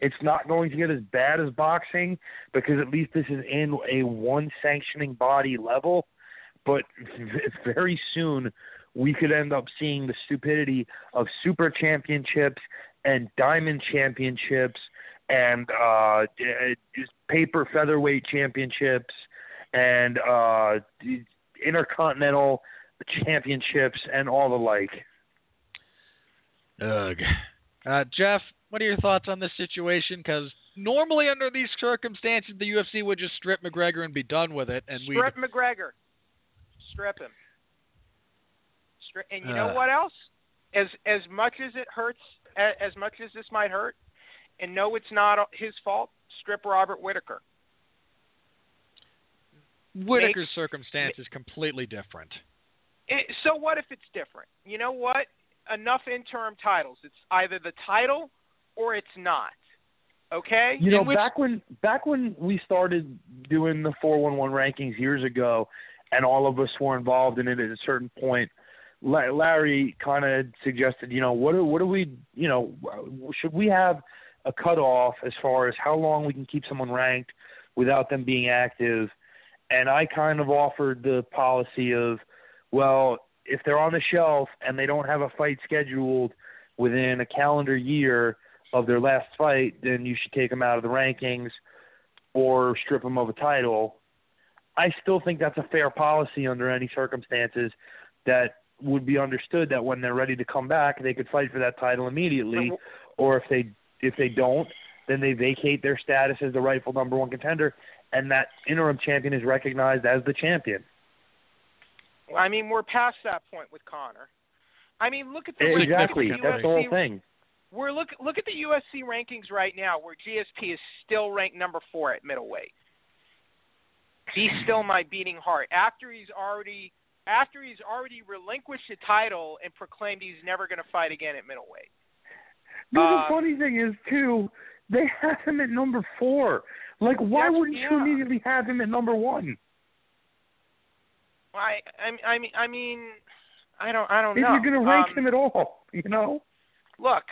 It's not going to get as bad as boxing because at least this is in a one sanctioning body level, but very soon we could end up seeing the stupidity of super championships and diamond championships and uh, paper featherweight championships and uh, intercontinental championships and all the like. Ugh. Uh, Jeff, what are your thoughts on this situation? Because normally under these circumstances, the UFC would just strip McGregor and be done with it, and we. Strip McGregor. Strip him. And you know Uh. what else? As as much as it hurts, a- as much as this might hurt, and no, it's not his fault. Strip Robert Whittaker. Whittaker's circumstance is completely different. It, so what if it's different? You know what? Enough interim titles. It's either the title or it's not. Okay. You know, which- back when back when we started doing the four one one rankings years ago, and all of us were involved in it at a certain point. Larry kind of suggested, you know, what do what do we, you know, should we have a cutoff as far as how long we can keep someone ranked without them being active? And I kind of offered the policy of, well, if they're on the shelf and they don't have a fight scheduled within a calendar year of their last fight, then you should take them out of the rankings or strip them of a title. I still think that's a fair policy under any circumstances that would be understood that when they're ready to come back, they could fight for that title immediately, or if they if they don't, then they vacate their status as the rightful number one contender, and that interim champion is recognized as the champion. I mean, we're past that point with Conor. I mean, look at the Exactly, that's the whole thing. We're look look at the UFC rankings right now, where GSP is still ranked number four at middleweight. He's still my beating heart after he's already after he's already relinquished the title and proclaimed he's never going to fight again at middleweight. The Uh, funny thing is too, they have him at number four. Like, why wouldn't you immediately have him at number one? I I I mean I mean I don't I don't If know. you're going to rank Um, him at all, you know. Look,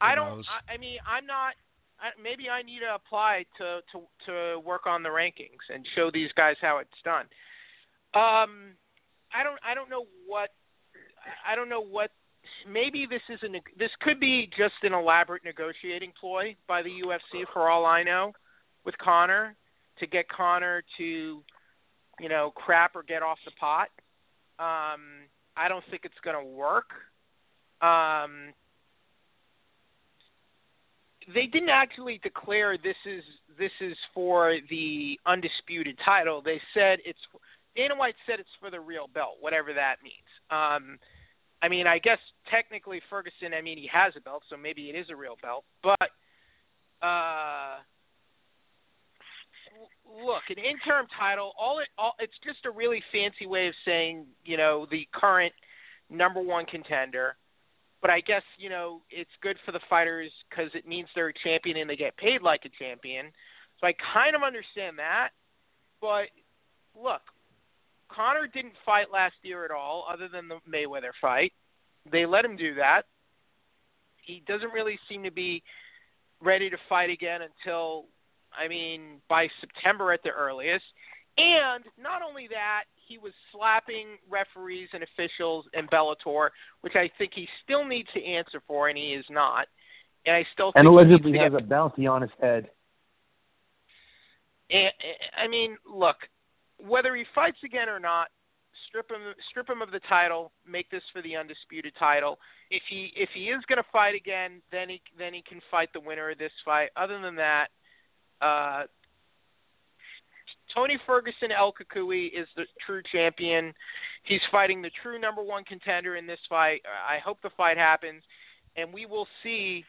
I don't. I, I mean, I'm not. I, maybe I need to apply to to to work on the rankings and show these guys how it's done. Um, I don't. I don't know what. I don't know what. Maybe this is a. This could be just an elaborate negotiating ploy by the UFC, for all I know, with Conor to get Conor to, you know, crap or get off the pot. Um, I don't think it's going to work. Um, they didn't actually declare this is this is for the undisputed title. They said it's Dana White said it's for the real belt, whatever that means. Um, I mean, I guess technically Ferguson. I mean, he has a belt, so maybe it is a real belt. But uh, look, an interim title. All it, all it's just a really fancy way of saying, you know, the current number one contender but I guess you know it's good for the fighters because it means they're a champion and they get paid like a champion. So I kind of understand that. But look, Conor didn't fight last year at all, other than the Mayweather fight. They let him do that. He doesn't really seem to be ready to fight again until, I mean, by September at the earliest. And not only that, he was slapping referees and officials in Bellator, which I think he still needs to answer for, and he is not. And I still think And allegedly has get a bounty on his head. and, I mean, look, whether he fights again or not, strip him strip him of the title, make this for the undisputed title. If he if he is going to fight again, then he then he can fight the winner of this fight. Other than that, uh Tony Ferguson El Cucuy is the true champion. He's fighting the true number one contender in this fight. I hope the fight happens, and we will see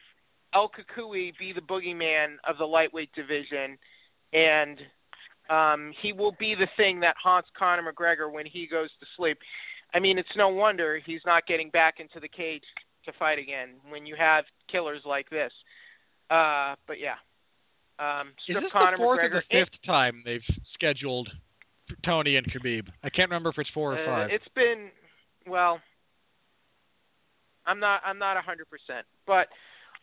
El Cucuy be the boogeyman of the lightweight division, and um, he will be the thing that haunts Conor McGregor when he goes to sleep. I mean, it's no wonder he's not getting back into the cage to fight again when you have killers like this. Uh, but yeah, um, Is this Conor the fourth McGregor. or the fifth time they've scheduled Tony and Khabib? I can't remember if it's four or Uh, five. It's been well. I'm not. I'm not a hundred percent, but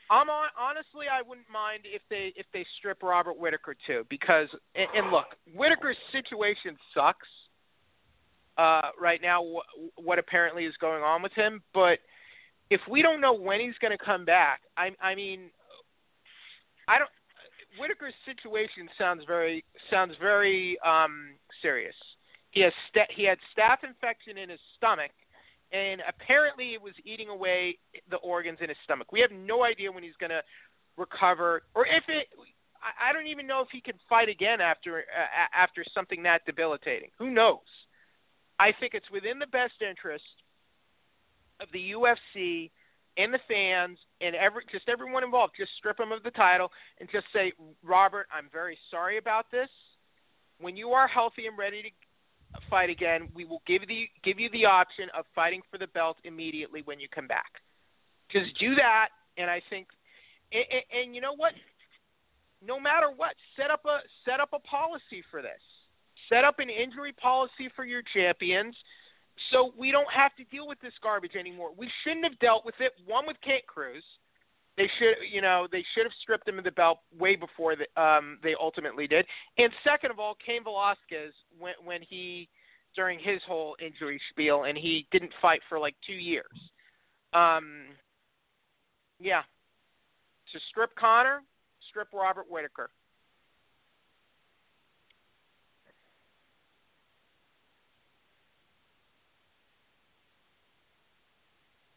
I'm on, honestly. I wouldn't mind if they if they strip Robert Whittaker too, because and, and look, Whittaker's situation sucks uh, right now. Wh- what apparently is going on with him, but if we don't know when he's going to come back, I, I mean, I don't. Whittaker's situation sounds very sounds very um, serious. He has sta- he had staph infection in his stomach, and apparently it was eating away the organs in his stomach. We have no idea when he's going to recover, or if it. I don't even know if he can fight again after uh, after something that debilitating. Who knows? I think it's within the best interest of the UFC and the fans and every just everyone involved. Just strip him of the title and just say, Robert, I'm very sorry about this. When you are healthy and ready to fight again, we will give the give you the option of fighting for the belt immediately when you come back. Just do that, and I think, and, and, and you know what? no matter what, set up a set up a policy for this. Set up an injury policy for your champions so we don't have to deal with this garbage anymore. We shouldn't have dealt with it. One with Kent Cruz. They should, you know, they should have stripped him of the belt way before the, um, they ultimately did. And second of all, Cain Velasquez when when he during his whole injury spiel and he didn't fight for like two years. Um, yeah. To strip Conor, strip Robert Whittaker.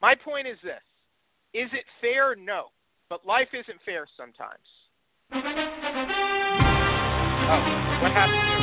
My point is this. Is it fair? No. But life isn't fair sometimes. Oh, what happened here?